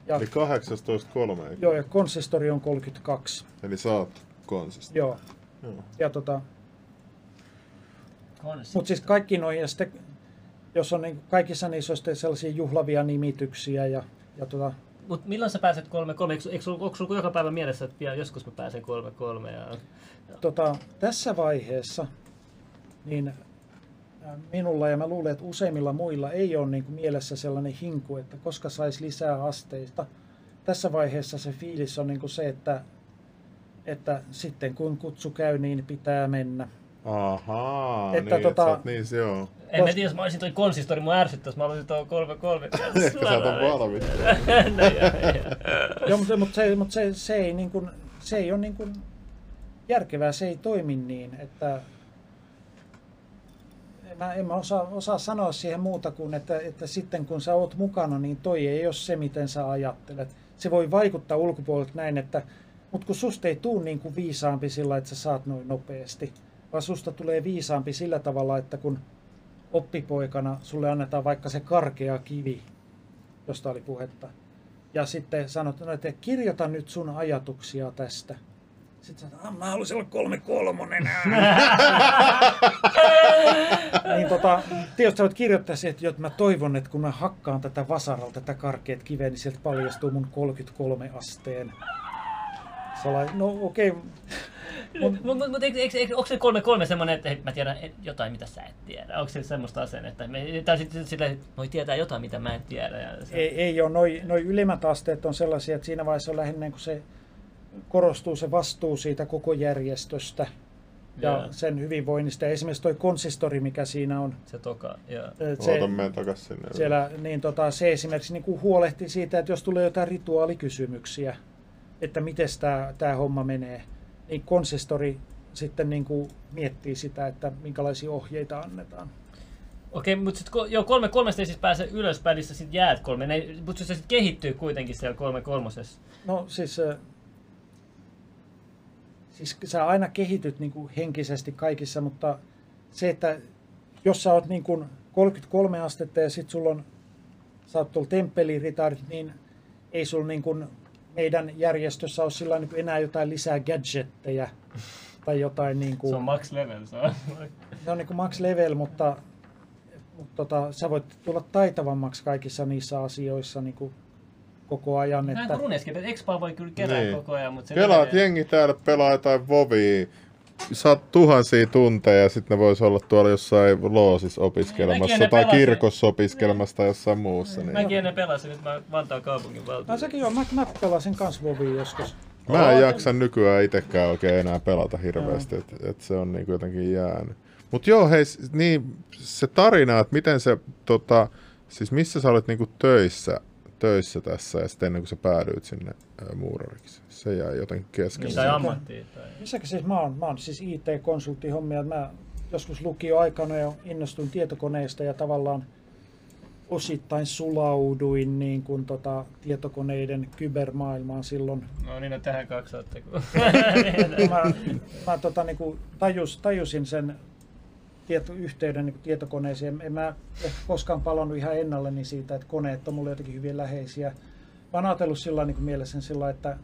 Ja, Eli 18.3. joo, ja konsistori on 32. Eli sä oot konsista. Joo. Joo. Ja tota, mutta siis kaikki noin, ja sitten, jos on niin, kaikissa niissä on sitten sellaisia juhlavia nimityksiä ja, ja tota, Mut milloin sä pääset 3-3? Eikö, sulla- onko sulla joka päivä mielessä, että pian joskus mä pääsen 3-3? Ja... tota, tässä vaiheessa niin minulla ja mä luulen, että useimmilla muilla ei ole niin kuin mielessä sellainen hinku, että koska saisi lisää asteista. Tässä vaiheessa se fiilis on niin kuin se, että, että sitten kun kutsu käy, niin pitää mennä. Ahaa, Että niin, tota- oot niin, se joo. En mä tiedä, jos mä olisin toi konsistori, mun ärsyttäisi, mä olisin tuo 3-3. <laughs> Ehkä sä oot valmis. <laughs> no, joo, mutta, mutta, se, mutta se, se, ei niin kuin, se ei ole niin kuin järkevää, se ei toimi niin, että mä, en mä osaa, osaa sanoa siihen muuta kuin, että, että sitten kun sä oot mukana, niin toi ei ole se, miten sä ajattelet. Se voi vaikuttaa ulkopuolelta näin, että mutta kun susta ei tuu niin kuin viisaampi sillä, että sä saat noin nopeasti, vaan susta tulee viisaampi sillä tavalla, että kun oppipoikana sulle annetaan vaikka se karkea kivi, josta oli puhetta, ja sitten sanot, no, että kirjoita nyt sun ajatuksia tästä. Sitten sanot, ah, mä haluaisin olla kolme kolmonen. <laughs> niin tota, tietysti sä voit kirjoittaa siihen, että, että mä toivon, että kun mä hakkaan tätä vasaralta, tätä karkeat kiveä, niin sieltä paljastuu mun 33 asteen. Sala, no okei, okay. Mut, mut, mut onko se 3-3 semmonen, että mä tiedän jotain, mitä sä et tiedä? Onko se semmoista asennetta? että Me, tai sitten sille, noi tietää jotain, mitä mä en tiedä. Ja se, ei, ei ole, noi, noi ylemmät asteet on sellaisia, että siinä vaiheessa on lähinnä kun se korostuu se vastuu siitä koko järjestöstä ja Joo. sen hyvinvoinnista. Ja esimerkiksi toi konsistori, mikä siinä on, se toka, joo. se, takas sinne. siellä, niin tota, se esimerkiksi niin kuin huolehtii siitä, että jos tulee jotain rituaalikysymyksiä, että miten tämä homma menee, niin konsistori sitten niin kuin miettii sitä, että minkälaisia ohjeita annetaan. Okei, mutta sitten joo, kolme kolmesta ei siis pääse ylöspäin, niin sä sit jäät kolme. Mutta se sitten kehittyy kuitenkin siellä kolme kolmosessa. No siis, siis sä aina kehityt niin kuin henkisesti kaikissa, mutta se, että jos sä oot niin kuin 33 astetta ja sit sulla on, sä oot tuolla temppeliritarit, niin ei sulla niin kuin meidän järjestössä ole sillä niin enää jotain lisää gadgetteja tai jotain niin kuin, Se on max level, se on. ne on niin kuin max level, mutta, mutta tota, sä voit tulla taitavammaksi kaikissa niissä asioissa niin kuin koko ajan. Näin Että, runeskin, että Expaa voi kyllä kerää Niin. koko ajan, mutta se Pelaat menee- jengi täällä pelaa jotain vovia. Saat tuhansia tunteja ja sitten ne vois olla tuolla jossain loosissa opiskelemassa ne tai kirkossa opiskelemassa tai jossain muussa. Niin. Mäkin ennen pelasin, nyt mä Vantaan kaupungin no valtuutettu. sekin on, mä, mä pelasin kans Vovia joskus. Mä en jaksa nykyään itsekään oikein enää pelata hirveästi, että et se on niinku jotenkin jäänyt. Mut joo, hei, niin se tarina, että miten se, tota, siis missä sä olet niinku töissä, töissä tässä ja sitten ennen kuin sä päädyit sinne ää, muurariksi. Se jäi jotenkin kesken. Niin, tai ammattiin. Tai... Missäkin siis mä oon, mä oon siis IT-konsulttihommia. Mä joskus lukioaikana jo innostuin tietokoneista ja tavallaan osittain sulauduin niin kuin tota, tietokoneiden kybermaailmaan silloin. No niin, no tähän kaksi saatte. kun- <laughs> mä, mä tota, niin kuin tajus, tajusin sen tieto, yhteyden niin kuin tietokoneeseen. En mä ehkä koskaan palannut ihan ennalleni siitä, että koneet on mulle jotenkin hyvin läheisiä. Mä oon ajatellut sillä niin kuin mielessä sillä, että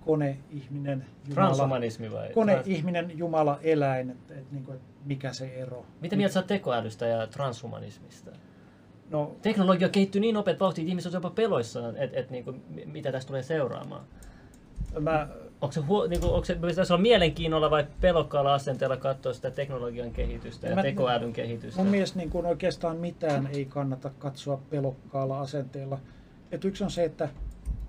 kone, ihminen, Jumala, Transhumanismi vai? kone, Trans- ihminen, Jumala, eläin, että, että, niin kuin, että mikä se ero. Mitä mieltä sä oot tekoälystä ja transhumanismista? No, Teknologia kehittyy niin nopeat vauhtia, että ihmiset on jopa peloissaan, että et, niinku, mi- mitä tästä tulee seuraamaan. mä, Onko se, huo, niinku, onko se pitäisi olla mielenkiinnolla vai pelokkaalla asenteella katsoa sitä teknologian kehitystä ja Mä- tekoälyn kehitystä? mun mielestä niin kuin oikeastaan mitään ei kannata katsoa pelokkaalla asenteella. Et yksi on se, että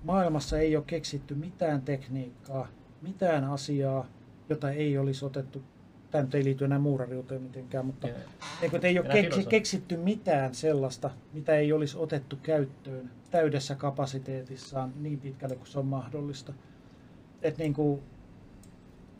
maailmassa ei ole keksitty mitään tekniikkaa, mitään asiaa, jota ei olisi otettu, tämä nyt ei liity enää muurariuteen mitenkään, mutta niin kuin, että ei ole filosofia. keksitty mitään sellaista, mitä ei olisi otettu käyttöön täydessä kapasiteetissaan niin pitkälle kuin se on mahdollista. Et niin kuin,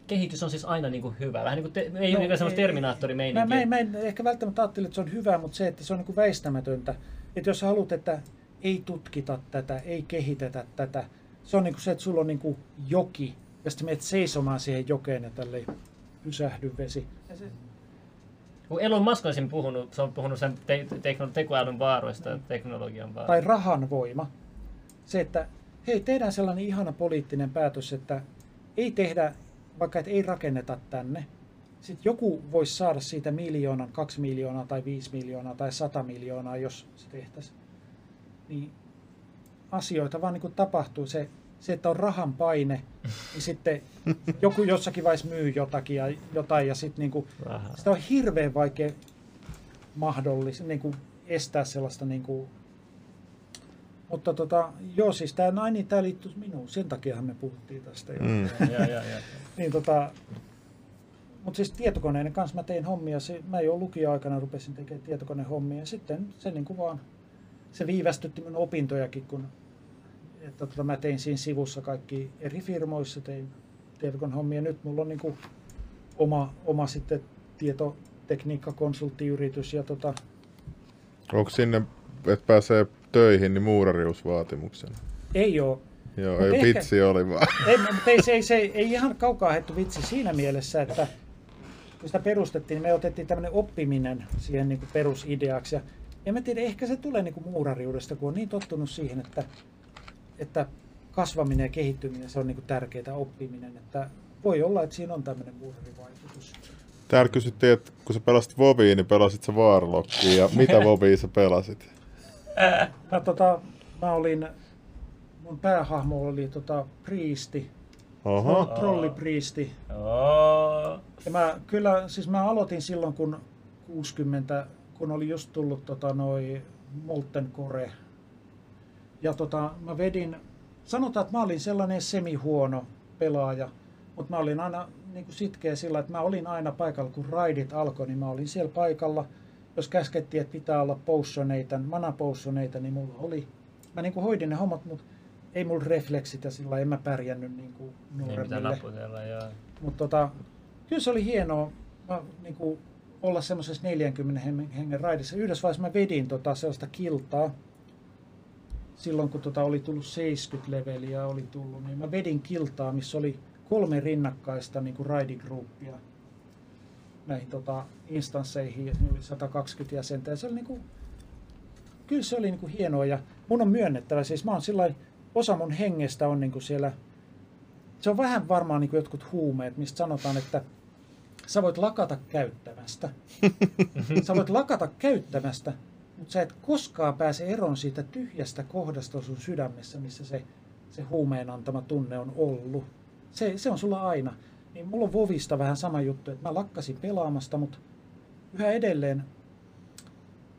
kehitys on siis aina niin kuin hyvä. Vähän niin kuin te, ei no, ole mikään semmoista ei- terminaattorimeininkiä. Mä, mä, en- mä en ehkä välttämättä ajattele, että se on hyvä, mutta se, että se on niin kuin väistämätöntä. Että jos sä haluat, että ei tutkita tätä, ei kehitetä tätä, se on niin kuin se, että sulla on niin kuin joki, ja sitten menet seisomaan siihen jokeen ja tälle pysähdy vesi. Ja se, Kun Elon Musk on siinä puhunut, se on puhunut sen te- tekno- tekoälyn vaaroista ja teknologian vaaroista. tai rahan voima. Se, että hei, tehdään sellainen ihana poliittinen päätös, että ei tehdä, vaikka että ei rakenneta tänne. Sitten joku voisi saada siitä miljoonan, kaksi miljoonaa tai viisi miljoonaa tai sata miljoonaa, jos se tehtäisiin. Niin asioita vaan niin kuin tapahtuu. Se, se, että on rahan paine, niin sitten joku jossakin vaiheessa myy jotakin ja jotain ja sitten niin kuin, sitä on hirveän vaikea mahdollista niin kuin estää sellaista niin kuin, mutta tota, joo, siis tämä naini, tämä liittyy minuun, sen takiahan me puhuttiin tästä. jo. Mm. ja, ja, ja. Niin tota, mutta siis tietokoneiden kanssa mä tein hommia, se, mä jo lukio-aikana rupesin tekemään tietokonehommia ja sitten se niin kuin vaan, se viivästytti mun opintojakin, kun että tota, mä tein siinä sivussa kaikki eri firmoissa, tein tietokonehommia. Nyt mulla on niin kuin oma, oma sitten tietotekniikkakonsulttiyritys ja tota, Onko sinne, että pääsee töihin, niin muurariusvaatimuksena? ei ole Joo, ei ehkä- vitsi oli vaan. <laughs> Ei, mutta ei, se, ei, se, ei ihan kaukaa haettu vitsi siinä mielessä, että kun sitä perustettiin, niin me otettiin tämmöinen oppiminen siihen niin kuin perusideaksi. Ja en mä tiedä, ehkä se tulee niin kuin muurariudesta, kun on niin tottunut siihen, että, että kasvaminen ja kehittyminen, se on niin kuin tärkeää oppiminen. Että voi olla, että siinä on tämmöinen muurarivaikutus. Täällä kysyttiin, että kun sä pelasit Vovia, niin pelasit sä Warlockia, ja mitä <laughs> Vovia sä pelasit? Mä, tota, mä olin, mun päähahmo oli tota, priisti, Oho. trollipriisti. Joo. Ja mä kyllä, siis mä aloitin silloin kun 60, kun oli just tullut tota noi Molten Core. Ja tota, mä vedin, sanotaan, että mä olin sellainen semihuono pelaaja, mutta mä olin aina niin kuin sitkeä sillä, että mä olin aina paikalla, kun raidit alkoi, niin mä olin siellä paikalla. Jos käskettiin, että pitää olla potioneita, mana potioneita, niin mulla oli. Mä niin kuin hoidin ne hommat, mutta ei mulla refleksit ja sillä en mä pärjännyt niin kuin Niin nuoremmille. joo. Mutta tota, kyllä se oli hienoa mä, niin kuin, olla semmoisessa 40 hengen, hengen raidissa. Yhdessä vaiheessa mä vedin tota, sellaista kiltaa. Silloin kun tota, oli tullut 70 leveliä oli tullut, niin mä vedin kiltaa, missä oli kolme rinnakkaista niin kuin raidigruppia näihin tota, instansseihin. Ne oli 120 jäsentä ja se oli niin kuin, kyllä se oli niin kuin hienoa ja mun on myönnettävä, siis mä oon osa mun hengestä on niin kuin siellä se on vähän varmaan niin kuin jotkut huumeet, mistä sanotaan, että sä voit lakata käyttämästä. <laughs> sä voit lakata käyttämästä, mutta sä et koskaan pääse eroon siitä tyhjästä kohdasta sun sydämessä, missä se, se huumeen antama tunne on ollut. Se, se on sulla aina. Niin mulla on Vovista vähän sama juttu, että mä lakkasin pelaamasta, mutta yhä edelleen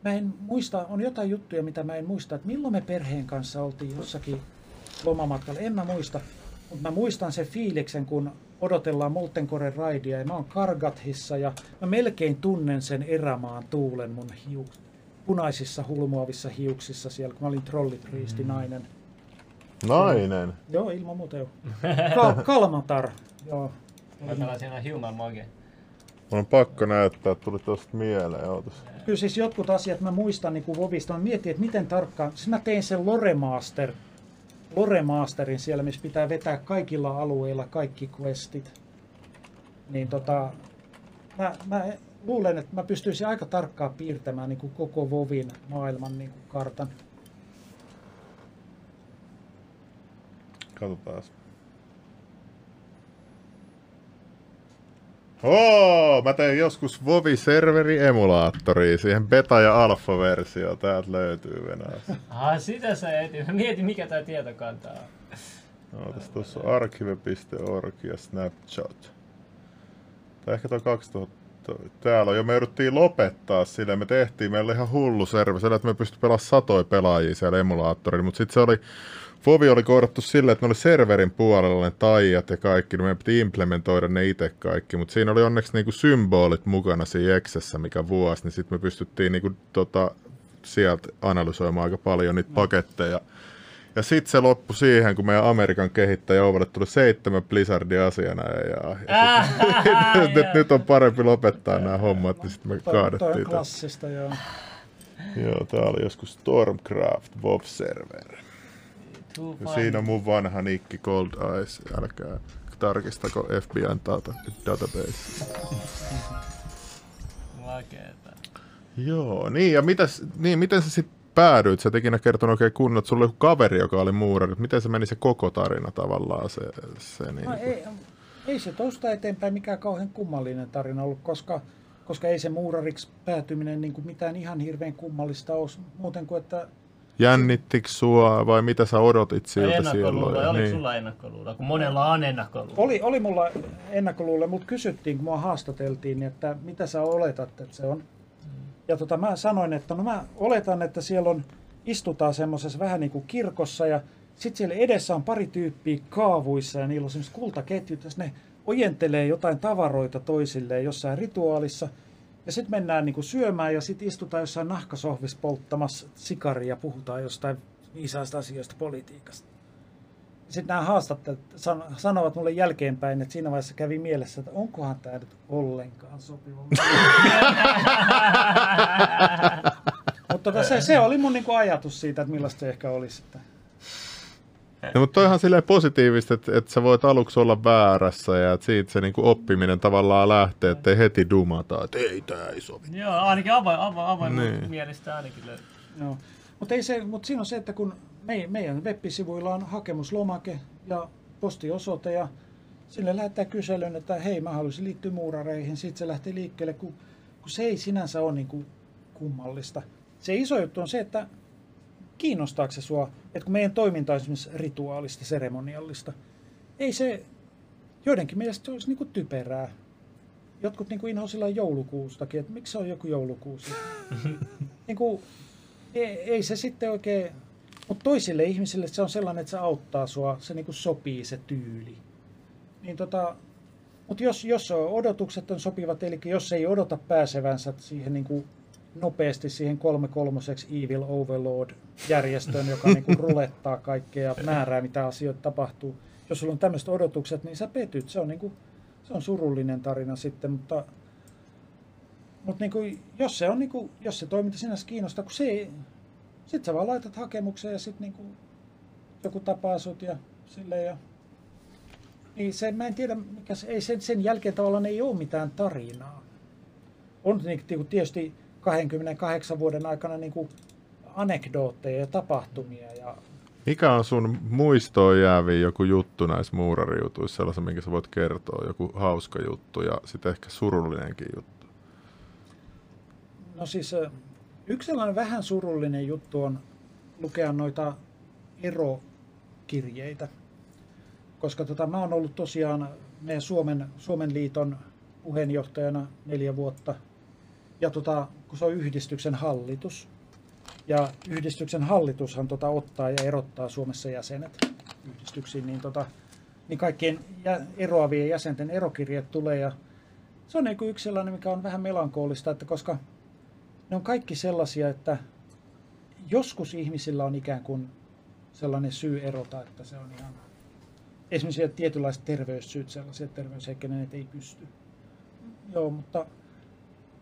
mä en muista, on jotain juttuja, mitä mä en muista, että milloin me perheen kanssa oltiin jossakin lomamatkalla, en mä muista. Mutta mä muistan sen fiiliksen, kun odotellaan Moltenkoren raidia ja mä oon Kargathissa ja mä melkein tunnen sen erämaan tuulen mun hiu, punaisissa hulmuavissa hiuksissa siellä, kun mä olin trollipriisti nainen. Nainen. Joo, ilman muuta joo. Kal- <laughs> Kalmatar. Joo. Mä pelasin aina Human Moge. Mun on pakko näyttää, että tuli tosta mieleen. Ootas. Kyllä siis jotkut asiat mä muistan niin kuin Vovista. Mä mietin, että miten tarkkaan. Siis mä tein sen Lore Master. Lore Masterin siellä, missä pitää vetää kaikilla alueilla kaikki questit. Niin tota, mä, mä luulen, että mä pystyisin aika tarkkaan piirtämään niin kuin koko Vovin maailman niin kuin kartan. Katsotaan. Oo, mä tein joskus Vovi-serveri emulaattori siihen beta- ja alfa-versio. Täältä löytyy Venäjästä. Ah, sitä sä etit. Mä mietin, mikä tää tietokanta on. Ootas, tuossa on archive.org ja Snapchat. Tai ehkä toi 2000. Täällä on jo, me jouduttiin lopettaa sille. Me tehtiin, meillä oli ihan hullu server, sillä, että me pystyi pelaamaan satoja pelaajia siellä emulaattorilla, mutta sitten se oli, Fovi oli kohdattu silleen, että ne oli serverin puolella ne taijat ja kaikki, niin meidän piti implementoida ne itse kaikki, mutta siinä oli onneksi niinku symbolit mukana siinä Excessä, mikä vuosi, niin sitten me pystyttiin niinku tota, sieltä analysoimaan aika paljon niitä paketteja. Ja sitten se loppui siihen, kun meidän Amerikan kehittäjä Ovalle tuli seitsemän Blizzardin asiana. Ja, ja sit, nyt, <laughs> nyt on parempi lopettaa nämä hommat, niin sitten me Toi- Toi kaadettiin. on klassista, joo. Joo, tää oli joskus Stormcraft WoW Server. Too Ja fine. Siinä on mun vanha nikki Cold Eyes. Älkää tarkistako FBIn data, database. <laughs> Makeeta. Joo, niin ja mitäs, niin, miten sä sitten päädyit? Sä et ikinä kertonut oikein kunnon, että sulla oli joku kaveri, joka oli muurari. Miten se meni se koko tarina tavallaan? Se, se niin No, ei, ei se tuosta eteenpäin mikään kauhean kummallinen tarina ollut, koska, koska ei se muurariksi päätyminen niin kuin mitään ihan hirveän kummallista ole, muuten kuin että Jännittikö sua vai mitä sä odotit siltä silloin? ennakkoluuloja, oliko Niin. sulla ennakkoluuloja? Kun monella on ennakkoluuloja. oli, oli mulla ennakkoluulle, mutta kysyttiin, kun mua haastateltiin, niin että mitä sä oletat, että se on. Ja tota, mä sanoin, että no mä oletan, että siellä on, istutaan semmoisessa vähän niin kuin kirkossa ja sitten siellä edessä on pari tyyppiä kaavuissa ja niillä on semmoiset kultaketjut, jos ne ojentelee jotain tavaroita toisilleen jossain rituaalissa. Ja sitten mennään niin kuin syömään ja sitten istutaan jossain nahkasohvissa polttamassa sikaria ja puhutaan jostain viisaista asioista politiikasta. Sitten nämä haastattelut san- sanovat mulle jälkeenpäin, että siinä vaiheessa kävi mielessä, että onkohan tämä nyt ollenkaan sopiva. <laughs> Mutta se, se oli mun niinku ajatus siitä, että millaista se ehkä olisi. Että No, mutta toihan silleen positiivista, että, että sä voit aluksi olla väärässä ja että siitä se niinku oppiminen tavallaan lähtee, ettei heti dumata, että ei tää ei sovi. Joo, ainakin avoin, avoin, avoin Niin. mielestä ainakin löytyy. Joo. Mutta ei se, mut siinä on se, että kun me, meidän web-sivuilla on hakemuslomake ja postiosoite ja sille lähettää kyselyn, että hei mä haluaisin liittyä muurareihin, sitten se lähtee liikkeelle, kun, kun se ei sinänsä ole niin kuin kummallista. Se iso juttu on se, että kiinnostaako se sua, että kun meidän toiminta on esimerkiksi rituaalista, seremoniallista, ei se joidenkin mielestä se olisi niin kuin typerää. Jotkut niin kuin inhoa sillä joulukuustakin, että miksi se on joku joulukuusi. <laughs> niin kuin, ei, ei se sitten oikein, mutta toisille ihmisille se on sellainen, että se auttaa sua, se niinku sopii se tyyli. Niin tota, mutta jos, jos odotukset on sopivat, eli jos ei odota pääsevänsä siihen niinku nopeasti siihen kolme kolmoseksi Evil Overlord-järjestöön, joka niinku rulettaa kaikkea ja määrää, mitä asioita tapahtuu. Jos sulla on tämmöiset odotukset, niin sä petyt. Se on, niinku, se on surullinen tarina sitten, mutta mutta niinku, jos se on niinku, jos se toiminta sinänsä kiinnostaa, kun se ei, sit sä vaan laitat hakemuksen ja sitten niinku, joku tapaa sut ja silleen ja niin se, mä en tiedä, mikä se, ei sen, sen jälkeen tavallaan ei ole mitään tarinaa. On niinku, tietysti 28 vuoden aikana niinku anekdootteja ja tapahtumia ja Mikä on sun muistoon jääviä joku juttu näissä muurarijutuissa, sellaisen, minkä sä voit kertoa, joku hauska juttu ja sitten ehkä surullinenkin juttu? No siis yksi sellainen vähän surullinen juttu on lukea noita erokirjeitä. Koska tota, mä oon ollut tosiaan meidän Suomen, Suomen liiton puheenjohtajana neljä vuotta. Ja tota, kun se on yhdistyksen hallitus. Ja yhdistyksen hallitushan tota, ottaa ja erottaa Suomessa jäsenet yhdistyksiin, niin, tota, niin kaikkien jä, eroavien jäsenten erokirjeet tulee. Ja se on niin yksi sellainen, mikä on vähän melankoolista, että koska ne on kaikki sellaisia, että joskus ihmisillä on ikään kuin sellainen syy erota, että se on ihan esimerkiksi tietynlaiset terveyssyyt, sellaisia terveysheikkeinen, että ei pysty. Joo, mutta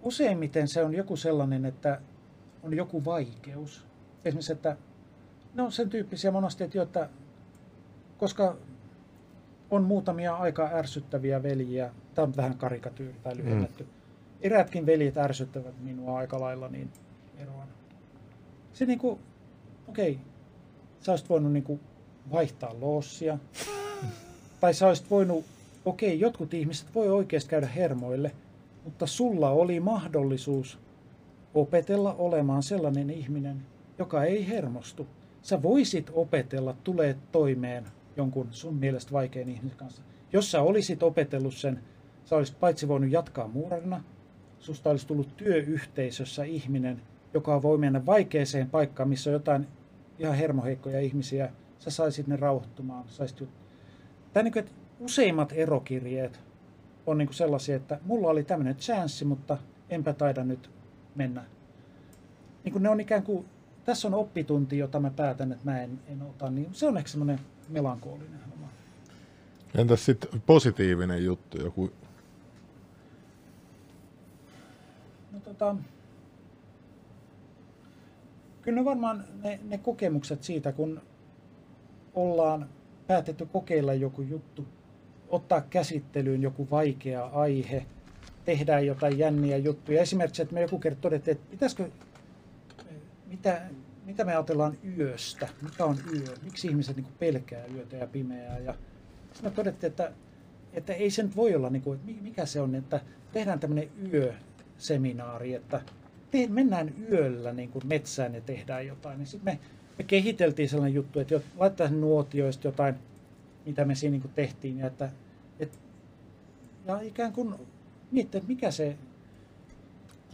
useimmiten se on joku sellainen, että on joku vaikeus. Esimerkiksi, että ne on sen tyyppisiä monasti, että, jo, että koska on muutamia aika ärsyttäviä veljiä, tämä on vähän karikatyyri tai lyhennetty, mm. eräätkin veljet ärsyttävät minua aika lailla, niin eroan. Se niinku, okei, okay, sä olisit voinut niinku vaihtaa loossia, <laughs> tai sä olisit voinut, okei, okay, jotkut ihmiset voi oikeasti käydä hermoille, mutta sulla oli mahdollisuus opetella olemaan sellainen ihminen, joka ei hermostu. Sä voisit opetella tulee toimeen jonkun sun mielestä vaikean ihmisen kanssa. Jos sä olisit opetellut sen, sä olisit paitsi voinut jatkaa muurarina, susta olisi tullut työyhteisössä ihminen, joka voi mennä vaikeeseen paikkaan, missä on jotain ihan hermoheikkoja ihmisiä. Sä saisit ne rauhoittumaan. Saisit. Tämä niin kuin, että useimmat erokirjeet on niin kuin sellaisia, että mulla oli tämmöinen chanssi, mutta enpä taida nyt mennä. Niin kuin ne on ikään kuin tässä on oppitunti, jota mä päätän, että mä en, en ota, niin se on ehkä semmoinen melankolinen homma. Entäs sitten positiivinen juttu, joku No, tota, kyllä ne varmaan ne, ne kokemukset siitä, kun ollaan päätetty kokeilla joku juttu, ottaa käsittelyyn joku vaikea aihe, tehdään jotain jänniä juttuja. Esimerkiksi, että me joku kerta todettiin, että pitäisikö, mitä, mitä me ajatellaan yöstä, mikä on yö, miksi ihmiset niin pelkää yötä ja pimeää. Ja sitten me todettiin, että, että ei se nyt voi olla, niin kuin, että mikä se on, että tehdään tämmöinen yöseminaari, että te, mennään yöllä niin kuin metsään ja tehdään jotain. Niin sitten me, me kehiteltiin sellainen juttu, että laitetaan nuotioista jotain, mitä me siinä niin kuin tehtiin, ja että, että ja ikään kuin miettiä, mikä se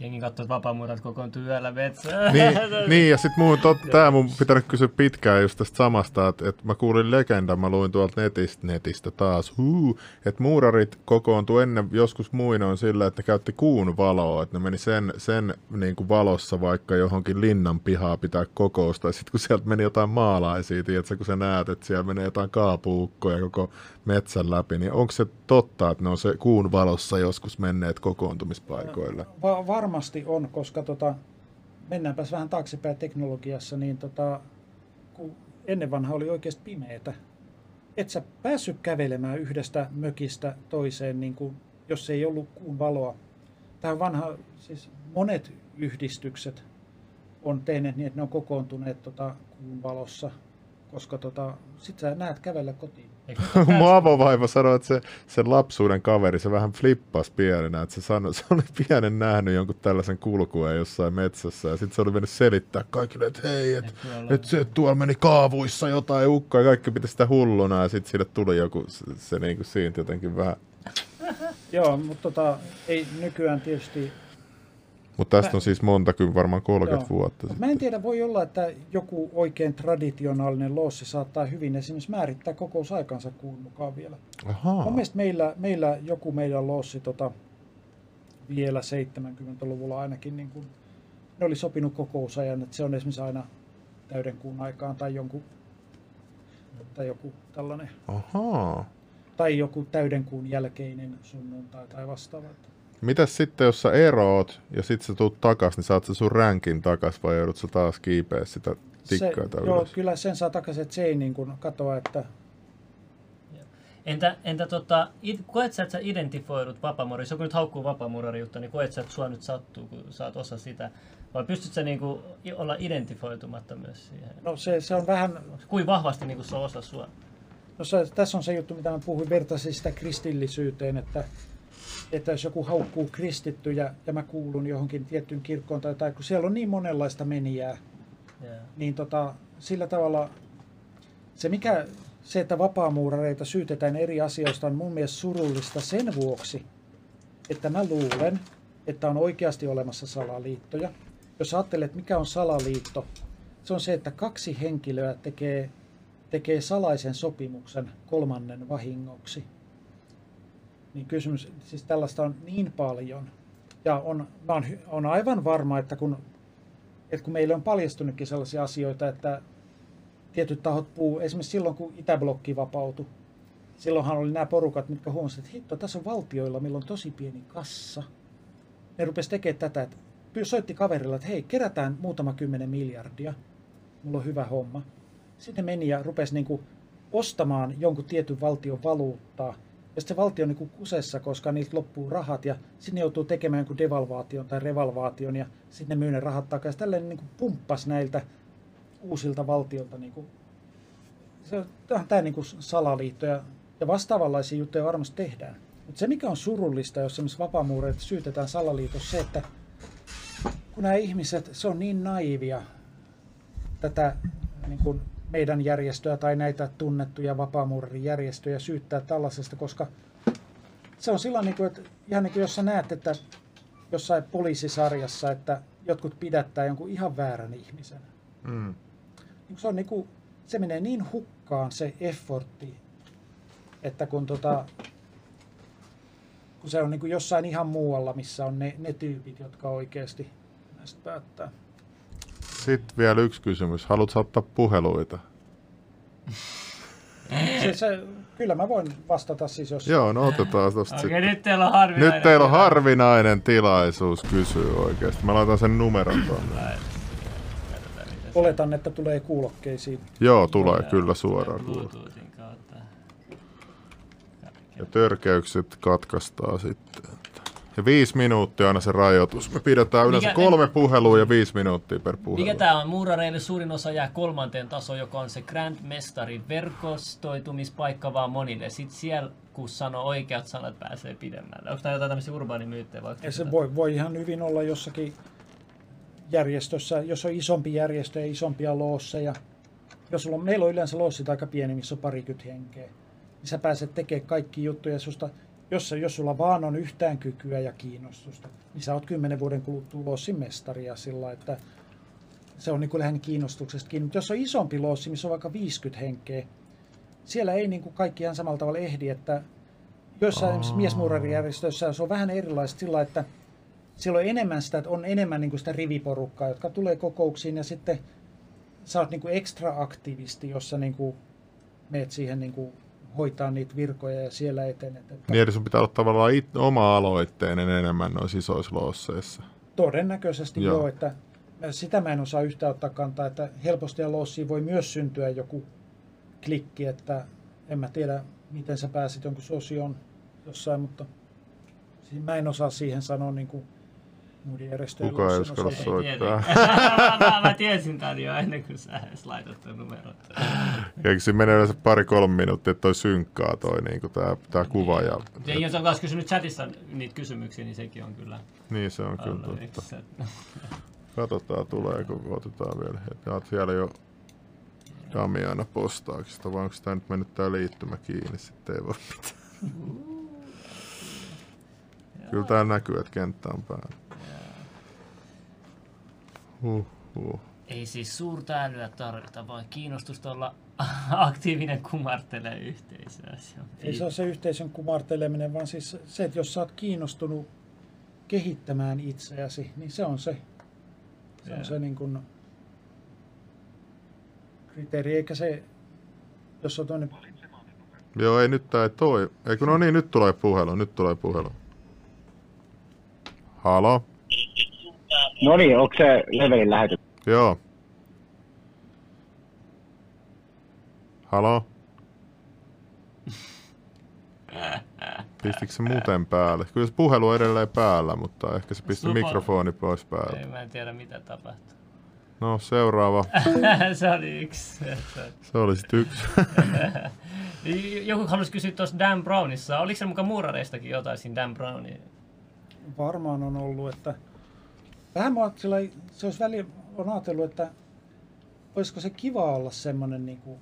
Jengi katsoo, että vapaamuurat kokoontuu yöllä metsään. niin, <laughs> niin, ja sitten mun, tot, tää mun pitänyt kysyä pitkään just tästä samasta, että, että mä kuulin legendan, mä luin tuolta netistä, netistä taas, huu, että muurarit kokoontu ennen joskus muinoin sillä, että ne käytti kuun valoa, että ne meni sen, sen niin kuin valossa vaikka johonkin linnan pihaa pitää kokousta, ja sitten kun sieltä meni jotain maalaisia, tiedätkö, kun sä näet, että siellä menee jotain kaapuukkoja koko metsän läpi, niin onko se totta, että ne on se kuun valossa joskus menneet kokoontumispaikoille? Va- varmasti on, koska tota, mennäänpäs vähän taaksepäin teknologiassa, niin tota, kun ennen vanha oli oikeasti pimeätä, et sä päässyt kävelemään yhdestä mökistä toiseen, niin kuin, jos ei ollut kuun valoa. Tämä vanha, siis monet yhdistykset on tehneet niin, että ne on kokoontuneet tota, kuun valossa, koska tota, sit sä näet kävellä kotiin. <laughs> Mun avovaimo sanoi, että se, sen lapsuuden kaveri, se vähän flippas pienenä, että se, sanoi, se oli pienen nähnyt jonkun tällaisen kulkueen jossain metsässä, ja sitten se oli mennyt selittää kaikille, että hei, että et se, tuolla meni kaavuissa jotain ukkoa, ja kaikki piti sitä hulluna, ja sitten sille tuli joku, se, se niin kuin siitä jotenkin vähän. <laughs> Joo, mutta tota, ei nykyään tietysti Mutta tästä on siis monta, kyllä varmaan 30 Joo. vuotta Mä en tiedä, voi olla, että joku oikein traditionaalinen loossi saattaa hyvin esimerkiksi määrittää kokousaikansa kuun mukaan vielä. Ahaa. Mun mielestä meillä, meillä joku meidän loossi tota, vielä 70-luvulla ainakin, niin kun, ne oli sopinut kokousajan, että se on esimerkiksi aina täyden kuun aikaan tai jonkun tai joku tällainen, Ahaa. tai joku täyden kuun jälkeinen sunnuntai tai vastaava. Mitäs sitten, jos sä eroot ja sitten sä tuut takas, niin saat sä sun ränkin takas vai joudut sä taas kiipeä sitä tikkaa se, joo, ylös? kyllä sen saa takaisin, että se ei niin kuin katoa, että Entä, entä tota, it, koet sä, että sä identifoidut vapaamuurari? Jos joku nyt haukkuu vapaamuurari juttu, niin koet sä, että sua nyt sattuu, kun sä oot osa sitä? Vai pystyt sä niinku olla identifoitumatta myös siihen? no se, se on vähän Kuin vahvasti niinku se on osa sua? No se, tässä on se juttu, mitä mä puhuin, vertaisin sitä kristillisyyteen, että, että jos joku haukkuu kristittyjä ja mä kuulun johonkin tiettyyn kirkkoon tai, tai kun siellä on niin monenlaista menijää, Yeah. niin tota, sillä tavalla se, mikä, se, että vapaamuurareita syytetään eri asioista on mun mielestä surullista sen vuoksi, että mä luulen, että on oikeasti olemassa salaliittoja. Jos ajattelet, että mikä on salaliitto, se on se, että kaksi henkilöä tekee, tekee salaisen sopimuksen kolmannen vahingoksi. Niin kysymys, siis tällaista on niin paljon. Ja on, mä on, on aivan varma, että kun, että kun meille on paljastunutkin sellaisia asioita, että tietyt tahot puhuu, esimerkiksi silloin kun Itäblokki vapautui, silloinhan oli nämä porukat, mitkä huomasivat, että hitto, tässä on valtioilla, millä on tosi pieni kassa. Ne rupesi tekemään tätä, että soitti kaverilla, että hei, kerätään muutama kymmenen miljardia, mulla on hyvä homma. Sitten meni ja rupesi niin kuin ostamaan jonkun tietyn valtion valuuttaa. Ja sitten valtio on niin kusessa, koska niiltä loppuu rahat ja sitten ne joutuu tekemään jonkun devalvaation tai revalvaation ja sitten ne myy ne rahat takaisin. Tällainen niin kuin pumppasi näiltä uusilta valtiolta. Niin kuin, se on tämä, niin salaliitto ja, ja vastaavanlaisia juttuja varmasti tehdään. Mutta se mikä on surullista, jos esimerkiksi vapaamuureita syytetään salaliitossa, se, että kun nämä ihmiset, se on niin naivia tätä niin kuin meidän järjestöä tai näitä tunnettuja vapaamuurarijärjestöjä syyttää tällaisesta, koska se on silloin, niin kuin, että ihan niin kuin jos sä näet, että jossain poliisisarjassa, että jotkut pidättää jonkun ihan väärän ihmisen. Mm. Niin se, on niin kuin, se menee niin hukkaan se effortti, että kun, tota, kun se on niin kuin jossain ihan muualla, missä on ne, ne tyypit, jotka oikeasti näistä päättää. Sitten vielä yksi kysymys. Haluatko ottaa puheluita? Se, se, kyllä mä voin vastata siis, jos... Joo, no otetaan tosta Okei, sitten. nyt teillä on harvinainen. Nyt teillä on harvinainen tilaisuus kysyä oikeasti. Mä laitan sen numeron tuonne. Oletan, että tulee kuulokkeisiin. Joo, tulee kyllä suoraan. Ja törkeykset katkaistaan sitten. Ja viisi minuuttia aina se rajoitus. Me pidetään yleensä Mikä- kolme puhelua ja viisi minuuttia per puhelu. Mikä tää on? Muurareille suurin osa jää kolmanteen tasoon, joka on se Grand Mestarin verkostoitumispaikka vaan monille. Sitten siellä, kun sanoo oikeat sanat, pääsee pidemmälle. Onko tää jotain tämmöisiä urbaanimyyttejä? vai se voi, voi ihan hyvin olla jossakin järjestössä, jos on isompi järjestö ja isompia loosseja. Jos on, meillä on yleensä loossit aika pieni, missä on parikymmentä henkeä. Niin sä pääset tekemään kaikki juttuja susta. Jos, jos sulla vaan on yhtään kykyä ja kiinnostusta, niin sä oot kymmenen vuoden kuluttua loossin mestaria sillä, että se on niin kuin lähinnä kiinnostuksesta kiinni. Mutta jos on isompi loossi, missä on vaikka 50 henkeä, siellä ei niin kuin kaikki ihan samalla tavalla ehdi, että joissain esimerkiksi miesmuurarijärjestöissä se on vähän erilaista sillä, että siellä on enemmän sitä, että on enemmän niin kuin sitä riviporukkaa, jotka tulee kokouksiin ja sitten sä oot niin kuin ekstra aktivisti, jossa niin kuin meet siihen niin kuin hoitaa niitä virkoja ja siellä etenet. Että Niin, eli sun pitää olla tavallaan it, oma-aloitteinen enemmän noissa isoissa loosseissa. Todennäköisesti Joo. joo. että sitä mä en osaa yhtään ottaa kantaa, että helposti ja lossiin voi myös syntyä joku klikki, että en mä tiedä, miten sä pääsit jonkun sosioon jossain, mutta mä en osaa siihen sanoa niin kuin muiden järjestöjen Kuka ei uskalla soittaa. <laughs> mä, mä, mä, tiesin tän jo ennen kuin sä edes laitat ton numeron. Eikö siinä menee yleensä pari-kolme minuuttia, että toi synkkaa toi niinku tää, tää kuva. Ja, Ja jos on taas kysynyt chatissa niitä kysymyksiä, niin sekin on kyllä niin se on kyllä totta. yksi. Katsotaan tuleeko, otetaan vielä. Ja siellä jo Damiana postauksesta, vai onko tää nyt mennyt tää liittymä kiinni, sitten ei voi mitään. Kyllä tää näkyy, että kenttä on päällä. Huh, huh. Ei siis suurta älyä tarvita, vaan kiinnostusta olla <laughs> aktiivinen kumartelee yhteisöä. Se on Ei se ole se yhteisön kumarteleminen, vaan siis se, että jos sä oot kiinnostunut kehittämään itseäsi, niin se on se, se, on se niin kuin kriteeri, eikä se, jos on toinen Joo, ei nyt tää ei toi. Ei kun no niin, nyt tulee puhelu, nyt tulee puhelu. Halo? No niin, onko se levelin lähetys? Joo. Halo? Pistikö se muuten päälle? Kyllä se puhelu on edelleen päällä, mutta ehkä se pisti mikrofoni pois päältä. Ei, mä en tiedä mitä tapahtuu. No seuraava. <laughs> se oli yksi. Se oli sit yksi. <laughs> Joku halusi kysyä tuossa Dan Brownissa. Oliko se mukaan muurareistakin jotain siinä Dan Brownin? varmaan on ollut, että vähän mä sillä se olisi väli, on ajatellut, että olisiko se kiva olla semmoinen niin kuin,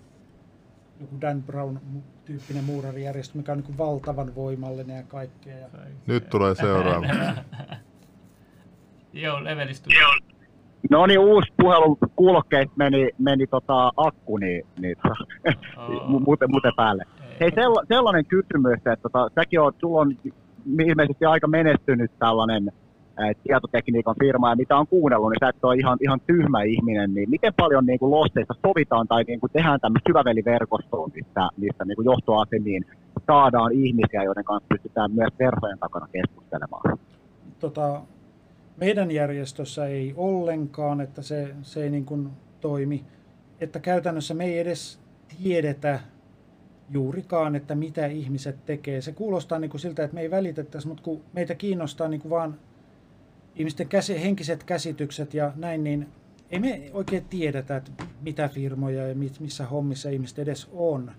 joku Dan Brown-tyyppinen muurarijärjestö, mikä on niin kuin valtavan voimallinen ja kaikkea. Ja Nyt tulee seuraava. <laughs> Joo, levelistä No niin, uusi puhelu, kuulokkeet meni, meni tota akku, niin, niin <laughs> Oo. muuten, muuten päälle. Hei, sella, sellainen kysymys, että tota, säkin on, sulla on ilmeisesti aika menestynyt tällainen tietotekniikan firma, ja mitä on kuunnellut, niin sä et ole ihan, ihan tyhmä ihminen, niin miten paljon niin kuin losteissa sovitaan tai niin kuin tehdään tämmöistä syväveliverkostoa, missä, missä niin kuin johtoasemiin saadaan ihmisiä, joiden kanssa pystytään myös versojen takana keskustelemaan. tota, meidän järjestössä ei ollenkaan, että se, se ei niin kuin toimi. Että käytännössä me ei edes tiedetä juurikaan, että mitä ihmiset tekee. Se kuulostaa niin kuin siltä, että me ei välitettäisi, mutta kun meitä kiinnostaa niin kuin vaan ihmisten käsi, henkiset käsitykset ja näin, niin ei me oikein tiedetä, että mitä firmoja ja missä hommissa ihmiset edes on.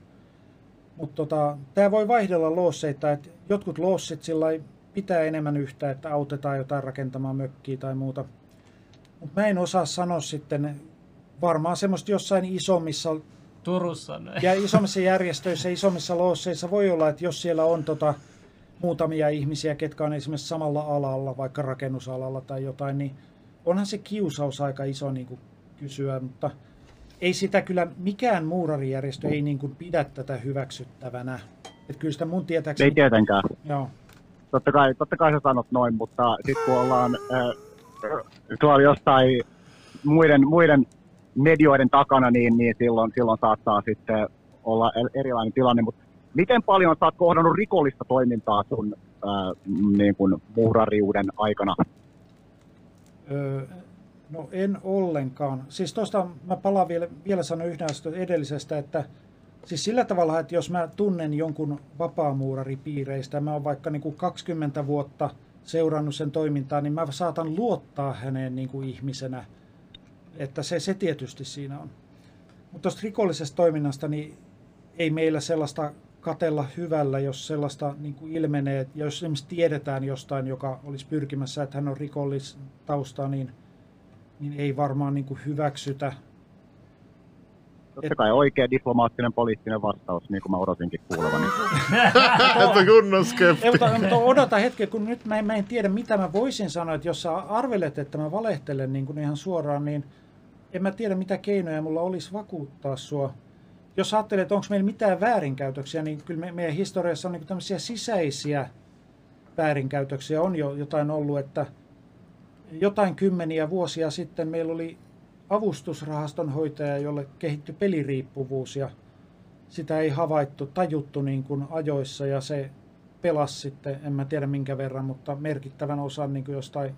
Mutta tota, tämä voi vaihdella loosseita, että jotkut loossit sillä pitää enemmän yhtä, että autetaan jotain rakentamaan mökkiä tai muuta. Mutta mä en osaa sanoa sitten, varmaan semmoista jossain isommissa Turussa näin. ja isommissa järjestöissä, isommissa loosseissa voi olla, että jos siellä on tota, muutamia ihmisiä, ketkä on esimerkiksi samalla alalla, vaikka rakennusalalla tai jotain, niin onhan se kiusaus aika iso niin kuin kysyä, mutta ei sitä kyllä mikään muurarijärjestö ei niin kuin pidä tätä hyväksyttävänä. Että kyllä sitä mun tietääkseni... Ei tietenkään. Joo. totta kai, totta kai sä sanot noin, mutta sitten kun ollaan äh, tuolla jostain muiden, muiden medioiden takana, niin, niin silloin, silloin saattaa sitten olla erilainen tilanne. Mutta miten paljon sä oot kohdannut rikollista toimintaa sun ää, niin kuin muhrariuden aikana? Öö, no en ollenkaan. Siis tuosta mä palaan vielä, vielä sanoa yhden edellisestä, että Siis sillä tavalla, että jos mä tunnen jonkun vapaamuuraripiireistä, mä oon vaikka niin kuin 20 vuotta seurannut sen toimintaa, niin mä saatan luottaa häneen niin kuin ihmisenä. Että se, se tietysti siinä on. Mutta tuosta rikollisesta toiminnasta, niin ei meillä sellaista katella hyvällä, jos sellaista niin kuin ilmenee. Ja jos esimerkiksi tiedetään jostain, joka olisi pyrkimässä, että hän on rikollistausta, niin, niin ei varmaan niin kuin hyväksytä Totta kai oikea diplomaattinen poliittinen vastaus, niin kuin mä odotinkin kuulevani. <laughs> Että kunnon skepti. Odota hetken, kun nyt mä en, mä en tiedä, mitä mä voisin sanoa. Että jos sä arvelet, että mä valehtelen niin kuin ihan suoraan, niin en mä tiedä, mitä keinoja mulla olisi vakuuttaa sua. Jos ajattelet, että onko meillä mitään väärinkäytöksiä, niin kyllä me, meidän historiassa on niin tämmöisiä sisäisiä väärinkäytöksiä on jo jotain ollut, että jotain kymmeniä vuosia sitten meillä oli avustusrahaston hoitaja, jolle kehittyi peliriippuvuus ja sitä ei havaittu, tajuttu niin kuin ajoissa ja se pelasi sitten, en mä tiedä minkä verran, mutta merkittävän osan niin kuin jostain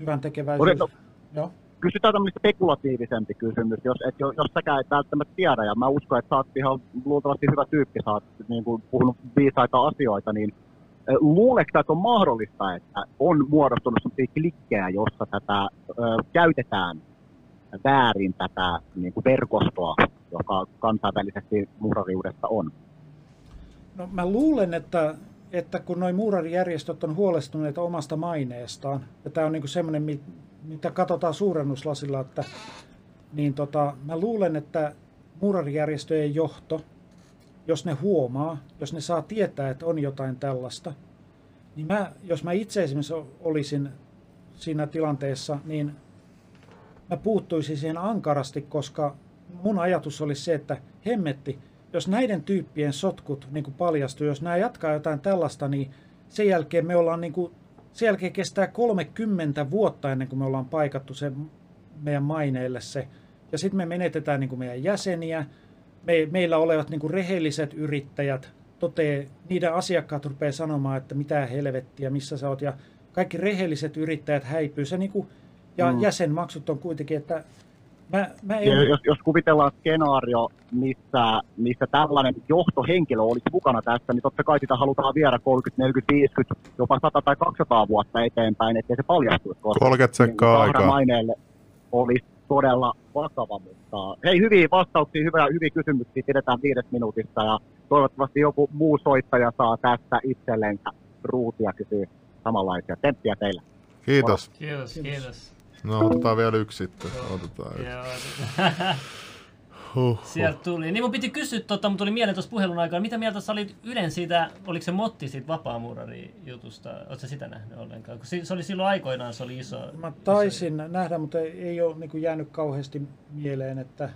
hyvän tekeväisyyden. Joo. Kysytään tämmöinen spekulatiivisempi kysymys, jos, et, jos, säkään et välttämättä tiedä, ja mä uskon, että sä oot ihan luultavasti hyvä tyyppi, sä oot niin kuin, puhunut viisaita asioita, niin luuleeko että on mahdollista, että on muodostunut sellaisia klikkejä, jossa tätä ö, käytetään väärin tätä niin kuin verkostoa, joka kansainvälisesti muurariudesta on? No mä luulen, että, että kun noin muurarijärjestöt on huolestuneita omasta maineestaan, ja tämä on niin semmoinen, mitä katsotaan suurennuslasilla, että niin tota, mä luulen, että muurarijärjestöjen johto, jos ne huomaa, jos ne saa tietää, että on jotain tällaista, niin mä, jos mä itse esimerkiksi olisin siinä tilanteessa, niin mä puuttuisin siihen ankarasti, koska mun ajatus oli se, että hemmetti, jos näiden tyyppien sotkut niin paljastuu, jos nämä jatkaa jotain tällaista, niin sen jälkeen me ollaan niin kuin, sen jälkeen kestää 30 vuotta ennen kuin me ollaan paikattu se meidän maineille se. Ja sitten me menetetään niin kuin meidän jäseniä, me, meillä olevat niin kuin rehelliset yrittäjät, totee, niiden asiakkaat rupeaa sanomaan, että mitä helvettiä, missä sä oot, ja kaikki rehelliset yrittäjät häipyy. Se niin kuin, ja mm. jäsenmaksut on kuitenkin, että mä, mä en... jos, jos kuvitellaan skenaario, missä, missä tällainen johtohenkilö olisi mukana tässä, niin totta kai sitä halutaan viedä 30, 40, 50, jopa 100 tai 200 vuotta eteenpäin, ettei se paljastuisi. 30 sekkaa niin, aikaa. maineelle olisi todella vakava, mutta hei, hyviä vastauksia, hyviä, hyviä kysymyksiä pidetään viides minuutissa ja toivottavasti joku muu soittaja saa tästä itsellensä ruutia kysyä samanlaisia. Temppiä teille. Kiitos. Kiitos, kiitos. No otetaan vielä yksi sitten. Otetaan yksi. Joo, Huh, Sieltä tuli. Niin mun piti kysyä, tota, mutta tuli mieleen tuossa puhelun aikana, mitä mieltä sä olit Ylen siitä, oliko se Motti siitä vapaamuurari-jutusta? Oletko sä sitä nähnyt ollenkaan? Kun se oli silloin aikoinaan, se oli iso. Mä taisin iso... nähdä, mutta ei, ei ole niin jäänyt kauheasti mieleen, että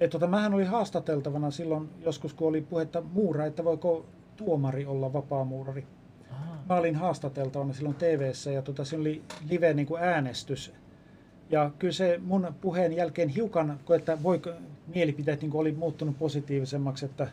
et, tota, mähän olin haastateltavana silloin joskus, kun oli puhetta muura, että voiko tuomari olla vapaamuurari mä olin haastateltavana silloin tv ja tota, siinä oli live niin kuin äänestys. Ja kyllä se mun puheen jälkeen hiukan, että voi, mielipiteet niin oli muuttunut positiivisemmaksi, että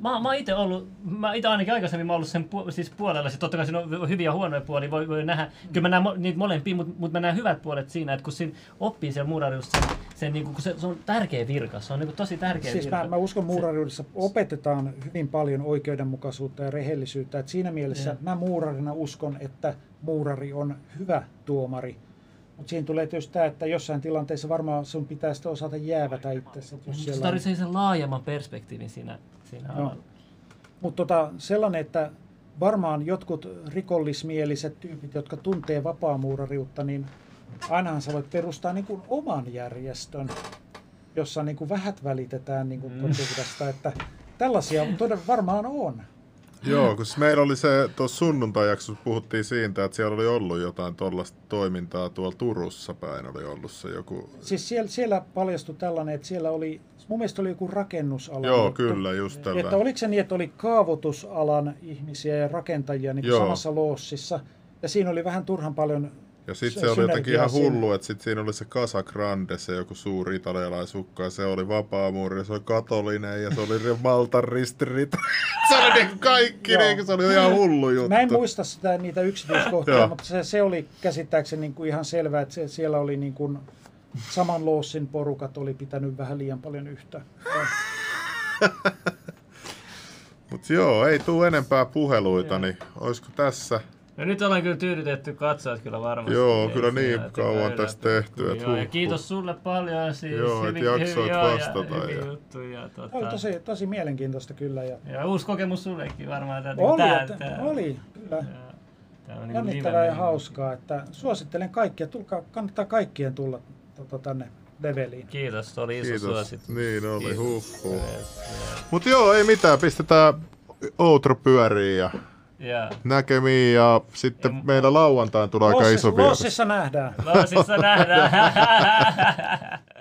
Mä, mä itse ollut, mä itse ainakin aikaisemmin mä ollut sen pu, siis puolella, siis totta kai siinä on hyviä ja huonoja puolia, voi, voi nähdä, kyllä mä näen niitä molempia, mutta mut mä näen hyvät puolet siinä, että kun siinä oppii siellä muurariudessa sen, sen niin kuin, kun se, se, on tärkeä virka, se on niin kuin tosi tärkeä siis virka. Mä, mä uskon muurariudessa opetetaan hyvin paljon oikeudenmukaisuutta ja rehellisyyttä, että siinä mielessä ja. mä muurarina uskon, että muurari on hyvä tuomari, mutta siinä tulee tietysti tämä, että jossain tilanteessa varmaan sun pitää sitten osata jäävätä itsessä. Jos siellä tarvitsee sen laajemman perspektiivin siinä siinä no. Mutta tota, sellainen, että varmaan jotkut rikollismieliset tyypit, jotka tuntee vapaamuurariutta, niin ainahan sä voit perustaa niin kuin oman järjestön, jossa niin kuin vähät välitetään niin kuin mm. että tällaisia todella varmaan on. Joo, kun meillä oli se, tuossa sunnuntai-jaksossa puhuttiin siitä, että siellä oli ollut jotain tuollaista toimintaa tuolla Turussa päin oli ollut se joku... Siis siellä, siellä paljastui tällainen, että siellä oli, mun mielestä oli joku rakennusala. Joo, juttu, kyllä, just tällä. Että oliko se niin, että oli kaavoitusalan ihmisiä ja rakentajia niin samassa loossissa, ja siinä oli vähän turhan paljon Ja sit Se oli jotenkin ihan hullu, että sit siinä oli se Casa Grande, se joku suuri italialaisukka, ja se oli vapaamuuri, ja se oli katolinen, ja se oli Maltan ristirita. <laughs> se oli niin kaikki, niin, se oli ihan hullu juttu. Mä en muista sitä, niitä yksityiskohtia, mutta se, se oli käsittääkseni niin kuin ihan selvää, että se, siellä oli niin kuin saman loossin porukat oli pitänyt vähän liian paljon yhtä. <laughs> Mut joo, ei tuu enempää puheluita, niin olisiko tässä? No nyt ollaan kyllä tyydytetty katsojat kyllä varmasti. Joo, Ei kyllä niin että kauan tästä tehty, että Joo, ja huh, kiitos sulle paljon siis. Joo, et hyvin- jaksoit hyvin- joo, ja vastata hyviä ja- tota. Oli tosi, tosi mielenkiintoista kyllä. Ja Ja uusi kokemus sullekin varmaan. Tää, oli, tää, että, tää, oli kyllä. Tää on niinku Jännittävää ja hauskaa, että suosittelen kaikkia, tulkaa, kannattaa kaikkien tulla tota, tänne leveliin. Kiitos, se oli iso Kiitos. suositus. Niin oli, Kiitos. huh, huh. Yes, yes. Mut joo, ei mitään, pistetään outro pyöriin ja Ja näkemiin ja sitten Ja- meillä lauantaina tulee aika iso vieras. Lossissa nähdään. Loosissa nähdään. <laughs> <laughs>